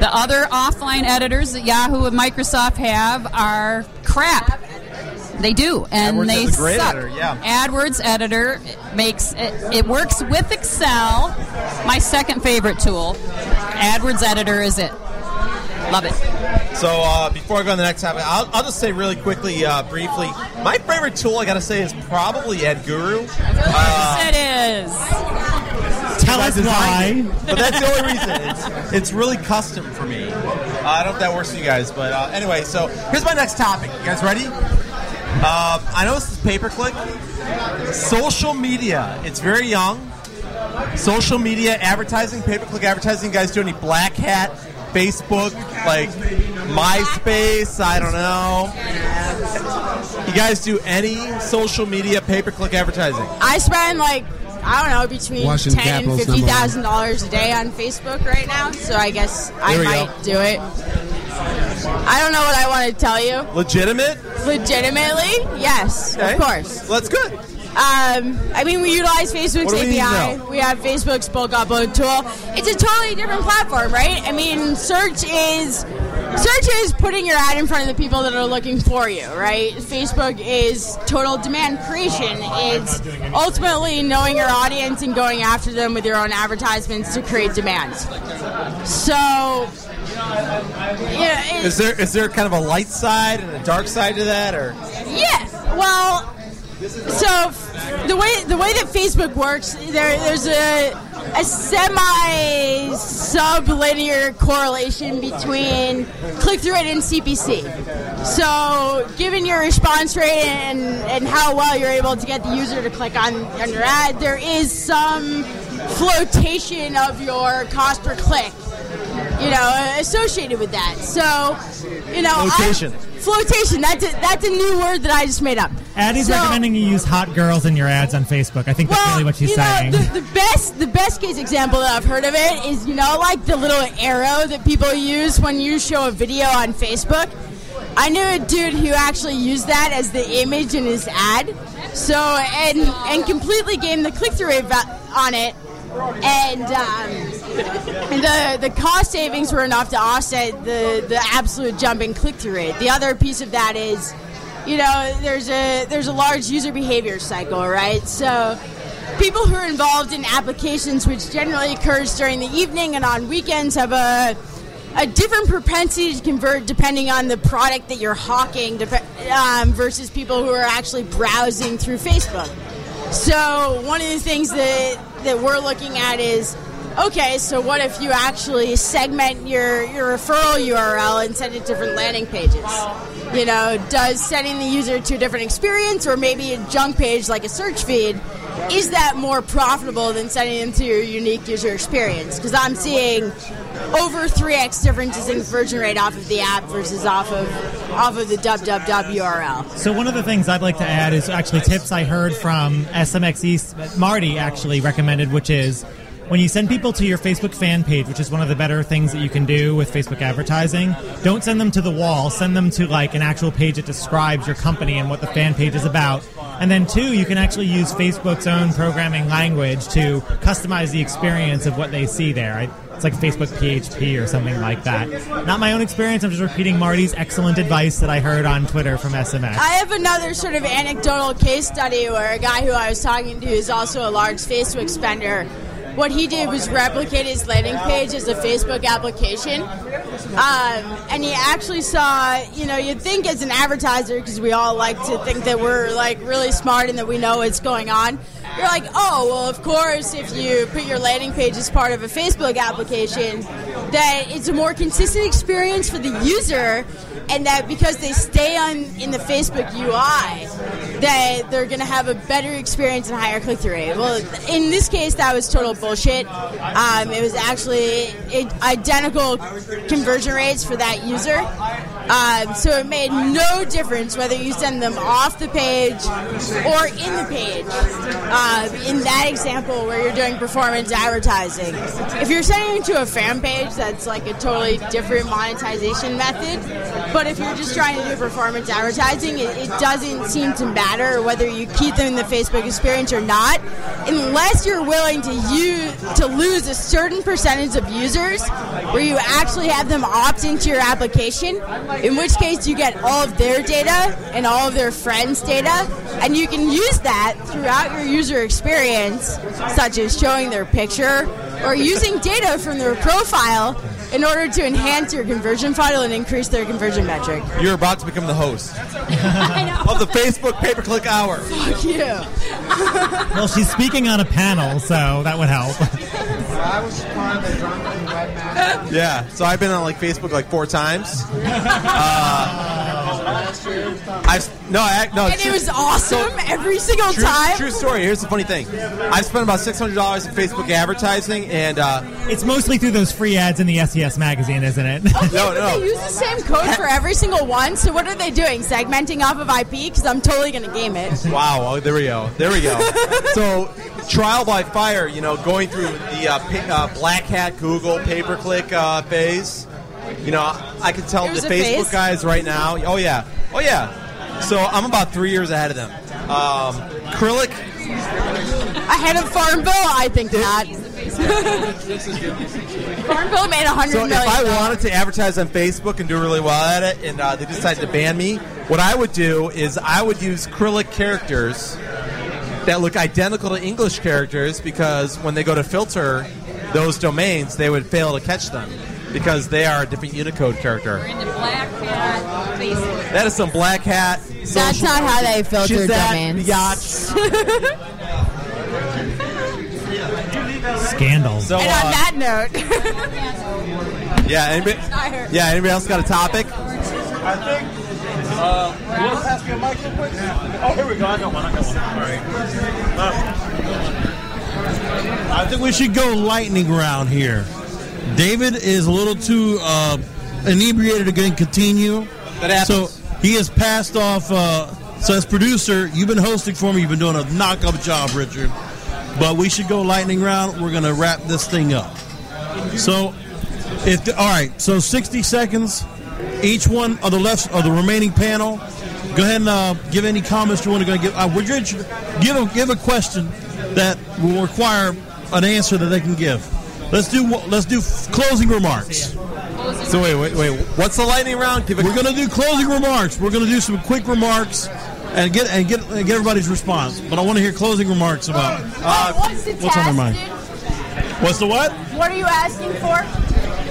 Speaker 10: The other offline editors that Yahoo and Microsoft have are crap. They do, and
Speaker 4: AdWords
Speaker 10: they
Speaker 4: is a great
Speaker 10: suck.
Speaker 4: editor, yeah.
Speaker 10: AdWords editor makes it, it works with Excel. My second favorite tool. AdWords editor is it. Love it.
Speaker 4: So uh, before I go on the next topic, I'll, I'll just say really quickly, uh, briefly, my favorite tool I got to say is probably AdGooroo. Uh,
Speaker 10: it is.
Speaker 13: Tell us why.
Speaker 4: but that's the only reason. It's, it's really custom for me. Uh, I don't know if that works for you guys, but uh, anyway. So here's my next topic. You guys ready? Uh, I know this is pay per click. Social media. It's very young. Social media advertising, pay per click advertising. You guys do any black hat? Facebook, like MySpace, I don't know. You guys do any social media pay per click advertising?
Speaker 2: I spend like I don't know between
Speaker 4: Washington
Speaker 2: ten and
Speaker 4: Capitals
Speaker 2: fifty
Speaker 4: number
Speaker 2: dollars a day on Facebook right now. So I guess I might
Speaker 4: go.
Speaker 2: do it. I don't know what I want to tell you.
Speaker 4: Legitimate?
Speaker 2: Legitimately, yes,
Speaker 4: Okay.
Speaker 2: of course.
Speaker 4: Well, that's good.
Speaker 2: Um, I mean, we utilize Facebook's
Speaker 4: do we
Speaker 2: API. We have Facebook's bulk upload tool. It's a totally different platform, right? I mean, search is search is putting your ad in front of the people that are looking for you, right? Facebook is total demand creation. It's ultimately knowing your audience and going after them with your own advertisements to create demand. So, yeah,
Speaker 4: Is there is there kind of a light side and a dark side to that, or
Speaker 2: Yeah. Well, so the way the way that Facebook works, there there's a a semi sublinear correlation between click through rate and CPC. So, given your response rate and, and how well you're able to get the user to click on, on your ad, there is some flotation of your cost per click you know, associated with that. So, you know, I-
Speaker 13: Flotation.
Speaker 2: flotation. That's a, that's a new word that I just made up.
Speaker 13: Addie's
Speaker 2: So-
Speaker 13: recommending you use hot girls in your ads on Facebook. I think that's really what she's
Speaker 2: you know,
Speaker 13: saying.
Speaker 2: the, the best the best case example that I've heard of it is you know like the little arrow that people use when you show a video on Facebook. I knew a dude who actually used that as the image in his ad. So and and completely gained the click through rate on it. And um, the the cost savings were enough to offset the the absolute jump in click through rate. The other piece of that is you know there's a there's a large user behavior cycle right so people who are involved in applications which generally occurs during the evening and on weekends have a a different propensity to convert depending on the product that you're hawking um, versus people who are actually browsing through facebook so one of the things that that we're looking at is okay, so what if you actually segment your your referral URL and send it to different landing pages? You know, does sending the user to a different experience or maybe a junk page like a search feed is that more profitable than sending them to your unique user experience? Because I'm seeing over 3x differences in conversion rate off of the app versus off of off of the www URL.
Speaker 13: So one of the things I'd like to add is actually tips I heard from SMX East. Marty actually recommended, which is when you send people to your Facebook fan page, which is one of the better things that you can do with Facebook advertising, don't send them to the wall. Send them to like an actual page that describes your company and what the fan page is about. And then two, you can actually use Facebook's own programming language to customize the experience of what they see there. I, it's like Facebook PHP or something like that. Not my own experience. I'm just repeating Marty's excellent advice that I heard on Twitter from SMX.
Speaker 2: I have another sort of anecdotal case study where a guy who I was talking to is also a large Facebook spender. What he did was replicate his landing page as a Facebook application. Um, and he actually saw, you know, you'd think as an advertiser, because we all like to think that we're like really smart and that we know what's going on. You're like, oh, well, of course, if you put your landing page as part of a Facebook application, that it's a more consistent experience for the user, and that because they stay on in the Facebook UI, that they're going to have a better experience and higher click through rate. Well, in this case, that was total bullshit. Um, it was actually identical conversion rates for that user. Um, so it made no difference whether you send them off the page or in the page. Um, in that example, where you're doing performance advertising, if you're sending it to a fan page, that's like a totally different monetization method. But if you're just trying to do performance advertising, it, it doesn't seem to matter whether you keep them in the Facebook experience or not, unless you're willing to use to lose a certain percentage of users, where you actually have them opt into your application. In which case, you get all of their data and all of their friends' data, and you can use that throughout your user experience, such as showing their picture or using data from their profile in order to enhance your conversion funnel and increase their conversion metric.
Speaker 4: You're about to become the host of the Facebook pay per click hour.
Speaker 2: Fuck you.
Speaker 13: well, she's speaking on a panel, so that would help.
Speaker 30: I was part of the drunken webmaster.
Speaker 4: Yeah, so I've been on like Facebook like four times. Uh, I've no, I, no.
Speaker 2: and it was awesome every single
Speaker 4: True,
Speaker 2: time.
Speaker 4: true story. Here's the funny thing. I've spent about six hundred dollars in Facebook advertising, and uh,
Speaker 13: It's mostly through those free ads in the SES magazine, isn't it?
Speaker 4: no, no.
Speaker 2: They use the same code for every single one. So what are they doing? Segmenting off of IP? Because I'm totally going to game it.
Speaker 4: Wow, oh, there we go. There we go. so, trial by fire, you know, going through the uh, pa- uh, black hat Google pay per click uh, phase. You know, I can tell the Facebook
Speaker 2: phase?
Speaker 4: guys right now. Oh, yeah. Oh, yeah. So, I'm about three years ahead of them. Um, Cyrillic,
Speaker 2: Ahead of Farmville? I think not. Farmville made a hundred
Speaker 4: So if I wanted to advertise on Facebook and do really well at it, and uh, they decided to ban me, what I would do is I would use Cyrillic characters that look identical to English characters because when they go to filter those domains, they would fail to catch them because they are a different Unicode character. That is some black hat.
Speaker 2: That's
Speaker 4: social-
Speaker 2: not how they filter
Speaker 4: Shazam,
Speaker 2: domains.
Speaker 4: biatch.
Speaker 13: Scandal.
Speaker 4: So,
Speaker 2: and on
Speaker 4: uh,
Speaker 2: that note,
Speaker 4: yeah, anybody, yeah, anybody else got a topic?
Speaker 43: I think. Uh, you want to pass me a mic real quick? Oh, here we go. I got one. I got one. All right. Uh,
Speaker 17: I think we should go lightning round here. David is a little too uh, inebriated to continue.
Speaker 4: That happens.
Speaker 17: So he has passed off. Uh, so as producer, you've been hosting for me. You've been doing a knock-up job, Richard. But we should go lightning round. We're going to wrap this thing up. So, if the, all right, so 60 seconds. Each one of the left of the remaining panel. Go ahead and uh, give any comments you want to go give. Uh, would you give a give a question that will require an answer that they can give. Let's do let's do closing remarks.
Speaker 4: So wait, wait, wait. What's the lightning round? Give
Speaker 17: We're going to do closing remarks. We're going to do some quick remarks and get and get and get everybody's response. But I want to hear closing remarks about
Speaker 2: Uh, what's the
Speaker 17: what's on their mind. What's the what?
Speaker 2: What are you asking for?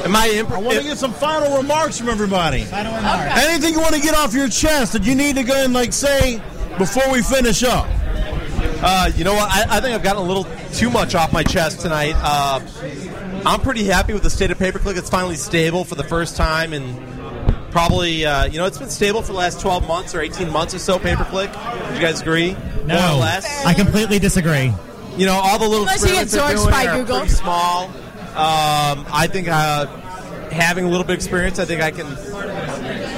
Speaker 4: Am I imp-
Speaker 17: I want to get some final remarks from everybody.
Speaker 13: Final
Speaker 2: remarks.
Speaker 17: Anything you want to get off your chest that you need to go and like say before we finish up?
Speaker 4: Uh, you know what? I, I think I've gotten a little too much off my chest tonight. Uh, I'm pretty happy with the state of pay per click. It's finally stable for the first time, and probably uh, you know it's been stable for the last 12 months or 18 months or so. Pay per click. You guys agree? More or
Speaker 13: No,
Speaker 4: less.
Speaker 13: I completely disagree.
Speaker 4: You know, all the little
Speaker 2: Unless you get
Speaker 4: experiments they're doing
Speaker 2: by Google.
Speaker 4: pretty small. Um, I think uh, having a little bit of experience, I think I can.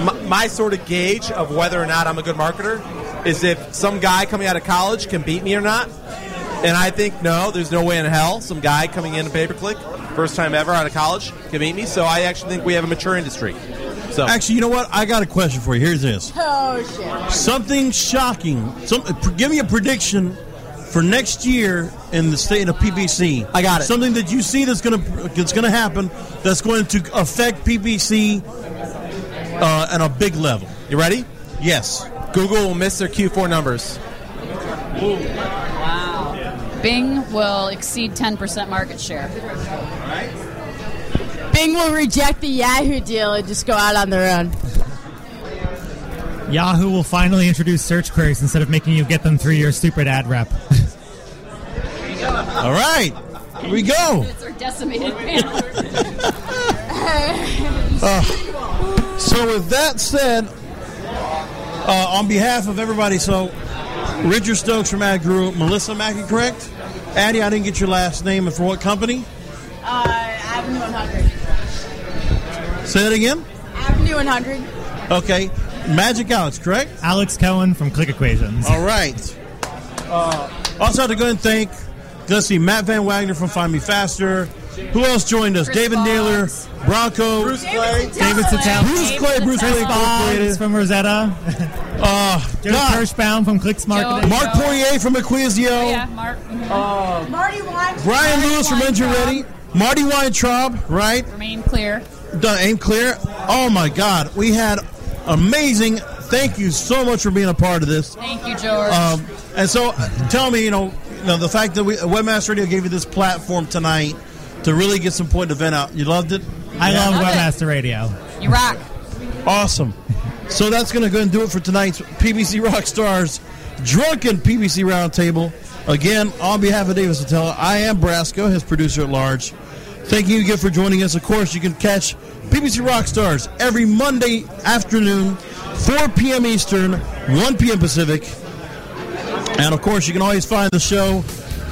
Speaker 4: My, my sort of gauge of whether or not I'm a good marketer is if some guy coming out of college can beat me or not. And I think no, there's no way in hell some guy coming in a pay per click, first time ever out of college, can beat me. So I actually think we have a mature industry. So
Speaker 17: Actually, you know what? I got a question for you. Here's this.
Speaker 2: Oh shit.
Speaker 17: Something shocking. Some, give me a prediction for next year in the state of PPC.
Speaker 4: I got it.
Speaker 17: Something that you see that's going to that's going to happen that's going to affect PPC uh, on a big level.
Speaker 4: You ready?
Speaker 17: Yes.
Speaker 4: Google will miss their Q4 numbers. Wow.
Speaker 10: Bing will exceed 10% market share.
Speaker 2: Bing will reject the Yahoo deal and just go out on their own.
Speaker 13: Yahoo will finally introduce search queries instead of making you get them through your stupid ad rep.
Speaker 17: All right. Here we go.
Speaker 10: It's our decimated panel.
Speaker 17: Uh, so with that said, uh, on behalf of everybody, so Richard Stokes from AdGooroo, Melissa Mackey, correct? Addie, I didn't get your last name and for what company?
Speaker 2: Uh, Avenue 100.
Speaker 17: Say that again.
Speaker 2: Avenue 100.
Speaker 17: Okay, Magic Alex, correct?
Speaker 13: Alex Cohen from ClickEquations.
Speaker 17: All right. Uh, also, have to go and thank. Let's see, Matt Van Wagner from Find Me Faster. Who else joined us? David Naylor, Bronco,
Speaker 13: Bruce Clay, David Szetela,
Speaker 17: Bruce Clay, Bruce Clay, Incorporated.
Speaker 13: from Rosetta,
Speaker 17: Uh,
Speaker 13: Joe Kerschbaum from Clix Marketing,
Speaker 17: Marc Poirier from Acquisio.
Speaker 10: yeah, Mark.
Speaker 2: Marty Weintraub.
Speaker 17: Brian Lewis from Engine Ready. Marty Weintraub, right?
Speaker 10: Remain clear.
Speaker 17: Done, aimClear. Oh my God, we had amazing. Thank you so much for being a part of this.
Speaker 10: Thank you, George.
Speaker 17: Um, and so, uh, tell me, you know, you know, the fact that we, Webmaster Radio gave you this platform tonight to really get some point of vent out. You loved it.
Speaker 13: I love
Speaker 10: Love it.
Speaker 13: Webmaster Radio.
Speaker 10: You rock.
Speaker 17: Awesome. So that's going to go and do it for tonight's PPC Rock Stars Drunken PPC Roundtable. Again, on behalf of Davis Szetela, I am Brasco, his producer at large. Thank you again for joining us. Of course, you can catch PPC Rock Stars every Monday afternoon, 4 p.m. Eastern, 1 p.m. Pacific. And of course, you can always find the show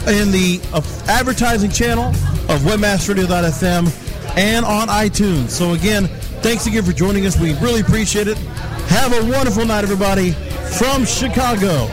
Speaker 17: in the uh, advertising channel of webmasterradio.fm and on iTunes. So again, thanks again for joining us. We really appreciate it. Have a wonderful night, everybody, from Chicago.